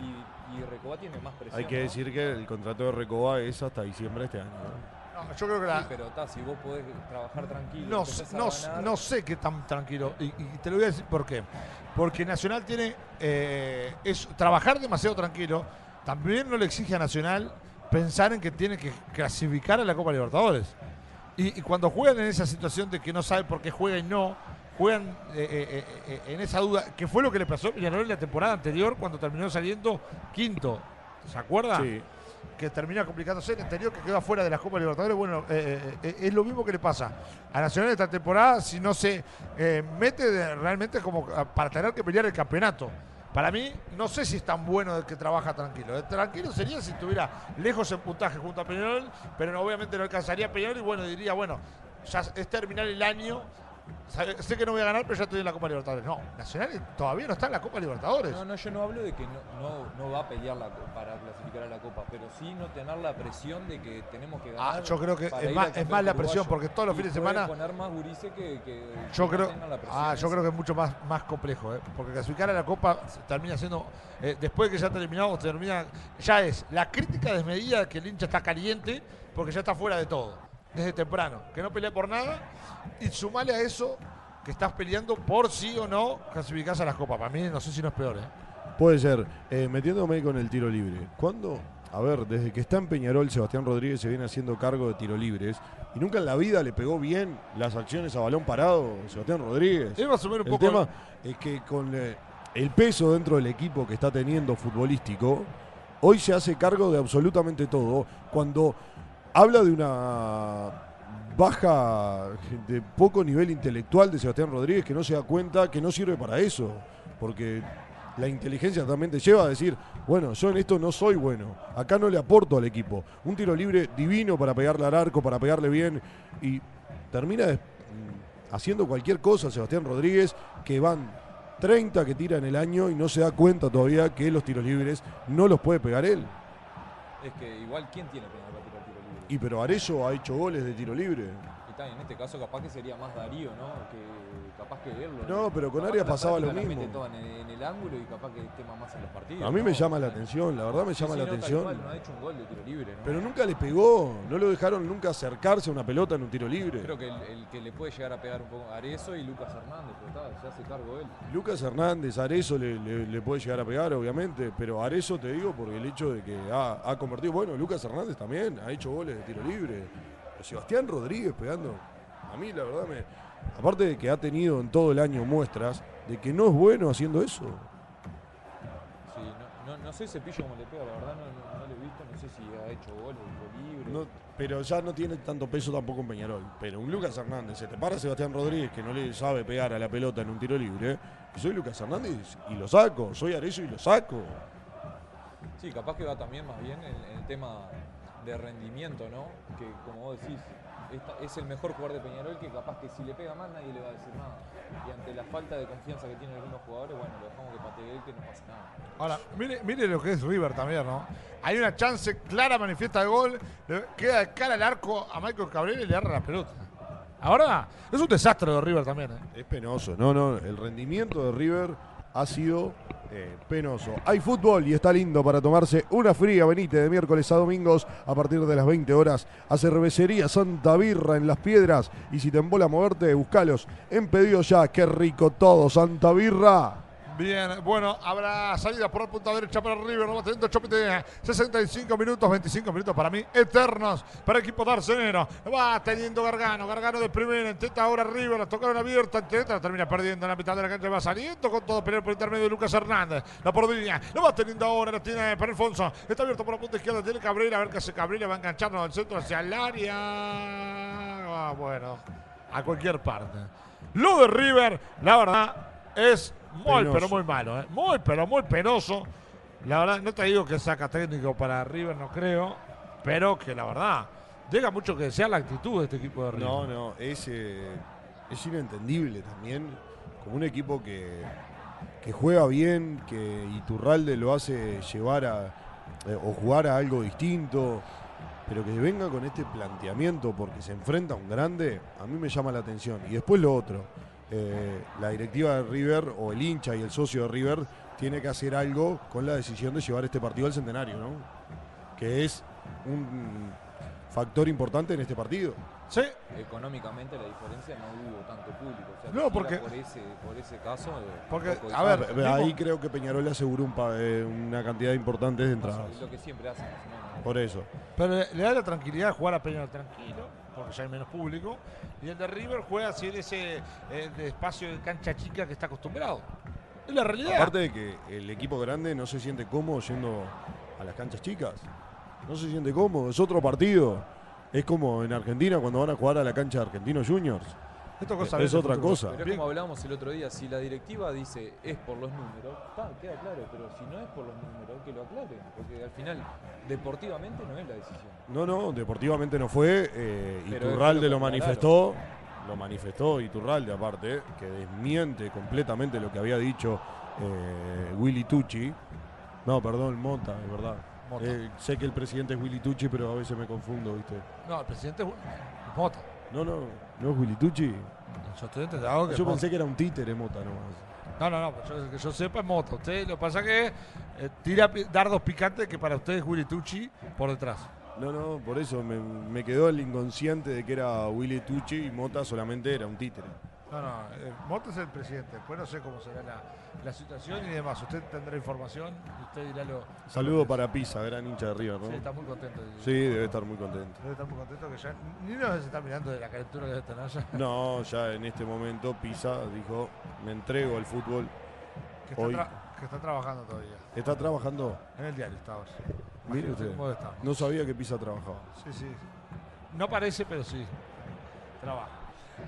y, y Recoba tiene más presión. Hay que ¿no? decir que el contrato de Recoba es hasta diciembre de este año. ¿no? No, yo creo que la, Sí, pero ta, si vos podés trabajar tranquilo, No, no, ganar, no sé qué tan tranquilo. Y, y te lo voy a decir por qué. Porque Nacional tiene. eh, es trabajar demasiado tranquilo. También no le exige a Nacional pensar en que tiene que clasificar a la Copa Libertadores. Y, y cuando juegan en esa situación de que no sabe por qué juega y no, juegan eh, eh, eh, en esa duda, que fue lo que le pasó a en la temporada anterior cuando terminó saliendo quinto. ¿Se acuerda? Sí. Que termina complicándose el anterior que quedó fuera de la Copa Libertadores. Bueno, eh, eh, es lo mismo que le pasa a Nacional esta temporada si no se eh, mete realmente como para tener que pelear el campeonato. Para mí, no sé si es tan bueno de que trabaja tranquilo. Eh, Tranquilo sería si estuviera lejos en puntaje junto a Peñarol, pero obviamente no alcanzaría a Peñarol y bueno, diría, bueno, ya es terminar el año. Sé que no voy a ganar, pero ya estoy en la Copa Libertadores. No, Nacional todavía no está en la Copa Libertadores. No, no, yo no hablo de que no, no, no va a pelear la, para clasificar a la Copa, pero sí no tener la presión de que tenemos que ganar. Ah, yo creo que es más- es más la presión, porque todos los Y fines de semana- poner más que, que Yo creo, la ah, yo creo que es mucho más, más complejo, ¿eh? porque clasificar a la Copa termina siendo, eh, después de que ya terminado, termina, ya es la crítica desmedida que el hincha está caliente porque ya está fuera de todo, desde temprano, que no pelea por nada, y sumale a eso que estás peleando por sí o no clasificás a las Copas. Para mí no sé si no es peor, ¿eh? Puede ser. Eh, metiéndome con el tiro libre. ¿Cuándo? A ver, desde que está en Peñarol, Sebastián Rodríguez se viene haciendo cargo de tiro libres y nunca en la vida le pegó bien las acciones a balón parado Sebastián Rodríguez. Es más o menos un El poco... tema es que con eh, el peso dentro del equipo que está teniendo futbolístico, hoy se hace cargo de absolutamente todo. Cuando habla de una baja de poco nivel intelectual de Sebastián Rodríguez que no se da cuenta que no sirve para eso, porque la inteligencia también te lleva a decir, bueno, yo en esto no soy bueno, acá no le aporto al equipo. Un tiro libre divino para pegarle al arco, para pegarle bien y termina haciendo cualquier cosa Sebastián Rodríguez que van 30 que tira en el año y no se da cuenta todavía que los tiros libres no los puede pegar él. Es que igual, ¿quién tiene para tirar tiro libre? Y pero Arezzo ha hecho goles de tiro libre. Y tal, en este caso capaz que sería más Darío, ¿no? Que capaz que él. lo- No, pero con Arias pasaba lo mismo. mete toda en, en el ángulo y capaz que tema más en los partidos. A mí me llama la atención, la verdad me llama sí, la no, atención. no ha hecho un gol de tiro libre, ¿no? Pero nunca le pegó, no lo dejaron nunca acercarse a una pelota en un tiro libre. Creo que el, el que le puede llegar a pegar un poco Arezo y Lucas Hernández, pero está, se hace cargo él. Lucas Hernández, Arezo le, le- le puede llegar a pegar, obviamente, pero Arezo te digo porque el hecho de que ha, ha convertido, bueno, Lucas Hernández también ha hecho goles de tiro libre. Sebastián Rodríguez pegando, a mí la verdad me... Aparte de que ha tenido en todo el año muestras de que no es bueno haciendo eso. Sí, no, No, no sé Cepillo cómo le pega, la verdad no, lo he visto, no sé si ha hecho goles, libre. No, pero ya no tiene tanto peso tampoco en Peñarol. Pero un Lucas Hernández, se te para Sebastián Rodríguez que no le sabe pegar a la pelota en un tiro libre. Y soy Lucas Hernández y lo saco. Soy Arezzo y lo saco. Sí, capaz que va también más bien en, en el tema de rendimiento, ¿no? Que como vos decís, es el mejor jugador de Peñarol que capaz que si le pega más nadie le va a decir nada. Y ante la falta de confianza que tienen algunos jugadores, bueno, lo dejamos que patee él que no pasa nada. Ahora, mire, mire lo que es River también, ¿no? Hay una chance clara, manifiesta de gol, le queda de cara al arco a Michael Cabrera y le agarra la pelota. Ahora, es un desastre de River también, ¿eh? Es penoso. No, no. El rendimiento de River ha sido eh, penoso. Hay fútbol y está lindo para tomarse una fría Benítez de miércoles a domingos a partir de las 20 horas. A Cervecería Santa Birra en Las Piedras. Y si te embola moverte, buscalos en pedido ya. Qué rico todo, Santa Birra. Bien, bueno, habrá salida por la punta derecha para River, no va teniendo Chopete, 65 minutos, 25 minutos para mí, eternos para el equipo de Arsenero. Va teniendo Gargano, Gargano de primera, intenta ahora River, la tocaron abierta, intenta, termina perdiendo en la mitad de la cancha, va saliendo con todo, pelear por intermedio de Lucas Hernández, la pordiña, lo va teniendo ahora, la tiene para Alfonso, está abierto por la punta izquierda, tiene Cabrera, a ver qué hace Cabrera, va enganchando al centro hacia el área, ah, bueno, a cualquier parte. Lo de River, la verdad, es muy, Penoso. pero muy malo, ¿eh? muy, pero muy penoso. La verdad, no te digo que saca técnico para River, no creo, pero que la verdad, deja mucho que desear la actitud de este equipo de River. No, no, es, eh, es inentendible también. Como un equipo que, que juega bien, que Iturralde lo hace llevar a. eh, o jugar a algo distinto. Pero que venga con este planteamiento porque se enfrenta a un grande, a mí me llama la atención. Y después lo otro. Eh, la directiva de River o el hincha y el socio de River tiene que hacer algo con la decisión de llevar este partido al centenario, ¿no? Que es un factor importante en este partido. Sí, Económicamente la diferencia no hubo tanto público. O sea, No, que porque- por ese, por ese caso. eh, Porque, a ver, Ah, mismo- ahí creo que Peñarol le aseguró un pa- eh, una cantidad importante de entradas. es lo que siempre hacen. Por eso. pero le, le da la tranquilidad de jugar a Peñarol tranquilo, porque ya hay menos público. Y el de River juega así en ese eh, espacio de cancha chica que está acostumbrado. Es la realidad. Aparte de que el equipo grande no se siente cómodo yendo a las canchas chicas. No se siente cómodo, es otro partido. Es como en Argentina cuando van a jugar a la cancha de Argentinos Juniors. Esto cosa es otra cosa. Pero es Bien. como hablábamos el otro día, si la directiva dice es por los números, está, queda claro, pero si no es por los números, que lo aclare, porque al final, deportivamente no es la decisión. No, no, deportivamente no fue. eh, Iturralde lo manifestó. Lo manifestó Iturralde, aparte, que desmiente completamente lo que había dicho eh, Willy Tucci. No, perdón, Mota, es verdad. Mota. Eh, sé que el presidente es Willy Tucci, pero a veces me confundo, ¿viste? No, el presidente es Mota. No, no, no es Willy Tucci. Yo, estoy enterado que es Yo pensé que era un títere Mota nomás. No, no, no, yo, que yo sepa es Mota. Usted lo que pasa que eh, tira dardos picantes que para usted es Willy Tucci por detrás. No, no, por eso me, me quedó el inconsciente de que era Willy Tucci y Mota solamente era un títere. No, no, eh, Mota es el presidente. Después no sé cómo será la, la situación y demás. Usted tendrá información y usted dirá lo. Saludo para Pisa, gran hincha de River, ¿no? Sí, está muy contento. Sí, debe estar muy contento. Debe estar muy contento que ya ni nos está mirando de la calentura que debe tener ya. No, ya en este momento Pisa dijo, me entrego al fútbol. Que está, Hoy- tra- que está trabajando todavía. ¿Está trabajando? En el diario está ahora. Mire usted. No sabía que Pisa trabajaba. Sí, sí. No parece, pero sí. Trabaja.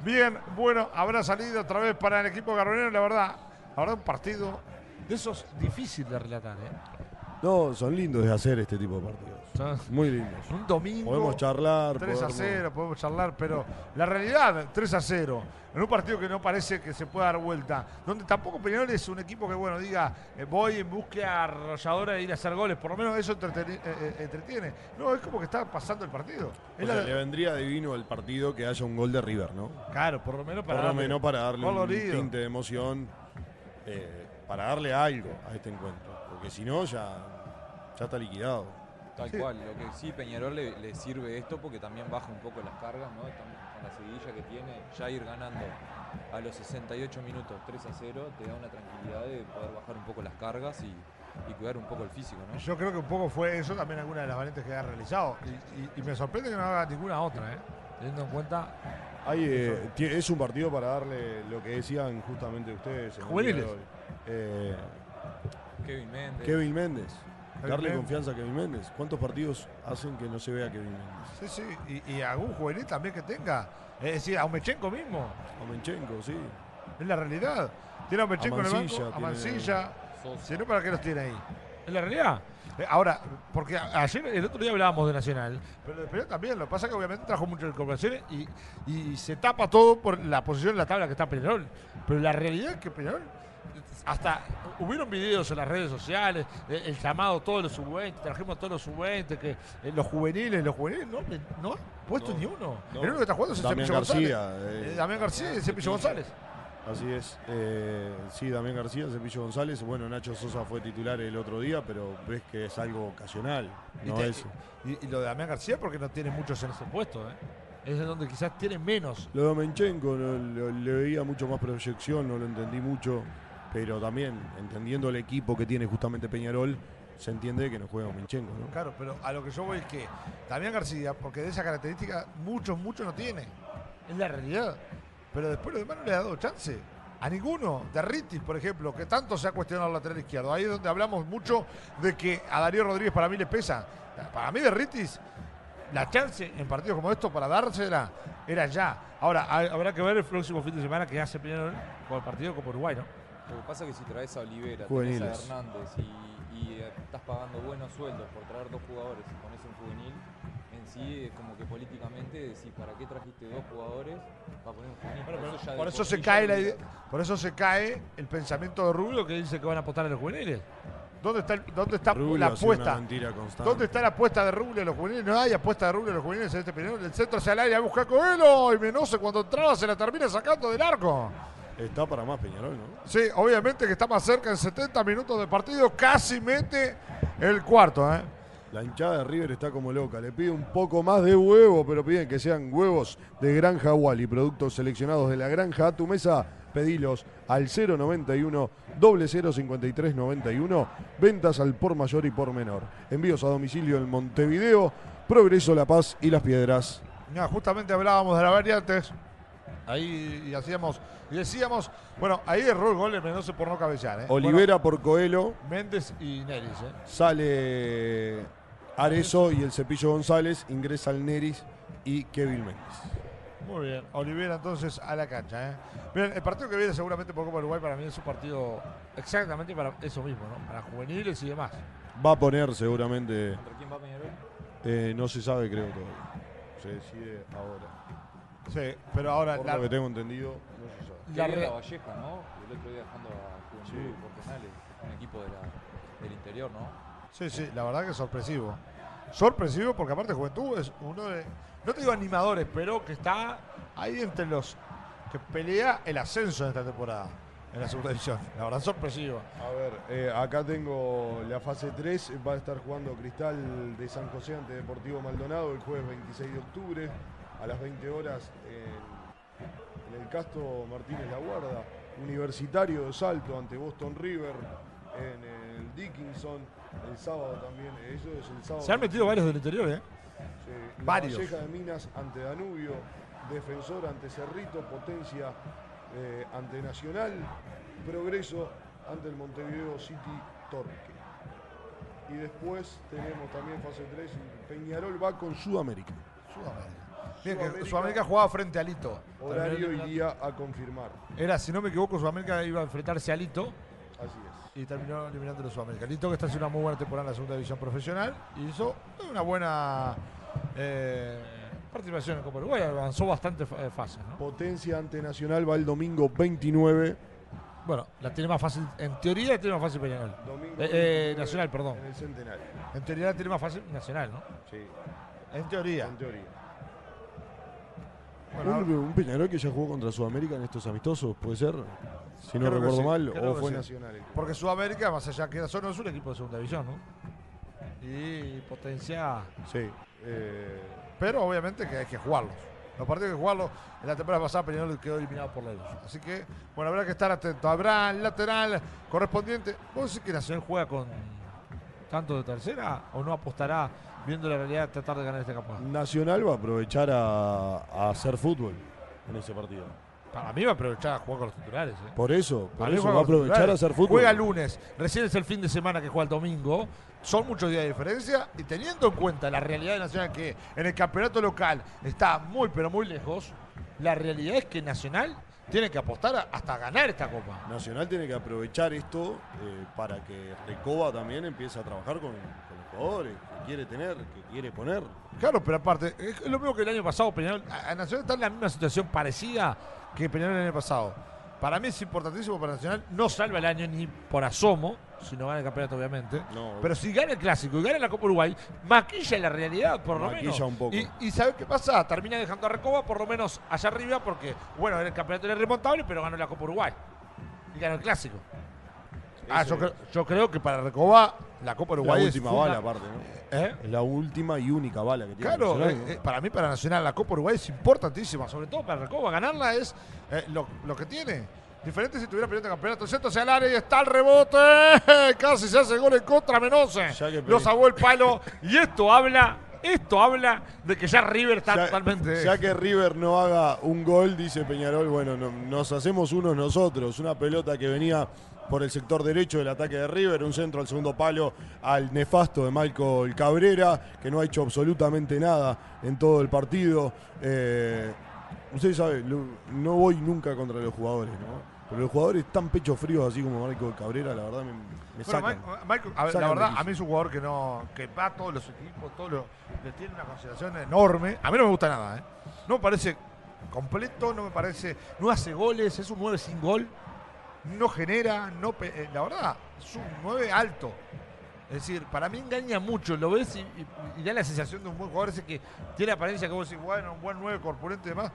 Bien, bueno, habrá salido otra vez para el equipo carbonero, la verdad. Habrá un partido de esos difíciles de relatar, ¿eh? No, son lindos de hacer este tipo de partidos. Son- Muy lindos. Un domingo. Podemos charlar. 3 a podemos- 0, podemos charlar, pero la realidad, 3 a 0, en un partido que no parece que se pueda dar vuelta, donde tampoco Peñarol es un equipo que, bueno, diga, eh, voy en búsqueda arrolladora de ir a hacer goles, por lo menos eso eh, eh, entretiene. No, es como que está pasando el partido. O Es sea, la- le vendría divino al partido que haya un gol de River, ¿no? claro, por lo menos para Por lo darle menos para darle un tinte de emoción, eh, para darle algo a este encuentro. Porque si no, ya, ya está liquidado. Tal Sí. cual, lo que sí Peñarol le, le sirve esto porque también baja un poco las cargas, ¿no? Estamos con la seguidilla que tiene, ya ir ganando a los 68 minutos 3 a 0 te da una tranquilidad de poder bajar un poco las cargas y, y cuidar un poco el físico, ¿no? Yo creo que un poco fue eso también alguna de las variantes que ha realizado. Y, y- y me sorprende que no haga ninguna otra, ¿eh? Teniendo en cuenta. Hay, eh, es un partido para darle lo que decían justamente ustedes. Juveniles. Eh, Kevin Méndez. Kevin Méndez. Darle Méndez. confianza a Kevin Méndez. ¿Cuántos partidos hacen que no se vea Kevin Méndez? Sí, sí. Y, y algún juvenil también que tenga. Es decir, a Umechenko mismo. A Menchenko, sí. Es la realidad. Tiene a Umechenko en el Mancilla banco. A Mancilla. Si no, ¿para qué los tiene ahí? ¿Es la realidad? Eh, Ahora, porque ayer, el otro día hablábamos de Nacional, pero de Peñarol también, lo que pasa es que obviamente trajo muchas incorporaciones y, y se tapa todo por la posición en la tabla que está Peñarol. Pero la realidad es que Peñarol, hasta hubieron videos en las redes sociales, eh, el llamado todos los sub-20, trajimos todos los sub-20, que eh, los juveniles, los juveniles, no, no han puesto No, ni uno. no. El único que está jugando es el Damián Cepillo González. García. eh, Eh, Damián García y el Cepillo González. Así es. Eh, sí, Damián García, Cepillo González. Bueno, Nacho Sosa fue titular el otro día, pero ves que es algo ocasional. Y No te- es. Y, y lo de Damián García porque no tiene muchos en ese puesto, ¿eh? Es de donde quizás tiene menos. Lo de Menchenko no, lo- le veía mucho más proyección, no lo entendí mucho. Pero también, entendiendo el equipo que tiene justamente Peñarol, se entiende que no juega Menchenko, ¿no? Claro, pero a lo que yo voy es que Damián García, porque de esa característica muchos, muchos no tiene. Es la realidad. Pero después lo demás no le ha dado chance. A ninguno. De Ritis, por ejemplo, que tanto se ha cuestionado el lateral izquierdo. Ahí es donde hablamos mucho de que a Darío Rodríguez para mí le pesa. Para mí de Ritis, la chance en partidos como estos para dársela era ya. Ahora, ha- habrá que ver el próximo fin de semana que hace Peñarol con el partido como Uruguay, ¿no? Lo que pasa es que si traes a Olivera, tenés Juveniles. a Hernández y, y, eh, estás pagando buenos sueldos por traer dos jugadores y pones un juvenil, en sí es como que políticamente decís, ¿para qué trajiste dos jugadores para poner un juvenil? Bueno, por eso por se sí cae ya la idea- por eso se cae el pensamiento de Rubio que dice que van a apostar a los juveniles. ¿Dónde está, el- dónde está Rubio la apuesta? ¿Dónde está la apuesta de Rubio a los juveniles? No hay apuesta de Rubio a los juveniles en este periodo. El centro hacia el área, busca a Coelho y Menose cuando entraba se la termina sacando del arco. Está para más Peñarol, ¿no? Sí, obviamente que está más cerca en 70 minutos de partido, casi mete el cuarto. ¿eh? La hinchada de River está como loca. Le pide un poco más de huevo, pero piden que sean huevos de Granja Wally. Productos seleccionados de la granja a tu mesa. Pedilos al 091 0053 91. Ventas al por mayor y por menor. Envíos a domicilio en Montevideo, Progreso, La Paz y Las Piedras. Mira, justamente hablábamos de las variantes. Ahí y hacíamos, y decíamos, bueno, ahí erró el gol de Mendoza por no cabecear. ¿eh? Olivera por Coelho. Méndez y Neris. ¿eh? Sale Arezo y el Cepillo González. Ingresa el Neris y Kevin Méndez. Muy bien. Olivera entonces a la cancha. ¿eh? Bien, el partido que viene seguramente por Copa Uruguay para mí es un partido exactamente para eso mismo, ¿no? Para juveniles y demás. Va a poner seguramente. ¿Contra quién va Peñarol? eh, no se sabe, creo todavía. Se decide ahora. Sí, pero ahora Por la- lo que tengo entendido, no se sabe. La re- la Valleja, ¿no? El otro día dejando a Juventud Sí. Portenales, un equipo de la- del interior, ¿no? Sí, sí, la verdad que es sorpresivo. Sorpresivo porque aparte Juventud es uno de, no te digo animadores, pero que está ahí entre los que pelea el ascenso en esta temporada, en la segunda división. La verdad sorpresivo. A ver, eh, acá tengo la fase 3. Va a estar jugando Cristal de San José ante Deportivo Maldonado el jueves 26 de octubre a las 20 horas en, en el Castro Martínez La Guarda. Universitario de Salto ante Boston River en el Dickinson. El sábado también. Eso es el sábado. Se han metido varios del interior, ¿eh? Sí, Varios. Valleja de Minas ante Danubio, Defensor ante Cerrito, Potencia eh, ante Nacional, Progreso ante el Montevideo City Torque. Y después tenemos también fase 3, y Peñarol va con Sudamérica. Sudamérica. Bien, que Sudamérica. Sudamérica jugaba frente a Lito. Horario y día a confirmar. Era, si no me equivoco, Sudamérica iba a enfrentarse a Lito Así es. y terminó eliminando a Sudamérica. Lito que está haciendo una muy buena temporada en la segunda división profesional y hizo una buena eh, participación en Copa Uruguay. Avanzó bastante eh, fases, ¿no? Potencia ante Nacional va el domingo 29. Bueno, la tiene más fácil, en teoría la tiene más fácil Peñarol. Domingo Eh, eh, 29 Nacional, perdón. En el Centenario. En teoría la tiene más fácil Nacional, ¿no? Sí, En teoría. en teoría. Bueno, un, un Peñarol que ya jugó contra Sudamérica en estos amistosos, ¿puede ser? Si no recuerdo sí, mal, o fue sí. Nacional. porque Sudamérica, más allá que solo es un equipo de segunda división, ¿no? Y potencia. Sí. eh, Pero obviamente que hay que jugarlos. Los partidos hay que jugarlos. En la temporada pasada Peñarol quedó eliminado por la luz. Así que, bueno, habrá que estar atento. Habrá el lateral correspondiente. ¿Vos decís que Nacional juega con tanto de tercera o no apostará viendo la realidad tratar de ganar este campeonato? Nacional va a aprovechar a, a hacer fútbol en ese partido. Para mí va a aprovechar a jugar con los titulares. ¿eh? Por eso, por eso va a aprovechar a hacer fútbol. Juega lunes, recién es el fin de semana que juega el domingo. Son muchos días de diferencia y teniendo en cuenta la realidad de Nacional que en el campeonato local está muy pero muy lejos, la realidad es que Nacional tiene que apostar a- hasta ganar esta copa. Nacional tiene que aprovechar esto eh, para que Recoba también empiece a trabajar con, jugadores que quiere tener, que quiere poner. Claro, pero aparte, es lo mismo que el año pasado, Peñarol. a- Nacional está en la misma situación parecida que Peñarol el año pasado. Para mí es importantísimo para Nacional, no salva el año ni por asomo, si no gana el campeonato obviamente. No, Pero si gana el clásico y gana la Copa Uruguay, maquilla la realidad, por lo Maquilla menos. un poco. Y, y ¿sabe qué pasa? Termina dejando a Recoba por lo menos allá arriba, porque, bueno, en el campeonato era remontable, pero ganó la Copa Uruguay. Y ganó el clásico. Ah, yo, creo- yo creo que para Recoba la Copa la Uruguay es última bala aparte, ¿no? ¿Eh? Es la última y única bala que tiene. Claro, Nacional, eh, ¿no? eh, para mí, para Nacional, la Copa Uruguay es importantísima, sobre todo para Recoba. Ganarla es eh, lo, lo que tiene. Diferente si tuviera pendiente campeonato. El centro hacia el área y está el rebote. Casi se hace gol en contra Menose. Lo salvó el palo. Y esto habla, esto habla de que ya River está Ya- totalmente. Ya que River no haga un gol, dice Peñarol, bueno, no- nos hacemos unos nosotros. Una pelota que venía por el sector derecho del ataque de River, un centro al segundo palo al nefasto de Michael Cabrera, que no ha hecho absolutamente nada en todo el partido. Eh, usted sabe, no voy nunca contra los jugadores, ¿no? Pero los jugadores tan pecho fríos así como Michael Cabrera, la verdad me, me Bueno, sacan. Mike- Michael, a ver, Sacan la verdad, a mí es un jugador que no que va a todos los equipos, todo lo, le tiene una consideración enorme. A mí no me gusta nada, ¿eh? No me parece completo, no me parece. No hace goles, es un 9 sin gol. No genera, no eh, la verdad, es un 9 alto. Es decir, para mí engaña mucho, lo ves y, y- y da la sensación de un buen jugador ese que tiene apariencia que vos decís, bueno, un buen 9 corpulento y demás.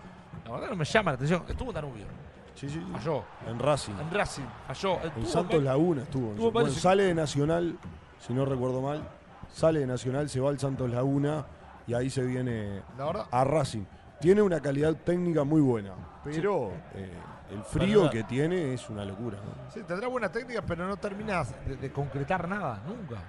La verdad no me llama la atención. Estuvo Danubio, Sí, sí, sí. falló. En Racing. En Racing, falló. En Santos Laguna estuvo. tuvo Bueno, sale de Nacional, si no recuerdo mal, sale de Nacional, se va al Santos Laguna y ahí se viene La verdad, a Racing. Tiene una calidad técnica muy buena, pero eh, el frío que tiene es una locura. ¿no? Sí, tendrá buena técnica, pero no terminas de, de concretar nada, nunca.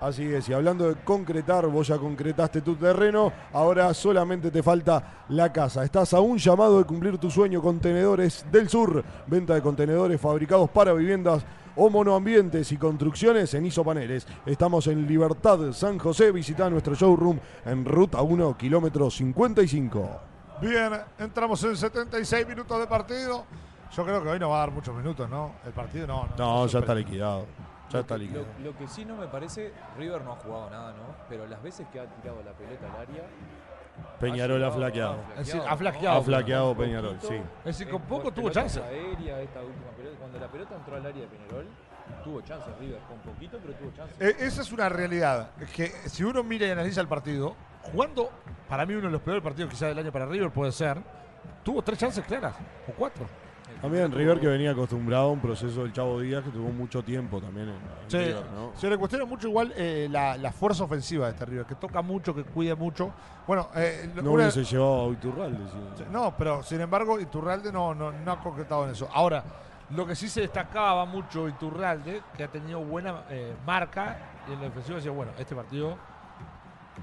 Así es, y hablando de concretar, vos ya concretaste tu terreno, ahora solamente te falta la casa. Estás a un llamado de cumplir tu sueño, Contenedores del Sur, venta de contenedores fabricados para viviendas o monoambientes y construcciones en Isopaneles. Estamos en Libertad, San José, visita nuestro showroom en Ruta 1, kilómetro 55. Bien, entramos en 76 minutos de partido. Yo creo que hoy no va a dar muchos minutos, ¿no? El partido no. No, ya está liquidado. Ya Lo está que- liquidado. Lo, lo que sí no me parece, River no ha jugado nada, ¿no? Pero las veces que ha tirado la pelota al área. Peñarol ha flaqueado. Ha flaqueado. Ha flaqueado Peñarol, poquito, sí. Es decir, con poco tuvo chance. aéreas, esta última pelota. Cuando la pelota entró al área de Peñarol, tuvo chance River. Con poquito, pero tuvo chance. Eh, esa es una realidad. Es que si uno mira y analiza el partido, jugando, para mí uno de los peores partidos quizás del año para River puede ser, tuvo tres chances claras, o cuatro. También River que venía acostumbrado a un proceso del Chavo Díaz que tuvo mucho tiempo también en, en Sí, River, ¿no? se le cuestiona mucho igual eh, la, la fuerza ofensiva de este River, que toca mucho, que cuida mucho. Bueno, eh, No una- hubiese llevado a Iturralde. sí. No, pero sin embargo, Iturralde no, no, no ha concretado en eso. Ahora, lo que sí se destacaba mucho Iturralde, que ha tenido buena eh, marca, y en la ofensiva decía, bueno, este partido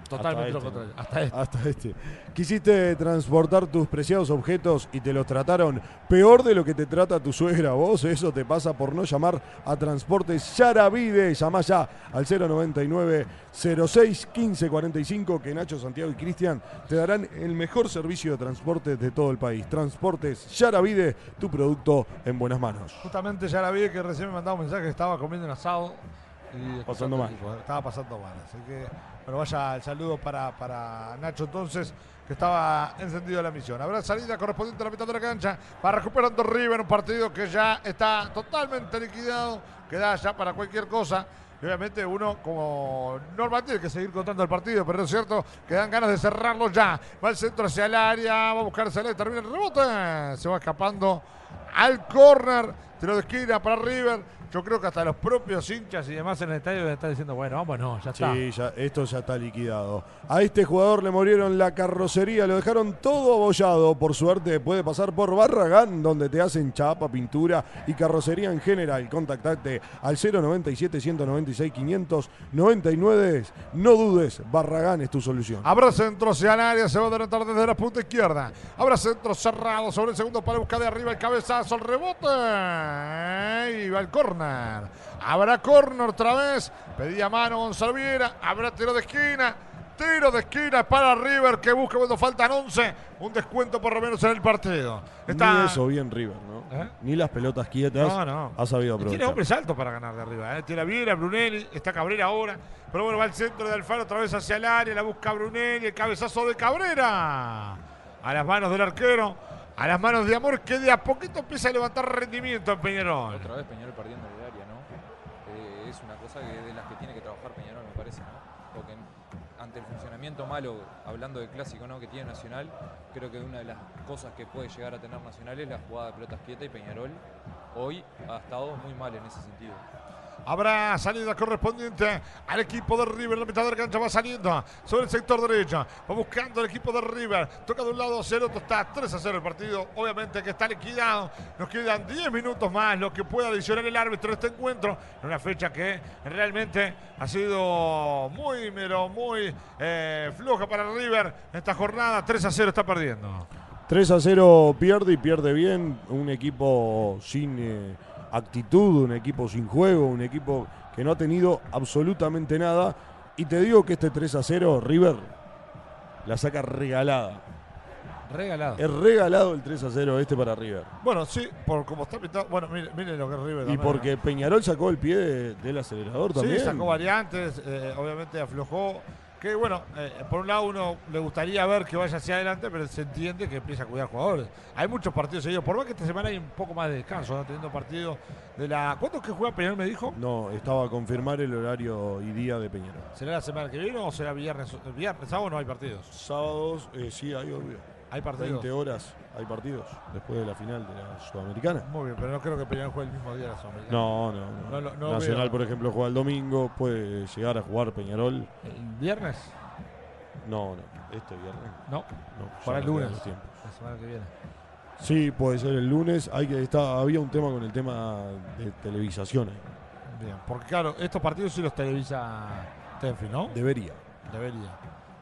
totalmente Hasta lo este, contrario. Hasta este. Hasta este. Quisiste transportar tus preciados objetos y te los trataron peor de lo que te trata tu suegra. Vos, eso te pasa por no llamar a Transportes Yaravide. Llama ya al 099 06 15 45 que Nacho, Santiago y Cristian te darán el mejor servicio de transporte de todo el país. Transportes Yaravide, tu producto en buenas manos. Justamente ya la vi que recién me mandaba un mensaje que estaba comiendo un asado. Y Pasando mal. Estaba pasando mal. Así que, bueno, vaya el saludo para, para Nacho entonces, que estaba encendido la misión. Habrá salida correspondiente a la mitad de la cancha. Va recuperando River, un partido que ya está totalmente liquidado. Queda ya para cualquier cosa. Y obviamente uno como normal tiene que seguir contando el partido, pero es cierto que dan ganas de cerrarlo ya. Va el centro hacia el área, va a buscar salir, termina el rebote. Se va escapando al córner. Tiro de esquina para River. Yo creo que hasta los propios hinchas y demás en el estadio están diciendo, bueno, vámonos, ya está. Sí, ya, esto ya está liquidado. A este jugador le murieron la carrocería, lo dejaron todo abollado. Por suerte puede pasar por Barragán, donde te hacen chapa, pintura y carrocería en general. Contactate al 097 196 599. No dudes, Barragán es tu solución. Habrá centro hacia el área, se va a adelantar desde la punta izquierda. Habrá centro cerrado sobre el segundo para buscar de arriba el cabezazo, el rebote. Y va el Habrá córner otra vez. Pedía mano Gonzalo Viera. Habrá tiro de esquina. Tiro de esquina para River que busca cuando faltan 11. Un descuento por lo menos en el partido. Está... Ni eso bien River, ¿no? ¿Eh? Ni las pelotas quietas No, no. ha sabido Y Tiene aprovechar. hombres altos para ganar de arriba. ¿eh? Tiene a Viera, Brunelli, está Cabrera ahora. Pero bueno, va al centro de Alfaro otra vez hacia el área. La busca Brunelli, el cabezazo de Cabrera. A las manos del arquero. A las manos de Amor que de a poquito empieza a levantar rendimiento en Peñarol. Otra vez Peñarol perdiendo el área, ¿no? Eh, es una cosa que de las que tiene que trabajar Peñarol, me parece, ¿no? Porque en- malo, hablando de clásico, ¿no? Que tiene Nacional, creo que una de las cosas que puede llegar a tener Nacional es la jugada de pelotas quietas y Peñarol hoy ha estado muy mal en ese sentido. Habrá salida correspondiente al equipo de River. La mitad de la cancha va saliendo sobre el sector derecho. Va buscando el equipo de River. Toca de un lado el otro. Está 3 a 0 el partido. Obviamente que está liquidado. Nos quedan 10 minutos más. Lo que pueda adicionar el árbitro en este encuentro. En una fecha que realmente ha sido muy, pero muy eh, floja para River. Esta jornada 3 a 0 está perdiendo. 3 a 0 pierde y pierde bien. Un equipo sin eh, actitud, un equipo sin juego, un equipo que no ha tenido absolutamente nada. Y te digo que este 3 a 0, River la saca regalada. Regalado. Es regalado el 3 a 0 este para River. Bueno, sí, por como está pintado. Bueno, mire, mire lo que es River. Y también, ¿no? porque Peñarol sacó el pie de- del acelerador también. Sí, sacó variantes, eh, obviamente aflojó. Que bueno, eh, por un lado uno le gustaría ver que vaya hacia adelante, pero se entiende que empieza a cuidar jugadores. Hay muchos partidos seguidos, por más que esta semana hay un poco más de descanso, ¿no? teniendo partidos de la. ¿Cuántos que juega Peñarol me dijo? No, estaba a confirmar el horario y día de Peñarol. ¿Será la semana que viene o será viernes? ¿Viernes? ¿Sábado no hay partidos? Sábados, eh, sí, hay obvio. Hay partidos. 20 horas hay partidos después de la final de la Sudamericana. Muy bien, pero no creo que Peñarol juegue el mismo día de la Sudamericana. No, no, no. No lo- no Nacional, veo. por ejemplo, juega el domingo, puede llegar a jugar Peñarol. ¿El viernes? No, no, este viernes. No, No, para el lunes. La semana que viene. Sí, puede ser el lunes. Hay que está, había un tema con el tema de televisación. ahí. Bien, porque claro, estos partidos sí los televisa Tenfi, ¿no? Debería. Debería.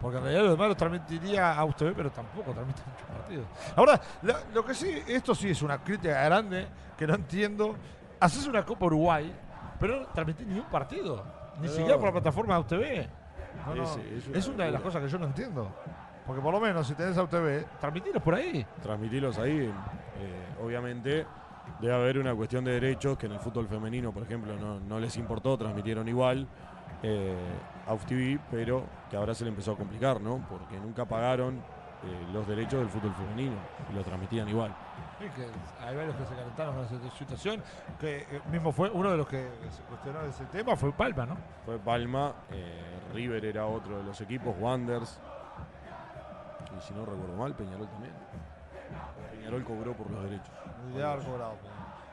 Porque en realidad los demás los transmitiría a UTV, pero tampoco transmite muchos partidos. Ahora, lo, lo que sí, esto sí es una crítica grande que no entiendo. Haces una Copa Uruguay, pero no transmitís ni un partido. Ni No. siquiera por la plataforma de UTV. No, no, Ese- es una es una de las cosas que yo no entiendo. Porque por lo menos si tenés a UTV, transmitilos por ahí. Transmitirlos ahí, eh, obviamente, debe haber una cuestión de derechos que en el fútbol femenino, por ejemplo, no, no les importó, transmitieron igual eh, pero que ahora se le empezó a complicar, ¿no? Porque nunca pagaron eh, los derechos del fútbol femenino y lo transmitían igual. Sí, que hay varios que se calentaron con esa situación. Que eh, mismo fue uno de los que se cuestionó ese tema, fue Palma, ¿no? Fue Palma, eh, River era otro de los equipos, Wanders. Y si no recuerdo mal, Peñarol también. Peñarol cobró por los derechos. Cobrado.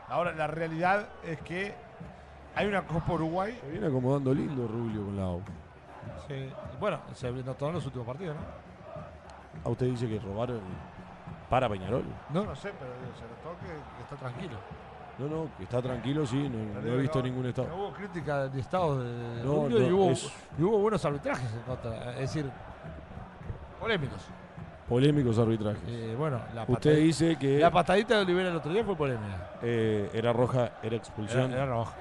Ahora, la realidad es que hay una Copa Uruguay. Se viene acomodando lindo Rubio con la O. Sí, bueno, se notó en los últimos partidos, ¿no? A usted dice que robaron para Peñarol. No, no sé, pero digo, se notó que, que está tranquilo. No, no, que está tranquilo, sí, no, no he visto no- ningún No estado. hubo crítica de estado de, No, y, no, hubo, es- y hubo buenos arbitrajes en contra, es decir, polémicos. Polémicos arbitrajes. Eh, bueno, la, Usted patadita, dice que la patadita de Olivera el otro día fue polémica. eh, era roja, era expulsión. era roja.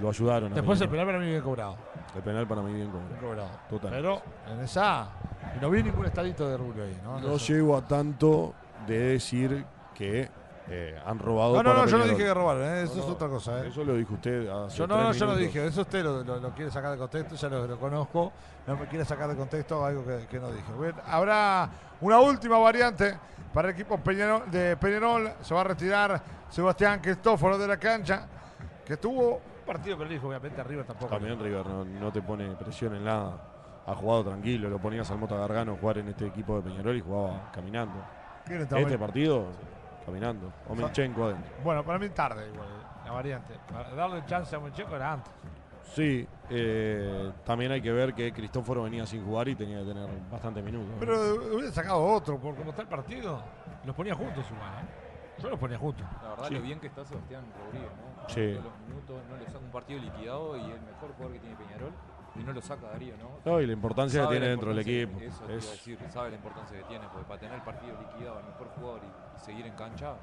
Lo ayudaron. a Después el penal para mí bien cobrado. El penal para mí bien Bien cobrado. Total. Pero en esa. Y no vi ningún estadito de Rubio ahí, ¿no? Llego a tanto de decir que eh, han robado No, no, para no, yo no dije que robaron, ¿eh? eso No, es no, otra cosa. ¿eh? Eso lo dijo usted hace Yo no, yo no dije, eso usted lo, lo- lo quiere sacar de contexto, ya lo, lo conozco, no me quiere sacar de contexto algo que, que no dije. Bien, habrá una última variante para el equipo Peñarol- de Peñarol, se va a retirar Sebastián Cristóforo de la cancha, que tuvo partido que le dijo, obviamente arriba tampoco. También River no, no te pone presión en nada. Ha jugado tranquilo, lo ponías al Mota Gargano jugar en este equipo de Peñarol y jugaba caminando. ¿Quién está Este partido, caminando. Omenchenko adentro. Bueno, para mí tarde igual. la variante. Para darle chance a Moncheco era antes. Sí, eh, también hay que ver que Cristóforo venía sin jugar y tenía que tener bastante minutos. ¿no? Pero hubiera sacado otro, por cómo está el partido. Los ponía juntos igual, ¿eh? Yo los ponía juntos. La verdad, Sí. lo bien que está Sebastián Rodríguez, ¿no? Sí. Todos los minutos, no le saca un partido liquidado y el mejor jugador que tiene Peñarol y no lo saca Darío, ¿no? No, y la importancia que tiene dentro del equipo. Eso te iba a Es- decir, sabe la importancia que tiene, porque para tener el partido liquidado, el mejor jugador y, y seguir en cancha,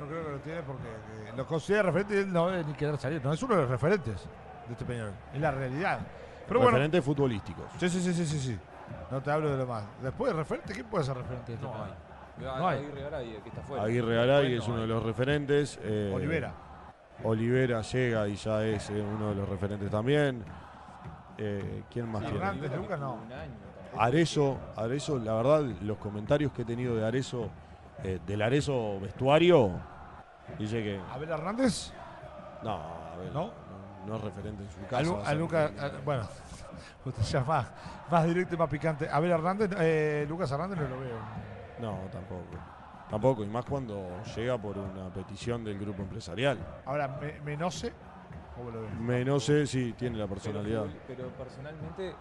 Yo creo que lo tiene porque que lo considera referente y él no debe ni querer salir. No, es uno de los referentes de este Peñarol. Es la realidad. Pero bueno, referentes futbolísticos. sí, sí, sí, sí, sí, sí. No te hablo de lo más. Después de referente, ¿quién puede ser referente de este no Peñarol? No hay. Aguirre Garay, el que está fuera. Aguirre Garay Bueno, es uno hay. de los referentes. eh, Olivera. Olivera llega y ya es eh, uno de los referentes también. Eh, ¿Quién más que Lucas, no. Arezo, Arezo, la verdad, los comentarios que he tenido de Arezo, eh, del Arezo vestuario, dice que Abel Hernández. no, a ver, ¿No? no, no es referente en su A, casa. Lu- a a Lucas, a- bueno, usted ya más, más directo y más picante. Abel Hernández, eh, Lucas Hernández no lo veo. No, tampoco. Tampoco, y más cuando llega por una petición del grupo empresarial. Ahora, Me- Menose, ¿cómo lo ves? Menos sé si tiene la Pero personalidad. Pero, personalmente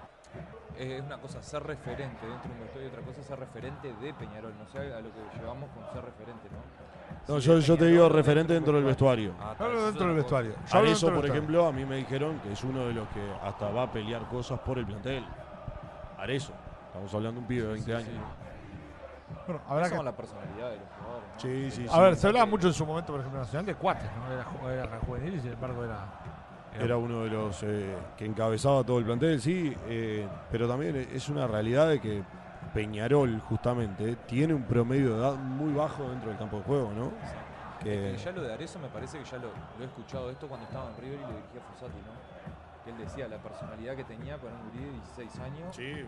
eh, es una cosa ser referente dentro de un vestuario y otra cosa ser referente de Peñarol. No sé a lo que llevamos con ser referente, ¿no? No, Si yo, te digo referente dentro del vestuario. Ah, No dentro del vestuario. Dentro por vestuario. ejemplo, a mí me dijeron que es uno de los que hasta va a pelear cosas por el plantel. Arezo. Estamos hablando de un pibe de 20 Sí, años. sí. Bueno, habrá que- la personalidad de los jugadores. ¿no? Sí, sí, A sí. ver, se hablaba mucho en su momento, por ejemplo, nacional de cuates, ¿no? Era, era juvenil y sin embargo era. Era uno de los eh, que encabezaba todo el plantel, sí, eh, pero también es una realidad de que Peñarol, justamente, tiene un promedio de edad muy bajo dentro del campo de juego, ¿no? Que, Es que ya lo de Arezzo me parece que ya lo, lo he escuchado esto cuando estaba en River y lo dirigía Fossati, ¿no? Que él decía la personalidad que tenía para un gurí de 16 años, sí,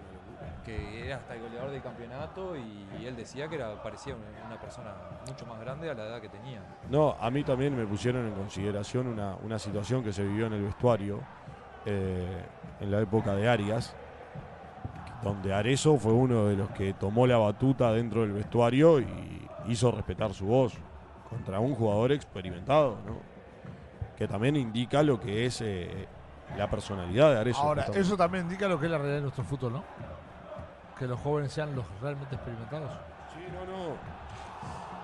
que era hasta el goleador del campeonato y, y él decía que era, parecía una, una persona mucho más grande a la edad que tenía. No, a mí también me pusieron en consideración una, una situación que se vivió en el vestuario eh, en la época de Arias, donde Arezo fue uno de los que tomó la batuta dentro del vestuario y hizo respetar su voz contra un jugador experimentado, ¿no? que también indica lo que es eh, la personalidad de Arezo. Ahora, justamente. eso también indica lo que es la realidad de nuestro fútbol, ¿no? Que los jóvenes sean los realmente experimentados. Sí, no, no.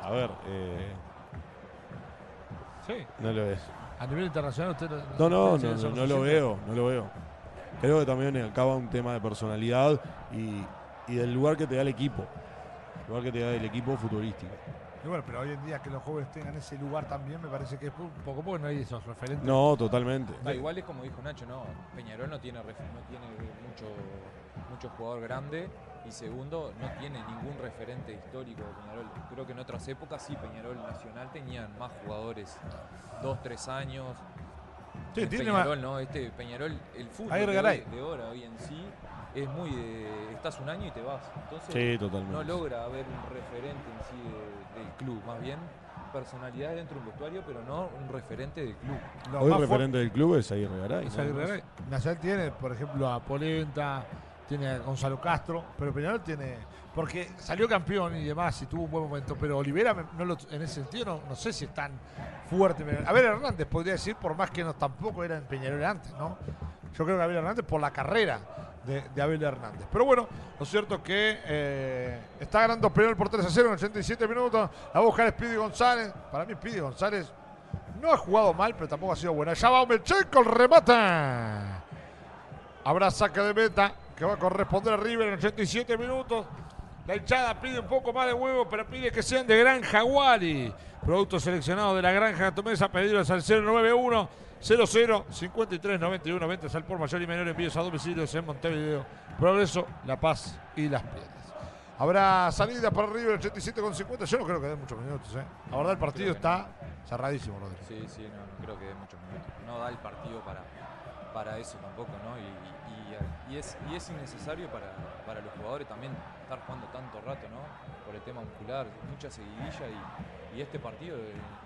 A ver, eh, Sí. no lo ves. A nivel internacional usted No, no, no, no, no lo veo, no lo veo. Creo que también acaba un tema de personalidad y, y del lugar que te da el equipo. El lugar que te da el equipo futbolístico. Y bueno, pero hoy en día que los jóvenes tengan ese lugar también me parece que es un poco porque no hay esos referentes. No, totalmente. Da, igual es como dijo Nacho, no, Peñarol no tiene, no tiene mucho, mucho jugador grande y segundo, no tiene ningún referente histórico de Peñarol. Creo que en otras épocas sí, Peñarol Nacional tenían más jugadores, dos, tres años. Sí, En tiene Peñarol, ¿no? Este Peñarol, el fútbol de, de ahora, hoy en sí, es muy de, estás un año y te vas. Entonces, Sí, totalmente. no logra haber un referente en sí de- del club, más bien personalidad dentro de un vestuario, pero no un referente del club. Los Hoy más referente del club es Aguirre Garay. Garay. Nacional tiene, por ejemplo, a Polenta, tiene Gonzalo Castro, pero Peñarol tiene. Porque salió campeón y demás y tuvo un buen momento, pero Olivera no lo- en ese sentido no, sé si es tan fuerte. A ver, Hernández podría decir, por más que no tampoco era en Peñarol antes, ¿no? Yo creo que Abel Hernández por la carrera de, Abel Hernández. Pero bueno, lo cierto es que eh, está ganando Peñarol por 3 a 0 en 87 minutos. La va a buscar Speedy González. Para mí, Speedy González no ha jugado mal, pero tampoco ha sido buena. Ya va Melcheco, el remate. Habrá saque de meta que va a corresponder a River en 87 minutos. La hinchada pide un poco más de huevo, pero pide que sean de Granja Wally. Producto seleccionado de la Granja Tomesa, pedidos al 091 00 53 91 ventas al por mayor y menor envíos a domicilios en Montevideo, Progreso, La Paz y Las Piedras. Habrá salida para River 87 con 50. Yo no creo que dé muchos minutos. ¿eh? La verdad, el partido está cerradísimo, Rodrigo. Sí, sí, no, no creo que dé muchos minutos. No da el partido para, para eso tampoco, ¿no? Y, y- y es, y es innecesario para, para los jugadores también estar jugando tanto rato, ¿no? Por el tema muscular, mucha seguidilla y, y este partido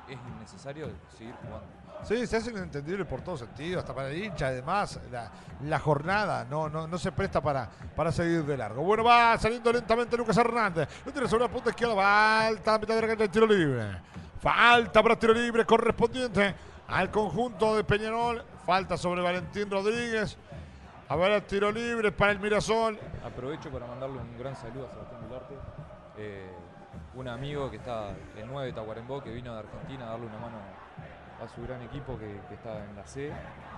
es innecesario seguir jugando. Sí, se hace inentendible por todo sentido, hasta para el hincha, además, la, la jornada no, no, no se presta para, para seguir de largo. Bueno, va saliendo lentamente Lucas Hernández, no tiene sobre la punta izquierda, falta a mitad de la cancha de tiro libre. Falta para tiro libre correspondiente al conjunto de Peñarol. Falta sobre Valentín Rodríguez. A ver el tiro libre para el Mirasol. Aprovecho para mandarle un gran saludo a Sebastián Vilarte, eh, un amigo que está el 9 de Tacuarembó, que vino de Argentina a darle una mano a su gran equipo que, que está en la C.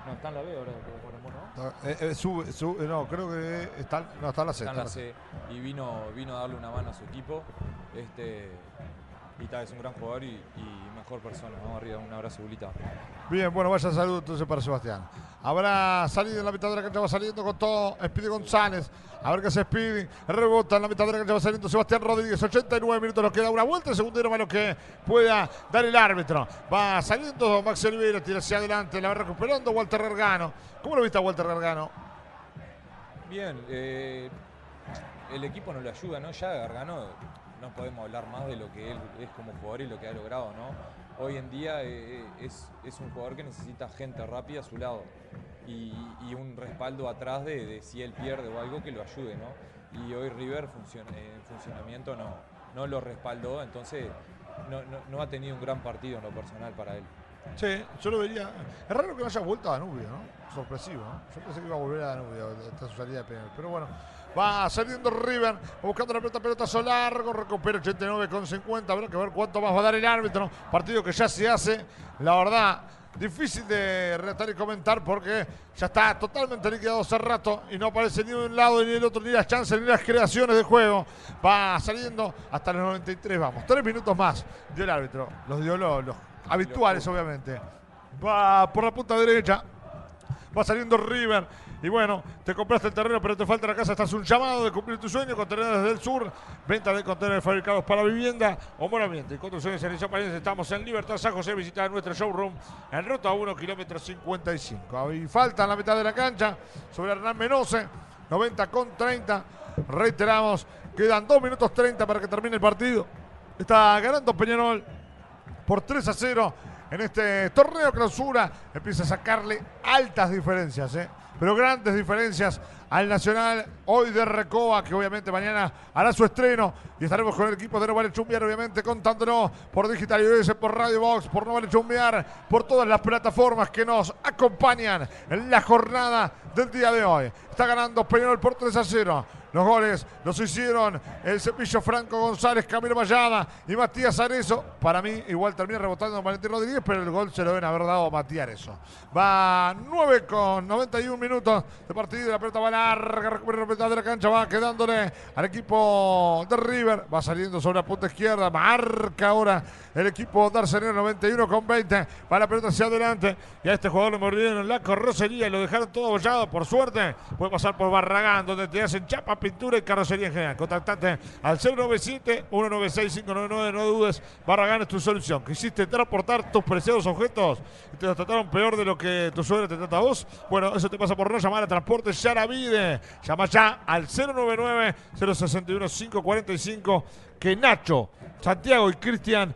No, está en la B ahora, Tacuarembó, ¿no? No, eh, eh, sube- sube- no, creo que está, no, está en la C. Está en la C y vino, vino a darle una mano a su equipo. Este, y tal, es un gran jugador y, y mejor persona. Vamos arriba, un abrazo, Bulita. Bien, bueno, vaya saludo entonces para Sebastián. Habrá salido en la mitad de la cancha, va saliendo con todo Speedy González. A ver qué hace Speedy. Rebota en la mitad de la cancha, va saliendo Sebastián Rodríguez. 89 minutos, nos queda una vuelta. El segundero más lo que pueda dar el árbitro. Va saliendo Maxi Oliveira, tira hacia adelante, la va recuperando Walter Gargano. ¿Cómo lo viste a Walter Gargano? Bien, eh, el equipo nos lo ayuda, ¿no? Ya Gargano no podemos hablar más de lo que él es como jugador y lo que ha logrado, ¿no? Hoy en día eh, es, es un jugador que necesita gente rápida a su lado y, un respaldo atrás de, si él pierde o algo que lo ayude, ¿no? Y hoy River funciona, en funcionamiento no, no lo respaldó, entonces no, no, no ha tenido un gran partido en lo personal para él. Sí, yo lo vería. Es raro que no haya vuelto a Danubio, ¿no? Sorpresivo, ¿no? Yo pensé que iba a volver a Danubio hasta su salida de penal. Pero bueno, va saliendo River, buscando la pelota, pelotazo largo, recupera 89 con 50. Habrá que ver cuánto más va a dar el árbitro. Partido que ya se hace, la verdad, difícil de relatar y comentar porque ya está totalmente liquidado hace rato y no aparece ni de un lado ni del otro, ni las chances ni las creaciones de juego. Va saliendo hasta los 93, vamos. Tres minutos más dio el árbitro. Los dio los habituales, obviamente. Va por la punta derecha. Va saliendo River. Y bueno, te compraste el terreno, pero te falta la casa. Estás un llamado de cumplir tu sueño. Contenedores del Sur. Venta de contenedores fabricados para vivienda o buen ambiente. Construcciones en Palencia. Estamos en Libertad San José. Visita nuestro showroom en ruta 1, kilómetro 55. Hay falta en la mitad de la cancha sobre Hernán Menose. 90 con 30. Reiteramos, quedan 2 minutos 30 para que termine el partido. Está ganando Peñarol por 3 a 0 en este torneo clausura. Empieza a sacarle altas diferencias, ¿eh? Pero grandes diferencias al Nacional hoy de Recoba, que obviamente mañana hará su estreno. Y estaremos con el equipo de No Vale Chumbear, obviamente contándonos por Digital US, por Radio Box, por No Vale Chumbear, por todas las plataformas que nos acompañan en la jornada del día de hoy. Está ganando Peñarol por 3 a 0. Los goles los hicieron el cepillo Franco González, Camilo Mayada y Matías Arezo. Para mí, igual termina rebotando Valentín Rodríguez, pero el gol se lo deben haber dado Matías Arezo. Va 9 con 91 minutos de partido. La pelota va la pelota de la cancha, va quedándole al equipo de River. Va saliendo sobre la punta izquierda, marca ahora el equipo Arsenal 91 con 20. Va la pelota hacia adelante y a este jugador le mordieron la carrocería y lo dejaron todo abollado. Por suerte, puede pasar por Barragán, donde te hacen chapa, pintura y carrocería en general. Contactate al 097-196-599. No dudes, Barragán es tu solución. Quisiste transportar tus preciados objetos y te los trataron peor de lo que tu suegra te trata a vos. Bueno, eso te pasa por no llamar a Transporte Llama ya al 099-061-545 que Nacho, Santiago y Cristian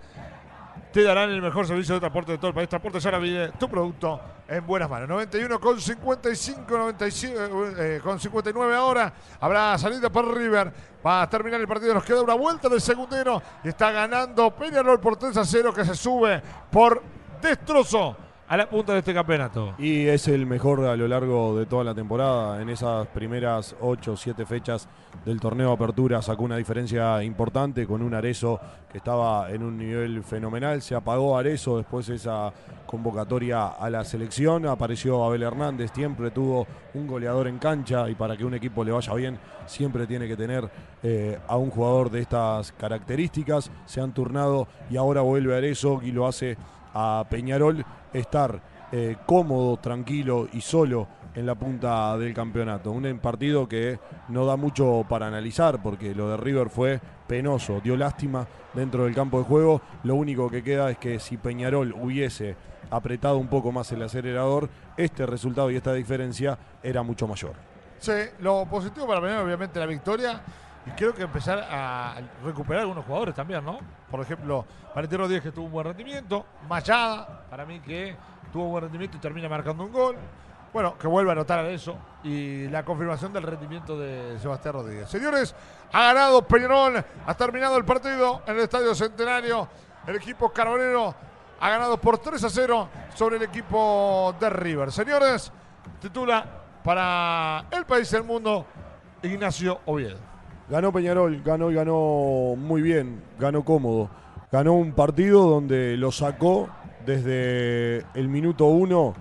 te darán el mejor servicio de transporte de todo el país. Transporte Yaravide, tu producto en buenas manos. 91 con 55, 95, eh, con 59 ahora. Habrá salida para River. Va a terminar el partido. Nos queda una vuelta del segundero. Y está ganando Peñarol por 3 a 0 que se sube por destrozo a la punta de este campeonato. Y es el mejor a lo largo de toda la temporada. En esas primeras 8 o 7 fechas del torneo apertura sacó una diferencia importante con un Arezo que estaba en un nivel fenomenal. Se apagó Arezo después de esa convocatoria a la selección. Apareció Abel Hernández, siempre tuvo un goleador en cancha y para que un equipo le vaya bien siempre tiene que tener eh, a un jugador de estas características. Se han turnado y ahora vuelve Arezo y lo hace a Peñarol estar eh, cómodo, tranquilo y solo en la punta del campeonato. Un partido que no da mucho para analizar porque lo de River fue penoso, dio lástima dentro del campo de juego. Lo único que queda es que si Peñarol hubiese apretado un poco más el acelerador, este resultado y esta diferencia era mucho mayor. Sí, lo positivo para Peñarol obviamente la victoria y creo que empezar a recuperar algunos jugadores también, ¿no? Por ejemplo, Valentín Rodríguez que tuvo un buen rendimiento, Machada, para mí que tuvo un buen rendimiento y termina marcando un gol. Bueno, que vuelva a anotar a eso y la confirmación del rendimiento de Sebastián Rodríguez. Señores, ha ganado Peñarol, ha terminado el partido en el Estadio Centenario. El equipo carbonero ha ganado por 3 a 0 sobre el equipo de River. Señores, titula para el país del mundo Ignacio Oviedo. Ganó Peñarol, ganó y ganó muy bien, ganó cómodo. Ganó un partido donde lo sacó desde el minuto uno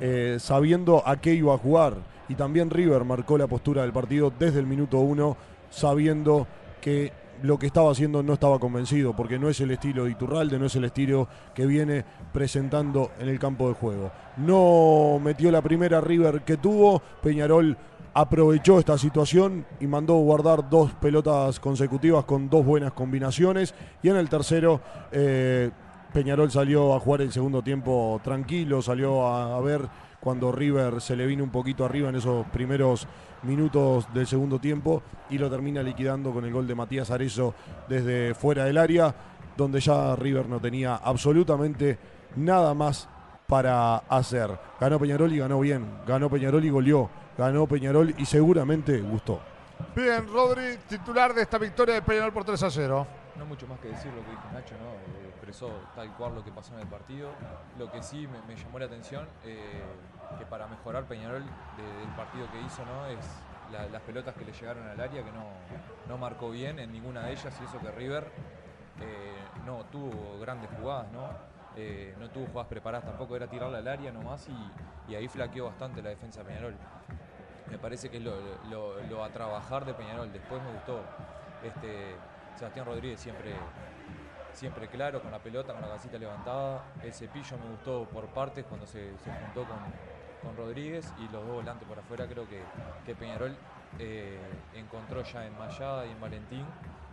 eh, sabiendo a qué iba a jugar. Y también River marcó la postura del partido desde el minuto uno sabiendo que lo que estaba haciendo no estaba convencido, porque no es el estilo de Iturralde, no es el estilo que viene presentando en el campo de juego. No metió la primera River que tuvo, Peñarol aprovechó esta situación y mandó guardar dos pelotas consecutivas con dos buenas combinaciones y en el tercero eh, Peñarol salió a jugar el segundo tiempo tranquilo, salió a, a ver cuando River se le vino un poquito arriba en esos primeros minutos del segundo tiempo y lo termina liquidando con el gol de Matías Arezzo desde fuera del área, donde ya River no tenía absolutamente nada más para hacer. Ganó Peñarol y ganó bien, ganó Peñarol y goleó, ganó Peñarol y seguramente gustó. Bien, Rodri, titular de esta victoria de Peñarol por 3 a 0. No mucho más que decir lo que dijo Nacho, ¿no? Eh, expresó tal cual lo que pasó en el partido. Lo que sí me, me llamó la atención, eh, que para mejorar Peñarol de- del partido que hizo, ¿no? Es la- las pelotas que le llegaron al área, que no, no marcó bien en ninguna de ellas, y eso que River eh, no tuvo grandes jugadas, ¿no? Eh, no tuvo jugadas preparadas tampoco, era tirarla al área nomás y, y ahí flaqueó bastante la defensa de Peñarol. Me parece que es lo, a trabajar de Peñarol. Después me gustó este, Sebastián Rodríguez siempre, siempre claro, con la pelota, con la casita levantada. El cepillo me gustó por partes cuando se, se juntó con, con Rodríguez y los dos volantes por afuera. Creo que, que Peñarol eh, encontró ya en Mayada y en Valentín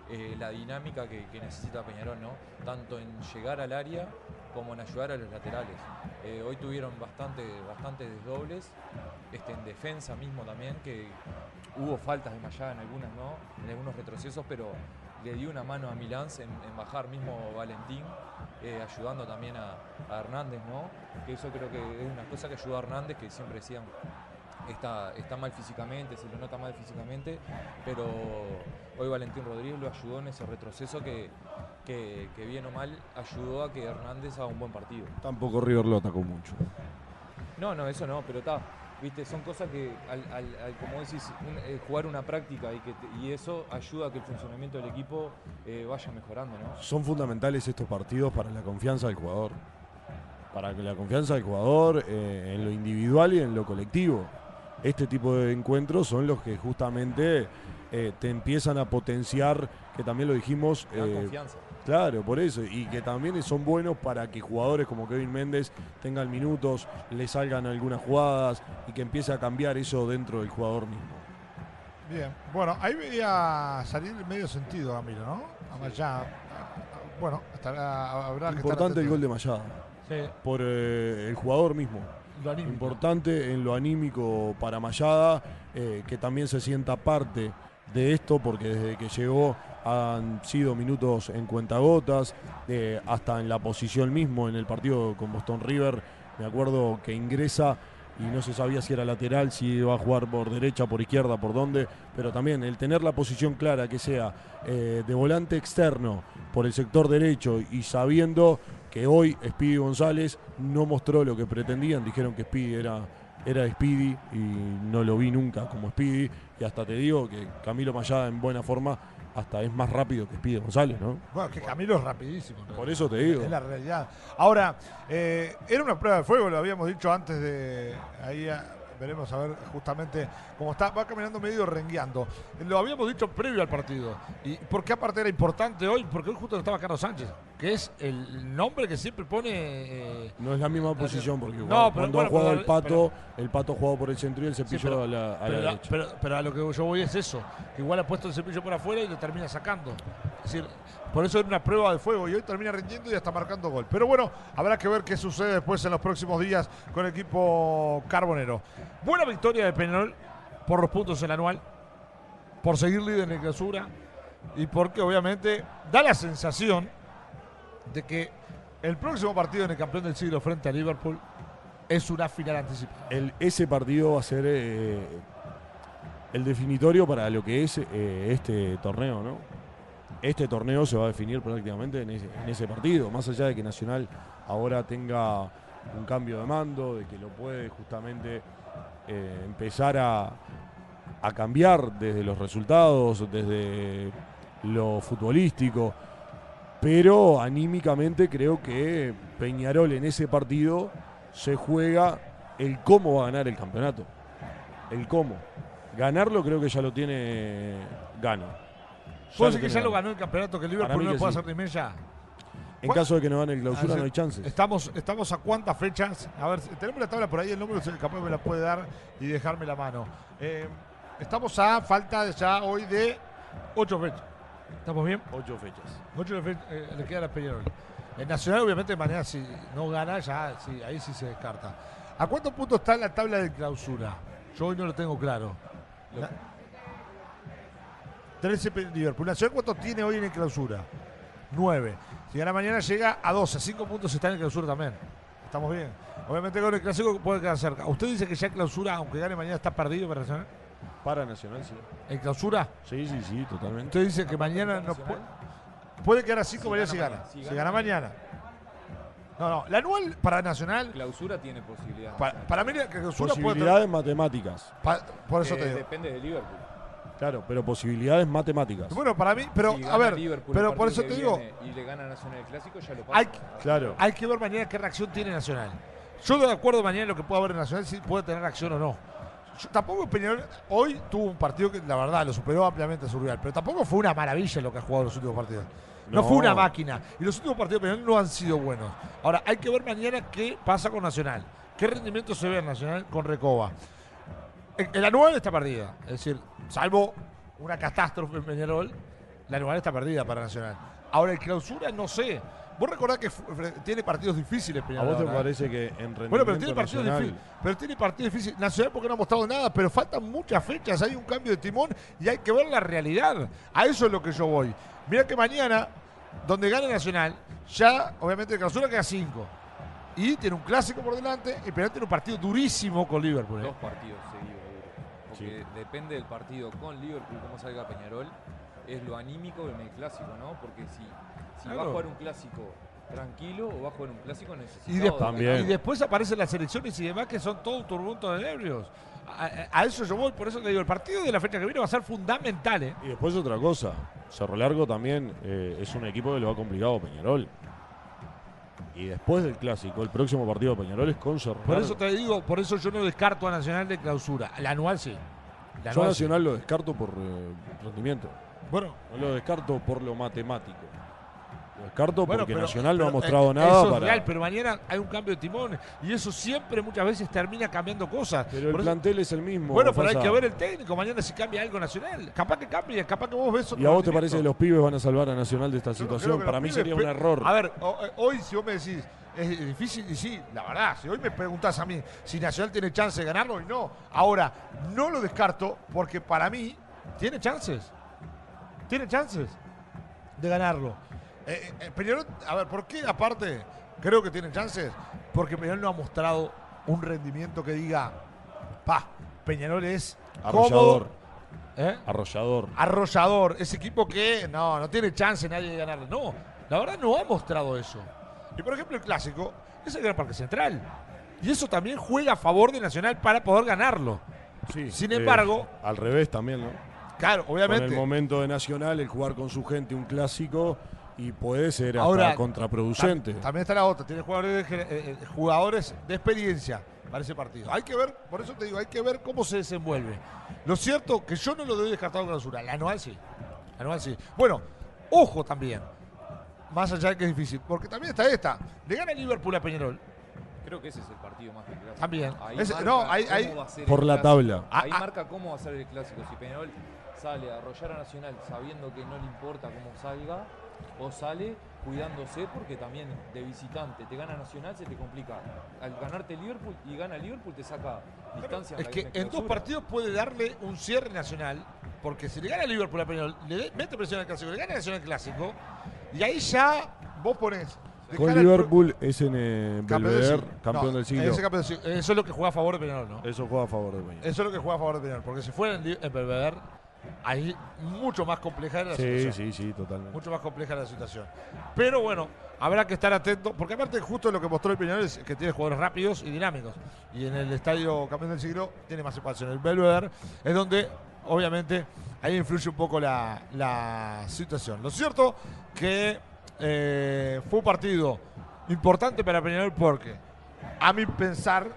eh, la dinámica que, que necesita Peñarol, ¿no? Tanto en llegar al área como en ayudar a los laterales. Eh, hoy tuvieron bastante, bastante desdobles, este, en defensa mismo también, que hubo faltas de Mayada en algunas, ¿no? En algunos retrocesos, pero le dio una mano a Milán en, bajar mismo Valentín, eh, ayudando también a, a Hernández, ¿no? Que eso creo que es una cosa que ayuda a Hernández, que siempre decían está, está mal físicamente, se lo nota mal físicamente, pero hoy Valentín Rodríguez lo ayudó en ese retroceso que, que, que bien o mal ayudó a que Hernández haga un buen partido. Tampoco River lo atacó mucho. No, no, eso no, pero está. Viste, son cosas que, al, al- al, como decís, un- eh, jugar una práctica y, que te- y eso ayuda a que el funcionamiento del equipo eh, vaya mejorando, ¿no? Son fundamentales estos partidos para la confianza del jugador. Para que la confianza del jugador eh, en lo individual y en lo colectivo. Este tipo de encuentros son los que justamente te empiezan a potenciar, que también lo dijimos, eh, confianza. Claro, por eso. Y que también son buenos para que jugadores como Kevin Méndez tengan minutos, le salgan algunas jugadas y que empiece a cambiar eso dentro del jugador mismo. Bien, bueno, ahí veía salir en medio sentido, Camilo, ¿no? Amaya. Bueno, estará, habrá que estar Importante el gol de Mayada. Por eh, el jugador mismo. Lo anímico. Importante en lo anímico para Mayada, eh, que también se sienta parte de esto, porque desde que llegó han sido minutos en cuentagotas, eh, hasta en la posición mismo en el partido con Boston River. Me acuerdo que ingresa y no se sabía si era lateral, si iba a jugar por derecha, por izquierda, por dónde, pero también el tener la posición clara, que sea eh, de volante externo por el sector derecho y sabiendo que hoy Speedy González no mostró lo que pretendían, dijeron que Speedy era, era Speedy y no lo vi nunca como Speedy, y hasta te digo que Camilo Mayada en buena forma hasta es más rápido que Speedy González, ¿no? Bueno, que Camilo es rapidísimo. Por eso te digo. Es la realidad. Ahora, eh, era una prueba de fuego, lo habíamos dicho antes de. Ahí ah, veremos a ver justamente cómo está. Va caminando medio rengueando. Lo habíamos dicho previo al partido. ¿Y por qué aparte era importante hoy? Porque hoy justo estaba Carlos Sánchez, que es el nombre que siempre pone. eh, No es la misma posición porque No, cuando, pero cuando bueno, ha jugado el pato, el pato jugado por el centro y el cepillo pero- a la, a la derecha. pero a lo que yo voy es eso, que igual ha puesto el cepillo por afuera y lo termina sacando. Es decir, por eso era una prueba de fuego y hoy termina rindiendo y hasta marcando gol. Pero bueno, habrá que ver qué sucede después en los próximos días con el equipo carbonero. Buena victoria de Peñarol por los puntos en el anual, por seguir líder en la clausura y porque obviamente da la sensación de que el próximo partido en el campeón del siglo frente a Liverpool es una final anticipada. Ese partido va a ser eh, el definitorio para lo que es eh, este torneo, ¿no? Este torneo se va a definir prácticamente en ese, partido, más allá de que Nacional ahora tenga un cambio de mando, de que lo puede justamente eh, empezar a, a cambiar desde los resultados, desde lo futbolístico. Pero anímicamente creo que Peñarol en ese partido se juega el cómo va a ganar el campeonato. El cómo. Ganarlo creo que ya lo tiene gano. ¿Puede lo ser que ya lo ganó el campeonato, que el Liverpool no puede sí. hacer ni media? En caso de que no gane el clausura no hay chances. Estamos, estamos a cuántas fechas. A ver, tenemos la tabla por ahí, el número si capaz me la puede dar y dejarme la mano. Eh, estamos a falta de ya hoy de ocho fechas. ¿Estamos bien? Ocho fechas. Ocho fechas eh, le queda a Peñarol. El Nacional, obviamente, de manera si no gana, ya sí, ahí sí se descarta. ¿A cuántos puntos está en la tabla de clausura? Yo hoy no lo tengo claro. Lo- 13 pe- Liverpool. ¿Nacional cuánto tiene hoy en el clausura? 9. Si gana mañana llega a 12. 5 puntos está en el clausura también. Estamos bien. Obviamente con el clásico puede quedar cerca. ¿Usted dice que ya en clausura, aunque gane mañana, está perdido para Nacional? Para Nacional, sí. ¿En clausura? Sí, sí, sí, totalmente. Usted dice que mañana no puede. Puede quedar a 5 mañana si gana. Si gana mañana. No, no. La anual para Nacional, Clausura tiene posibilidad. para, para mí la clausura puede Posibilidades matemáticas. Pa- por eso Eh, te digo. Depende de Liverpool. Claro, pero posibilidades matemáticas. Bueno, para mí, pero Si a ver, Liverpool pero por eso te digo, Y le gana Nacional el clásico, ya lo pasa. hay, Claro. hay que ver mañana qué reacción tiene Nacional. Yo de acuerdo mañana en lo que pueda haber en Nacional, si puede tener reacción o no. Yo- tampoco Peñarol hoy tuvo un partido que la verdad lo superó ampliamente a su rival, pero tampoco fue una maravilla lo que ha jugado en los últimos partidos. No, No. fue una máquina. Y los últimos partidos de Peñarol no han sido buenos. Ahora, hay que ver mañana qué pasa con Nacional. ¿Qué rendimiento se ve en Nacional con Recoba? El, el anual está perdida. Es decir, salvo una catástrofe en Peñarol, la anual está perdida para Nacional. Ahora, el clausura, no sé. Vos recordás que tiene partidos difíciles ¿A Peñarol. vos te parece que en rendimiento Bueno, pero tiene partidos nacional, difíciles. Pero tiene partidos difíciles. Nacional porque no ha mostrado nada, pero faltan muchas fechas. Hay un cambio de timón y hay que ver la realidad. A eso es lo que yo voy. Mira que mañana, donde gane Nacional, ya obviamente de clausura queda 5. Y tiene un clásico por delante y Peñarol tiene un partido durísimo con Liverpool. ¿eh? Dos partidos depende del partido con Liverpool, cómo salga Peñarol, es lo anímico en el clásico, ¿no? Porque si, si va a jugar un clásico tranquilo o va a jugar un clásico necesitado. Y, de También. y después aparecen las elecciones y demás que son todos turbuntos de nervios. A, a- a eso yo voy, por eso te digo, el partido de la fecha que viene va a ser fundamental. ¿eh? Y después otra cosa. Cerro Largo también eh, es un equipo que le va complicado a Peñarol. Y después del clásico, el próximo partido de Peñarol es con Por eso te digo, por eso yo no descarto a Nacional de clausura. La anual sí. La Yo a anual sí. Nacional lo descarto por eh, rendimiento. Bueno, No lo descarto por lo matemático. Lo descarto bueno, porque pero- Nacional no ha pero, mostrado eh, nada Eso es para. real, pero mañana hay un cambio de timón y eso siempre muchas veces termina cambiando cosas. Pero el eso- plantel es el mismo. bueno, pero hay que ver el técnico mañana si cambia algo Nacional. Capaz que cambie, capaz que vos ves otro ¿Y a vos te parece que los pibes van a salvar a Nacional de esta Yo situación? Para mí pibes sería un error. A ver, eh, hoy si vos me decís, es difícil, y sí, la verdad, si hoy me preguntás a mí si Nacional tiene chance de ganarlo y no. Ahora, no lo descarto porque para mí tiene chances. Tiene chances de ganarlo. Eh, eh, Peñarol, a ver, ¿por qué aparte creo que tiene chances? Porque Peñarol no ha mostrado un rendimiento que diga, pa, Peñarol es Arrollador. cómodo, ¿eh? Arrollador. arrollador, ese equipo que no, no tiene chance nadie de ganarle. No, la verdad no ha mostrado eso. Y por ejemplo el clásico es el Gran Parque Central. Y eso también juega a favor de Nacional para poder ganarlo. Sí, Sin eh, embargo- al revés también, ¿no? Claro, obviamente. el momento de Nacional, el jugar con su gente un clásico y puede ser hasta Ahora, contraproducente. tam- también está la otra, tiene jugadores de, eh, eh, jugadores de experiencia para ese partido. Hay que ver, por eso te digo, hay que ver cómo se desenvuelve. Lo cierto que yo no lo doy descartado con clausura, la anual sí. La anual sí. Bueno, ojo también, más allá de que es difícil, porque también está esta. Le gana Liverpool a Peñarol. Creo que ese es el partido más del clásico. También. Ahí Ese- marca no, ahí- cómo ahí- va a ser Por la tabla. Ahí Ah, ah. marca cómo va a ser el clásico. Si Peñarol sale a arrollar a Nacional sabiendo que no le importa cómo salga, o sale cuidándose porque también de visitante te gana Nacional se te complica. Al ganarte Liverpool y gana Liverpool te saca distancia. Es que en dos partidos puede darle un cierre nacional, porque si le gana Liverpool a Peñarol, le mete presión al clásico, le gana Nacional al clásico, y ahí ya vos ponés. de Con Liverpool es en eh, Campeón del Belvedere, siglo. campeón No, del siglo. ese campeón del siglo. Eso es lo que juega a favor de Peñarol, ¿no? Eso juega a favor de Peñarol. Eso es lo que juega a favor de Peñarol. Porque si fuera en, en Belvedere, ahí mucho más compleja era la Sí, situación. sí, sí, totalmente. Mucho más compleja la situación. Pero bueno, habrá que estar atento, porque aparte justo lo que mostró el Peñarol es que tiene jugadores rápidos y dinámicos. Y en el estadio campeón del siglo tiene más espacio. En el Belvedere es donde, obviamente, ahí influye un poco la, la situación. Lo cierto que eh, fue un partido importante para Peñarol porque, a mi pensar,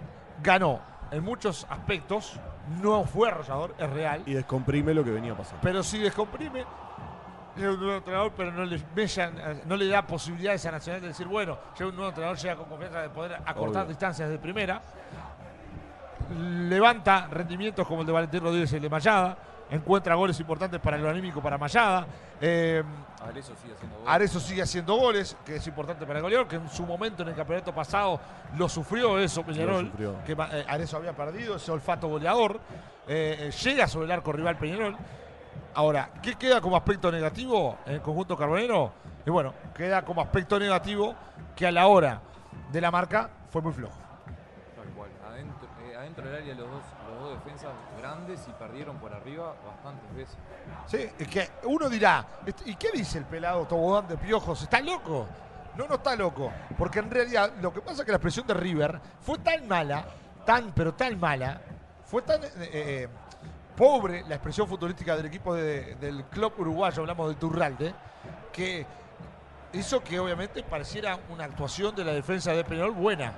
ganó en muchos aspectos. No fue arrollador, es real. Y descomprime lo que venía pasando. Pero si descomprime, es un nuevo entrenador, pero no le, mellan, no le da posibilidades a Nacional de decir, bueno, llega un nuevo entrenador, llega con confianza de poder acortar Obvio. distancias de primera. Levanta rendimientos como el de Valentín Rodríguez y el de Mayada. Encuentra goles importantes para lo anímico para Mayada. Eh, Arezo sigue haciendo gol. Arezo sigue haciendo goles, que es importante para el goleador, que en su momento en el campeonato pasado lo sufrió eso Peñarol, sufrió. que eh, Arezzo había perdido ese olfato goleador. Eh, eh, llega sobre el arco rival Peñarol. Ahora, ¿qué queda como aspecto negativo en el conjunto carbonero? Y bueno, queda como aspecto negativo que a la hora de la marca fue muy flojo. Tal cual. Adentro, adentro del área los dos, defensas grandes y perdieron por arriba bastantes veces. Sí, es que uno dirá, "Este, ¿y qué dice el pelado tobogán de piojos? ¿Está loco? No, no está loco. Porque en realidad lo que pasa es que la expresión de River fue tan mala, tan, pero tan mala, fue tan eh, eh, pobre la expresión futbolística del equipo de- del club uruguayo, hablamos de Turralde, que hizo que obviamente pareciera una actuación de la defensa de Peñarol buena.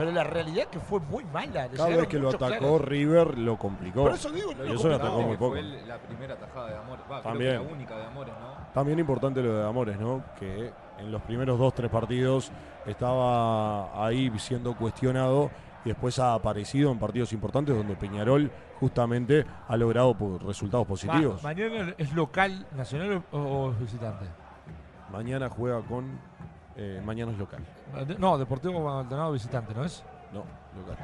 Pero la realidad es que fue muy mala. le Cada vez que lo atacó claros. River, lo complicó. Por eso digo, Lo Y eso lo importante atacó muy que poco. Fue la primera tajada de Amores. Va, creo que También. la única de Amores, ¿no? También importante lo de Amores, ¿no? Que en los primeros dos, tres partidos estaba ahí siendo cuestionado y después ha aparecido en partidos importantes donde Peñarol justamente ha logrado resultados positivos. Ma- ¿Mañana es local, nacional o, visitante? Mañana juega con. Eh, mañana es local. No, Deportivo Maldonado visitante, ¿no es? No, local.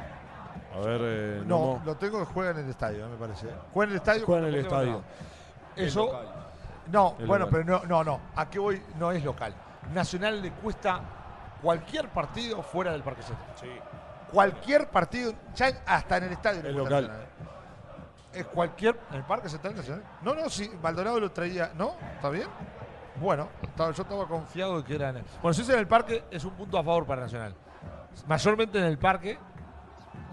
A ver, eh, No, lo tengo que juega en el estadio, me parece. Juega en el estadio. Juega en el estadio. Maldonado. El Eso, no, El bueno, local. pero no, no, no. ¿A qué voy? No es local. Nacional le cuesta cualquier partido fuera del Parque Central. Cualquier partido, ya hasta en el estadio. cuesta local. Nacional. Es cualquier. ¿En el Parque Central Nacional? No, no, si Maldonado lo traía. ¿No? ¿Está bien? Bueno, yo estaba confiado de que era. en el- Bueno, si es en el Parque, es un punto a favor para Nacional. Mayormente en el Parque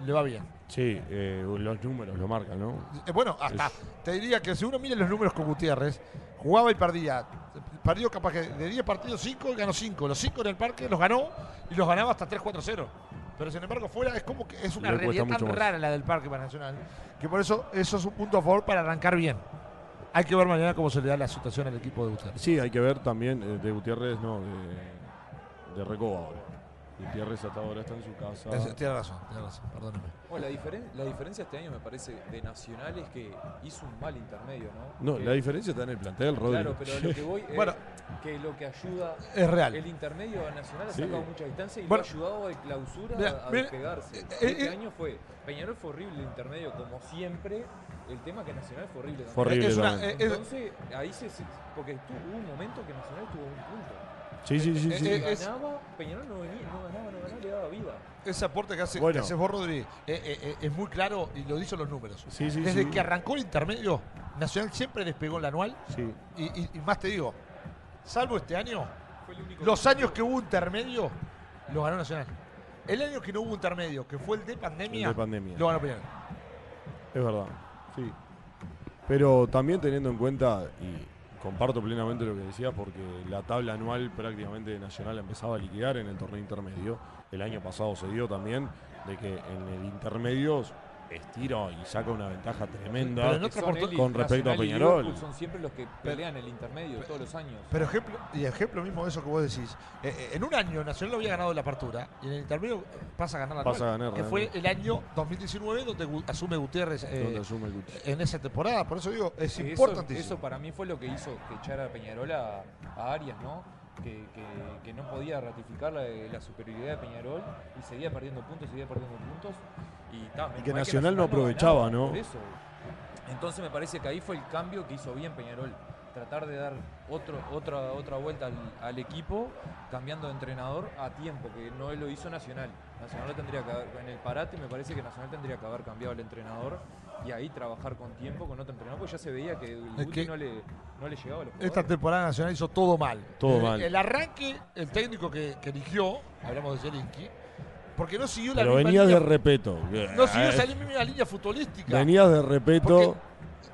le va bien. Sí, eh, los números lo marcan, ¿no? Eh, bueno, hasta Es- te diría que si uno mira los números con Gutiérrez, jugaba y perdía. Perdió capaz que de 10 partidos 5 y ganó 5. Los 5 en el parque los ganó y los ganaba hasta 3-4-0. Pero sin embargo, fuera es como que es una realidad tan rara la del parque para Nacional que por eso eso es un punto a favor para arrancar bien. Hay que ver mañana cómo se le da la situación al equipo de Gutiérrez. Sí, hay que ver también eh, de Gutiérrez, no, de, de Recoba ahora. Gutiérrez hasta ahora está en su casa. Es- Tiene razón, tiene razón, perdóneme. Bueno, la, diferen- la diferencia este año me parece de Nacional es que hizo un mal intermedio, ¿no? No, Que- la diferencia está en el plantel, Rodri. Claro, pero lo que voy es Bueno. que lo que ayuda Es real. el intermedio a Nacional ha Sí. sacado mucha distancia y Bueno. lo ha ayudado de clausura Mira, a, a mira, despegarse. eh, este eh, año fue Peñarol fue horrible el intermedio como siempre. El tema que Nacional fue horrible. Fue horrible Es una- también. eh, es- Entonces, ahí se, se- porque hubo un momento que Nacional tuvo un punto. Sí, sí, sí, eh, sí. eh, es- ganaba, Peñarol no venía, no ganaba, no ganaba, le daba vida. Ese aporte que hace, Bueno. que vos, eh, eh, eh, es muy claro y lo dicen los números. Sí, sí, Desde sí. que arrancó el intermedio, Nacional siempre despegó en la anual. Sí. Y, y- y más te digo, salvo este año, el los años que hubo intermedio, lo ganó Nacional. El año que no hubo intermedio, que fue el de pandemia, El de pandemia. lo ganó Peñarol. Es verdad, sí. Pero también teniendo en cuenta, y comparto plenamente lo que decías, porque la tabla anual prácticamente de Nacional empezaba a liquidar en el torneo intermedio. El año pasado se dio también de que en el intermedio estira y saca una ventaja tremenda. Pero en que otra son oportun- él y con respecto a Peñarol. Son siempre los que pelean el intermedio todos los años. Pero ejemplo, y ejemplo mismo de eso que vos decís, eh, eh, en un año Nacional lo había ganado la apertura y en el intermedio eh, pasa a ganar la Pasa a ganar, que fue el año 2019 donde asume Gutiérrez eh, donde asume en esa temporada. Por eso digo, es Sí, eso, importantísimo. eso para mí fue lo que hizo que echara a Peñarol a, a Arias, ¿no? Que, que- que no podía ratificar la, la superioridad de Peñarol y seguía perdiendo puntos, seguía perdiendo puntos. Y, ta, que Nacional no aprovechaba, ¿no? Por eso. Entonces me parece que ahí fue el cambio que hizo bien Peñarol. Tratar de dar otro, otra, otra vuelta al, al equipo, cambiando de entrenador a tiempo, que no lo hizo Nacional. Nacional lo tendría que haber, en el parate me parece que Nacional tendría que haber cambiado el entrenador y ahí trabajar con tiempo con otro entrenador, porque ya se veía que el Es que no, le, no le llegaba a los Esta temporada nacional hizo todo mal. Todo Eh, mal. El arranque, el técnico que, que eligió, hablamos de Zielinski, porque no siguió la Pero misma venías de repeto. no siguió Eh, esa misma línea futbolística. Venías de repeto.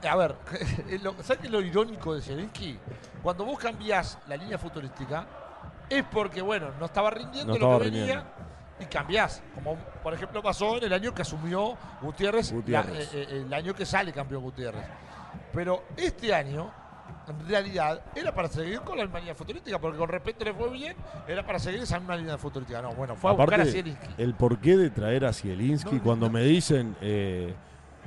A ver, ¿sabes qué es lo irónico de Zielinski? Cuando vos cambiás la línea futbolística, es porque, bueno, no estaba rindiendo No lo que venía rindiendo. y cambiás. Como, por ejemplo, pasó en el año que asumió Gutiérrez, la- Gutiérrez. eh, eh, el año que sale campeón Gutiérrez. Pero este año, realidad, era para seguir con la misma línea futbolística, porque con respeto le fue bien, era para seguir esa misma línea futbolística. No, bueno, fue a buscar a Zielinski. el porqué de traer a Zielinski, No, cuando no. me dicen eh,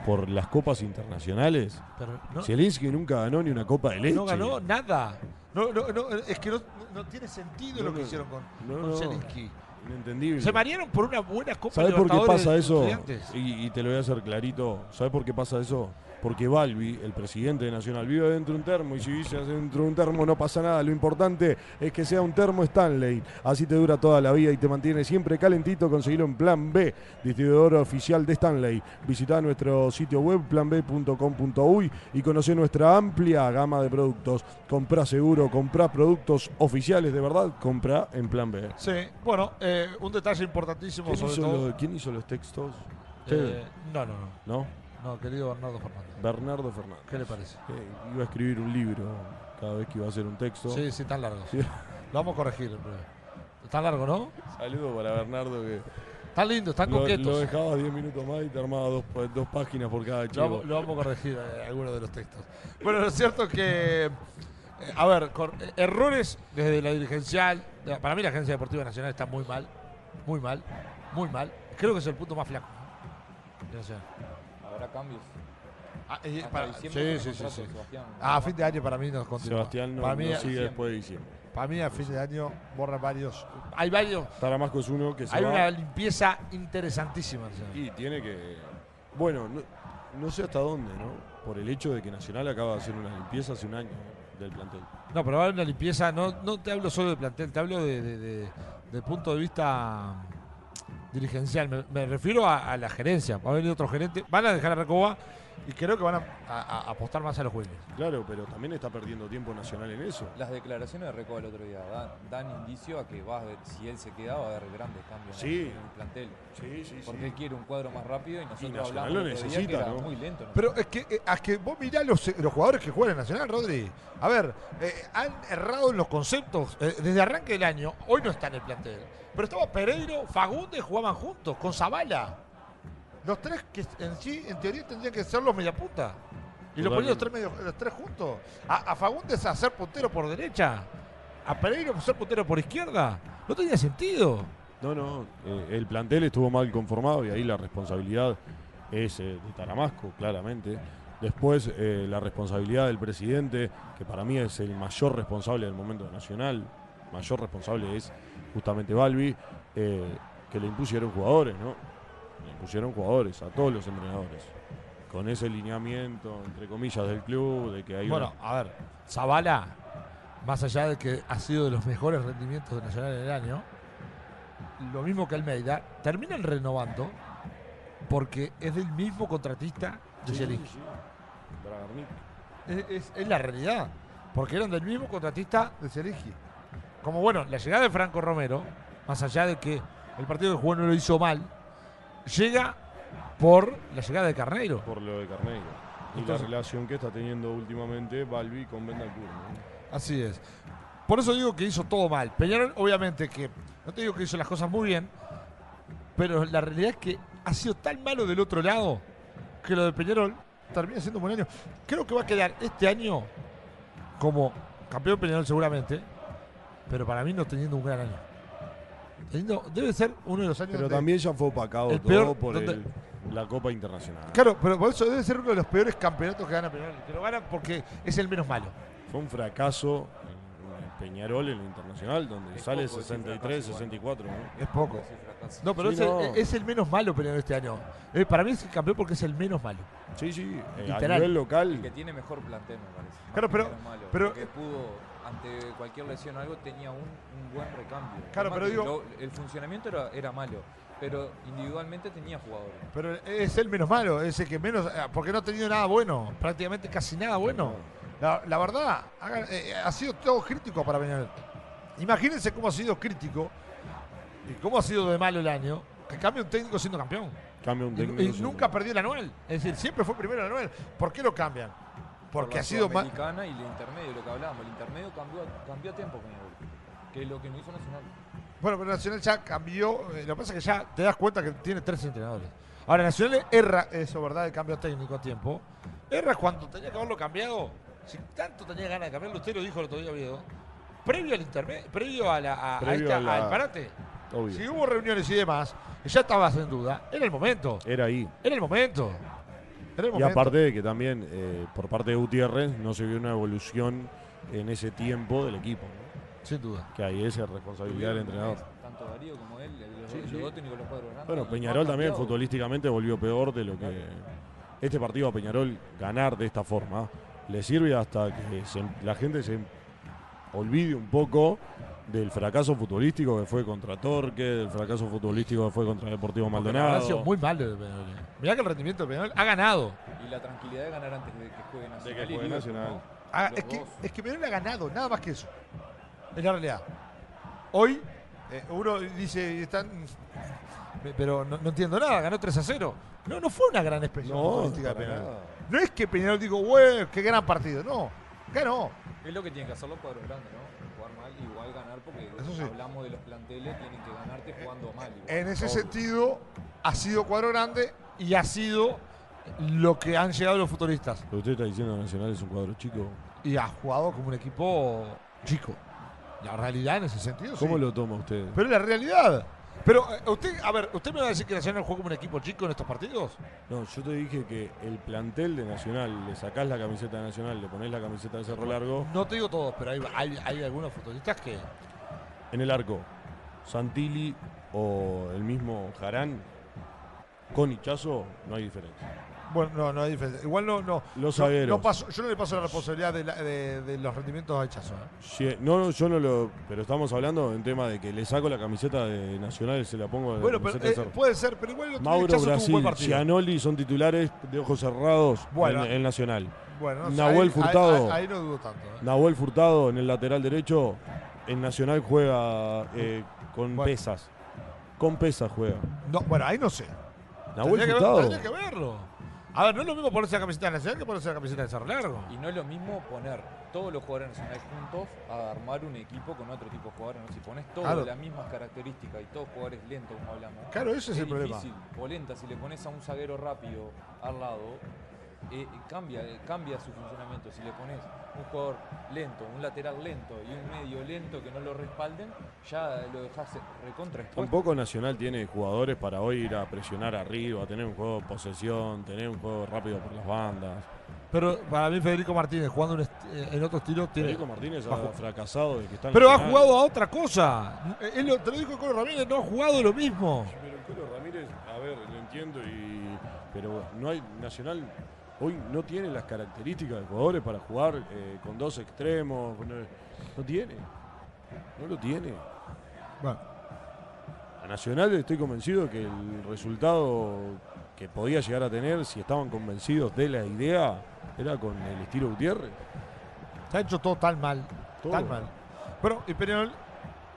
por las copas internacionales, Pero Zielinski nunca ganó ni una copa de leche. no ganó nada. No, no, no, es que no, no tiene sentido lo que hicieron con, con no. Zielinski. Inentendible. Se marearon por una buena Copa ¿Sabes por qué pasa de eso? Y, y te lo voy a hacer clarito. ¿Sabes por qué pasa eso? Porque Balbi, el presidente de Nacional, vive dentro de un termo y si vive dentro de un termo no pasa nada. Lo importante es que sea un termo Stanley. Así te dura toda la vida y te mantiene siempre calentito. Conseguirlo en Plan B, distribuidor oficial de Stanley. Visita nuestro sitio web planb.com.uy y conoce nuestra amplia gama de productos. Comprá seguro, comprá productos oficiales de verdad, comprá en Plan B. Sí, bueno, eh, un detalle importantísimo ¿Quién sobre hizo, todo. lo- quién hizo los textos? eh, no, no, no, ¿No? No, querido Bernardo Fernández. Bernardo Fernández. ¿Qué le parece? Eh, iba a escribir un libro cada vez que iba a hacer un texto. Sí, sí, tan largo. Sí. Lo vamos a corregir. Está largo, ¿no? Saludo para Bernardo que Están lindos, están lo, coquetos. lo dejaba 10 minutos más y te armaba dos, dos páginas por cada Lo vamos, lo vamos a corregir eh, algunos de los textos. Bueno, lo cierto es que, eh, a ver, con, eh, errores desde la dirigencial. Para mí la Agencia Deportiva Nacional está muy mal, muy mal, muy mal. Creo que es el punto más flaco. ¿no? de Nacional. Habrá cambios. Ah, eh, para- diciembre sí, tiene sí, sí, sí. Sebastián. Ah, a fin de año para mí nos continúa. Sebastián no, para, mí, no sigue después de diciembre. para mí a fin de año borra varios. Hay varios. Taramasco es uno que se Hay va una limpieza interesantísima. Y tiene que... Bueno, no, no sé hasta dónde, ¿no? Por el hecho de que Nacional acaba de hacer una limpieza hace un año del plantel. No, pero va a haber una limpieza, no, no te hablo solo de plantel, te hablo de, de- de- del punto de vista dirigencial. Me, refiero a la gerencia. Va a venir otro gerente, van a dejar a Recoba y creo que van a, a- a apostar más a los juveniles. Claro, pero también está perdiendo tiempo Nacional en eso. Las declaraciones de Recoba el otro día dan, dan indicio a que va a haber, si él se queda, va a haber grandes cambios en- Sí. en el plantel. Sí, sí, Porque él quiere un cuadro más rápido y nosotros Nacional hablamos lo el otro día necesita, que era ¿no? muy lento. ¿no? Pero es que, eh, es que vos mirá los, los jugadores que juegan en Nacional, Rodri. A ver, eh, han errado en los conceptos. Eh, desde arranque del año, hoy no está en el plantel. Pero estaba Pereiro, Fagundes, jugaban juntos, con Zavala. Los tres que en sí, en teoría, tendrían que ser los mediapunta. Y lo ponían los tres, medio- los tres juntos. A, a Fagundes a ser puntero por derecha. A Pereiro a ser puntero por izquierda. No tenía sentido. No, no, eh, el plantel estuvo mal conformado y ahí la responsabilidad es eh, de Taramasco, claramente. Después eh, la responsabilidad del presidente, que para mí es el mayor responsable del momento nacional, mayor responsable es justamente Balbi, eh, que le impusieron jugadores, ¿no? Le impusieron jugadores a todos los entrenadores. Con ese lineamiento, entre comillas, del club, de que hay Bueno, a ver, Zavala, más allá de que ha sido de los mejores rendimientos de Nacional en el año, lo mismo que Almeida, terminan renovando porque es del mismo contratista de Sí. Es, es- es la realidad, porque eran del mismo contratista de Zielinski. Como bueno, la llegada de Franco Romero, más allá de que el partido que jugó no lo hizo mal, llega por la llegada de Carneiro. por lo de Carneiro. Y Entonces- la relación que está teniendo últimamente Balbi con Bentancur. ¿no? Así es. Por eso digo que hizo todo mal. Peñarol, obviamente que, no te digo que hizo las cosas muy bien, pero la realidad es que ha sido tan malo del otro lado que lo de Peñarol termina siendo un buen año. Creo que va a quedar este año como campeón Peñarol seguramente, pero para mí no teniendo un gran año. Debe ser uno de los años Pero también ya fue opacado el todo peor- por donde- el- la Copa Internacional. Claro, pero por eso debe ser uno de los peores campeonatos que gana Peñarol. Que lo gana porque es el menos malo. Fue un fracaso en, en Peñarol en lo internacional, donde Es sale poco decir 63, fracaso, 64. ¿no? Es poco. No, pero Sí, es, el- no. es el menos malo Peñarol este año. Eh, para mí es el campeón porque es el menos malo. Sí, sí, eh, a nivel El que local. tiene mejor plantel, me parece. Claro, que pero- malo, pero- pudo, ante cualquier lesión o algo, tenía un, un buen recambio. Claro, Además pero que digo- lo- el funcionamiento era, era malo. pero individualmente tenía jugadores. Pero es el menos malo, es el que menos. eh, Porque no ha tenido nada bueno, prácticamente casi nada bueno. La, la verdad, ha, eh, ha sido todo crítico para Peñarol. Imagínense cómo ha sido crítico y cómo ha sido de malo el año que cambia un técnico siendo campeón. Cambia un Y, técnico. y sí. nunca perdió el anual. Es decir, siempre fue primero el anual. ¿Por qué lo cambian? Porque ha sido más. y el intermedio, lo que hablábamos. El intermedio cambió, cambió a tiempo Peñarol, que es lo que no hizo Nacional. Bueno, pero Nacional ya cambió. eh, Lo que pasa es que ya te das cuenta que tiene tres entrenadores. Ahora, Nacional erra, eso, ¿verdad? El cambio técnico a tiempo. Erra cuando tenía que haberlo cambiado. Si tanto tenía ganas de cambiarlo, usted lo dijo el otro día, Viedo. Previo al intermedio, previo a la, a- a Previo esta- a la- al parate. Obvio. Si hubo reuniones y demás, y ya estabas en duda, era el momento. Era ahí. Era el momento. Y aparte de que también eh, por parte de Gutiérrez no se vio una evolución en ese tiempo del equipo. ¿no? Sin duda. Que ahí es responsabilidad del entrenador. Tanto Darío como él, los, Sí, los sí. de los cuadros grandes. Bueno, Peñarol también cambiado. futbolísticamente volvió peor de lo que este partido a Peñarol ganar de esta forma le sirve hasta que se- la gente se olvide un poco del fracaso futbolístico que fue contra Torque, del fracaso futbolístico que fue contra Deportivo verdad Ha sido Maldonado. muy malo de Peñarol. eh. Mirá que el rendimiento de Peñarol ha ganado. Y la tranquilidad de ganar antes de que juegue Nacional. que y juegue Nacional. Ah, es, que, es que Peñarol ha ganado, nada más que eso. Es la realidad. Hoy, eh, uno dice, están. Pero no, no entiendo nada, ganó 3 a 0. No, no fue una gran expresión No, futbolística de Peñarol. No es que Peñarol digo, güey, qué gran partido. No, ganó. Es lo que tienen que hacer los cuadros grandes, ¿no? Ganar, porque Eso sí. hablamos de los planteles, tienen que ganarte jugando mal. igual. En ese Obvio. sentido, ha sido cuadro grande y ha sido lo que han llegado los futuristas. Pero usted está diciendo que Nacional es un cuadro chico. Y ha jugado como un equipo chico. La realidad en ese sentido. ¿Cómo sí. lo toma usted? Pero la realidad. Pero eh, usted, a ver, ¿usted me va a decir que Nacional juega como un equipo chico en estos partidos? No, yo te dije que el plantel de Nacional, le sacás la camiseta de Nacional, le ponés la camiseta de Cerro Largo, No te digo todos, pero hay, hay, hay algunos futbolistas que. en el arco, Santilli o el mismo Jarán, con Hichazo, no hay diferencia. Bueno, no, no hay diferencia. Igual no, no. Los no- zagueros. no paso- yo no le paso la responsabilidad de, la- de- de los rendimientos a Echazo. ¿eh? Sí, No, yo no lo. Pero estamos hablando en tema de que le saco la camiseta de Nacional y se la pongo de Bueno, pero eh, puede ser, pero igual día Mauro Brasil. Gianoli son titulares de ojos cerrados Bueno. en, en Nacional. Bueno, no sé, Nahuel ahí- Furtado. Ahí, no dudo tanto. ¿eh? Nahuel Furtado en el lateral derecho, en Nacional juega eh, con Bueno. pesas. Con pesas juega. No, bueno, ahí no sé. Nahuel Tendría que, ver- Furtado. tendría que verlo. A ver, no es lo mismo ponerse la camiseta de Nacional que ponerse la camiseta de Cerro Largo. Y no es lo mismo poner todos los jugadores nacionales juntos a armar un equipo con otro tipo de jugadores. ¿no? Si pones todos Claro. las mismas características y todos jugadores lentos, como hablamos. Claro, ese es el problema. difícil. Polenta, si le pones a un zaguero rápido al lado, eh, cambia, eh, cambia su funcionamiento. Si le pones un jugador lento, un lateral lento y un medio lento que no lo respalden, ya lo dejas recontra. Tampoco Nacional tiene jugadores para hoy ir a presionar arriba, tener un juego de posesión, tener un juego rápido por las bandas. Pero para mí Federico Martínez jugando eh, en otro estilo tiene... Federico Martínez ha fracasado de que está en Pero ha jugado a otra cosa. Eh, Él lo- te lo dijo Colo Ramírez, no ha jugado lo mismo. Pero el Colo Ramírez, a ver, lo entiendo, y, pero no hay Nacional hoy no tiene las características de jugadores para jugar eh, con dos extremos, no, no tiene, no lo tiene. Bueno, A Nacional estoy convencido que el resultado que podía llegar a tener, si estaban convencidos de la idea, era con el estilo Gutiérrez. se ha hecho todo tan mal. Todo. Tan mal. Pero y Peñarol,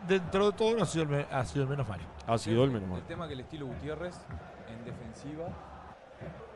dentro de todo, no ha sido el, ha sido el menos mal. Ha sido el menos mal. El tema que el estilo Gutiérrez en defensiva,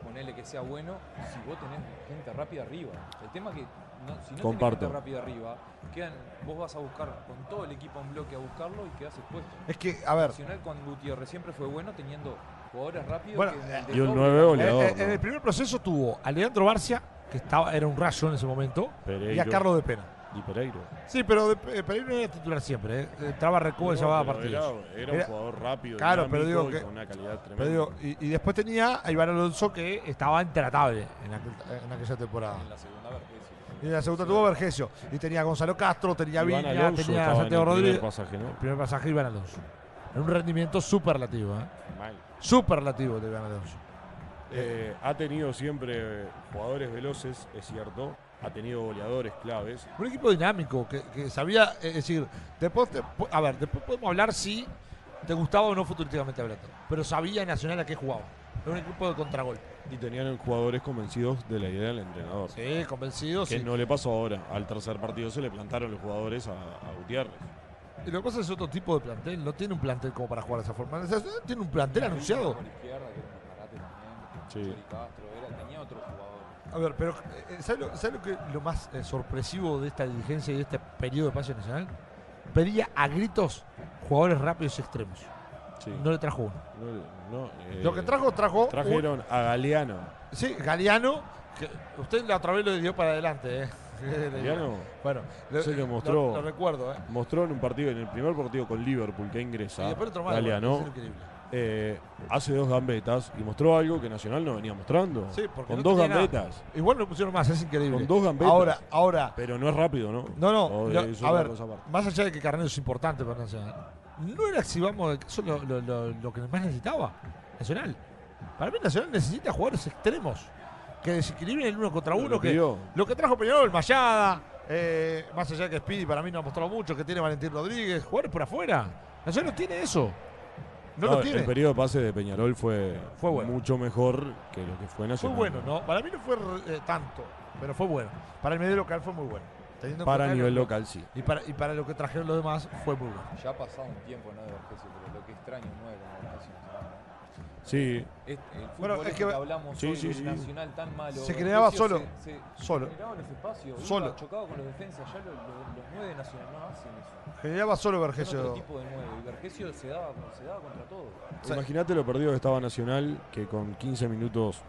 ponele que sea bueno, si vos tenés gente rápida arriba. El tema que no, si no Comparto. tenés gente rápida arriba, quedan, vos vas a buscar con todo el equipo en bloque a buscarlo y quedás expuesto. Es que, a ver, Nacional con Gutiérrez siempre fue bueno teniendo jugadores rápidos. Bueno, que en el y un desdoble- nueve eh, goleador. en ¿no? el primer proceso tuvo a Leandro Barcia, que estaba, era un rayo en ese momento, y a Carlos de Pena. Y Pereiro. Sí, pero de, eh, Pereiro no era titular siempre. ¿eh? Entraba Recoba y No, llevaba pero partidos. Era, era un jugador rápido, Claro, pero digo y que- con una calidad tremenda. Pero digo, y, y después tenía a Iván Alonso que estaba intratable en, aquel- en aquella temporada. En la segunda Vergesio. Y en la segunda tuvo Vergesio. Y tenía a Gonzalo Castro, tenía Viña, Alonso tenía Santiago el primer Rodríguez. pasaje, ¿no? El primer pasaje Iván Alonso. En un rendimiento superlativo, ¿eh? Mal. Superlativo de Iván Alonso. Eh, ha tenido siempre jugadores veloces, es cierto. Ha tenido goleadores claves. Un equipo dinámico que, que sabía, eh, es decir, después, te- a ver, después podemos hablar si te gustaba o no futurísticamente hablando. Pero sabía Nacional a qué jugaba. Era un equipo de contragolpe. Y tenían jugadores convencidos de la idea del entrenador. Sí, convencidos. Que sí. no le pasó ahora. Al tercer partido se le plantaron los jugadores a, a Gutiérrez. Y lo que pasa es otro tipo de plantel. No tiene un plantel como para jugar de esa forma. O sea, Tiene un plantel anunciado. Por izquierda, que era un disparate también. Sí. Chori Castro, era, tenía otro jugador. A ver, pero eh, ¿sabes lo, sabes lo que lo más eh, sorpresivo de esta dirigencia y de este periodo de pase nacional? Pedía a gritos jugadores rápidos y extremos. Sí. No le trajo uno. No, no, eh, Lo que trajo, trajo. un- Trajeron a Galeano. sí, Galeano. Que usted la otra vez lo dio para adelante, ¿eh? Galeano Bueno, lo, Sé que mostró- Lo, recuerdo, ¿eh? mostró en un partido, en el primer partido con Liverpool que Y ingresa, después otro más. Galeano, es increíble. Eh, hace dos gambetas y mostró algo que Nacional no venía mostrando. Sí, porque con no dos tenía nada. gambetas. Igual lo pusieron más, es increíble. Con dos gambetas. Ahora, ahora, Pero no es rápido, ¿no? No, no, O lo- es a ver, más allá de que Carnero es importante para Nacional, no era si vamos, eso es lo, lo- lo- lo que más necesitaba Nacional. Para mí Nacional necesita jugadores extremos que desequilibren el uno contra uno. que Que, pidió. lo que trajo Peñarol, Mayada, eh, más allá de que Speedy para mí no ha mostrado mucho, que tiene Valentín Rodríguez, jugadores por afuera. Nacional no tiene eso. No, No, lo tiene. El periodo de pase de Peñarol fue, Fue bueno. mucho mejor que lo que fue Fue Nacional. bueno, ¿no? Para mí no fue eh, tanto, pero fue bueno. Para el medio local fue muy bueno. Teniendo en Para nivel lo- local, sí. Y para, y para lo que trajeron los demás fue muy bueno. Ya ha pasado un tiempo, ¿no? De Vergesio, pero lo que extraño no Nacional. Sí, Es, el Bueno, fútbol es que- que, hablamos Sí, hoy sí, del sí. Nacional tan malo. Se creaba solo. Se, se- Solo. se generaba en ese espacio. iba, Solo. chocaba con los defensas. Ya lo- lo- los nueve de Nacional no hacen eso. Generaba solo Vergesio. otro tipo de nueve. Y Vergesio se daba, se daba contra todo. sea- imagínate lo perdido que estaba Nacional, que con 15 minutos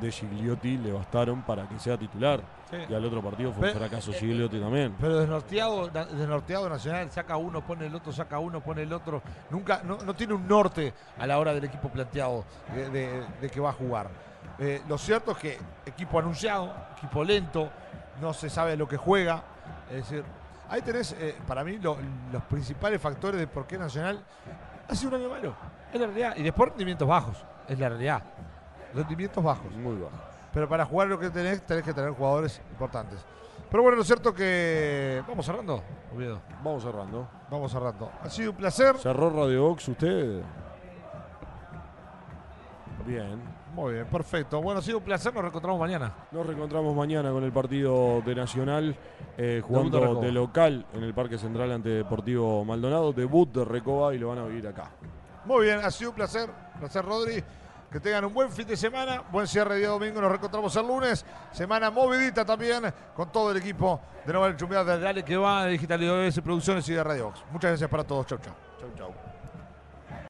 de Gigliotti le bastaron para que sea titular. Sí. Y al otro partido fue un Pero- fracaso Gigliotti también. Pero desnorteado, na- desnorteado Nacional, saca uno, pone el otro, saca uno, pone el otro. Nunca, no, no tiene un norte a la hora del equipo planteado de, de- de que va a jugar. Eh, lo cierto es que equipo anunciado, equipo lento, no se sabe lo que juega. Es decir, ahí tenés eh, para mí lo- los principales factores de por qué Nacional ha sido un año malo. Es la realidad. Y después rendimientos bajos, es la realidad. Rendimientos bajos. Muy bajo. Pero para jugar lo que tenés, tenés que tener jugadores importantes. Pero bueno, lo cierto que. Vamos cerrando, Oviedo. Vamos cerrando. Vamos cerrando. Ha sido un placer. ¿Cerró Radio Box usted? Bien. Muy bien, perfecto. Bueno, ha sido un placer. Nos reencontramos mañana. Nos reencontramos mañana con el partido de Nacional, eh, de jugando de local en el Parque Central ante Deportivo Maldonado. Debut de Recoba y lo van a vivir acá. Muy bien, ha sido un placer. Placer, Rodri. Que tengan un buen fin de semana, buen cierre de día domingo. Nos reencontramos el lunes. Semana movidita también con todo el equipo de Novel Chumbear de Dale que va, de Digital IOS Producciones y de Radio Box. Muchas gracias para todos. Chau, chau. Chau, chau.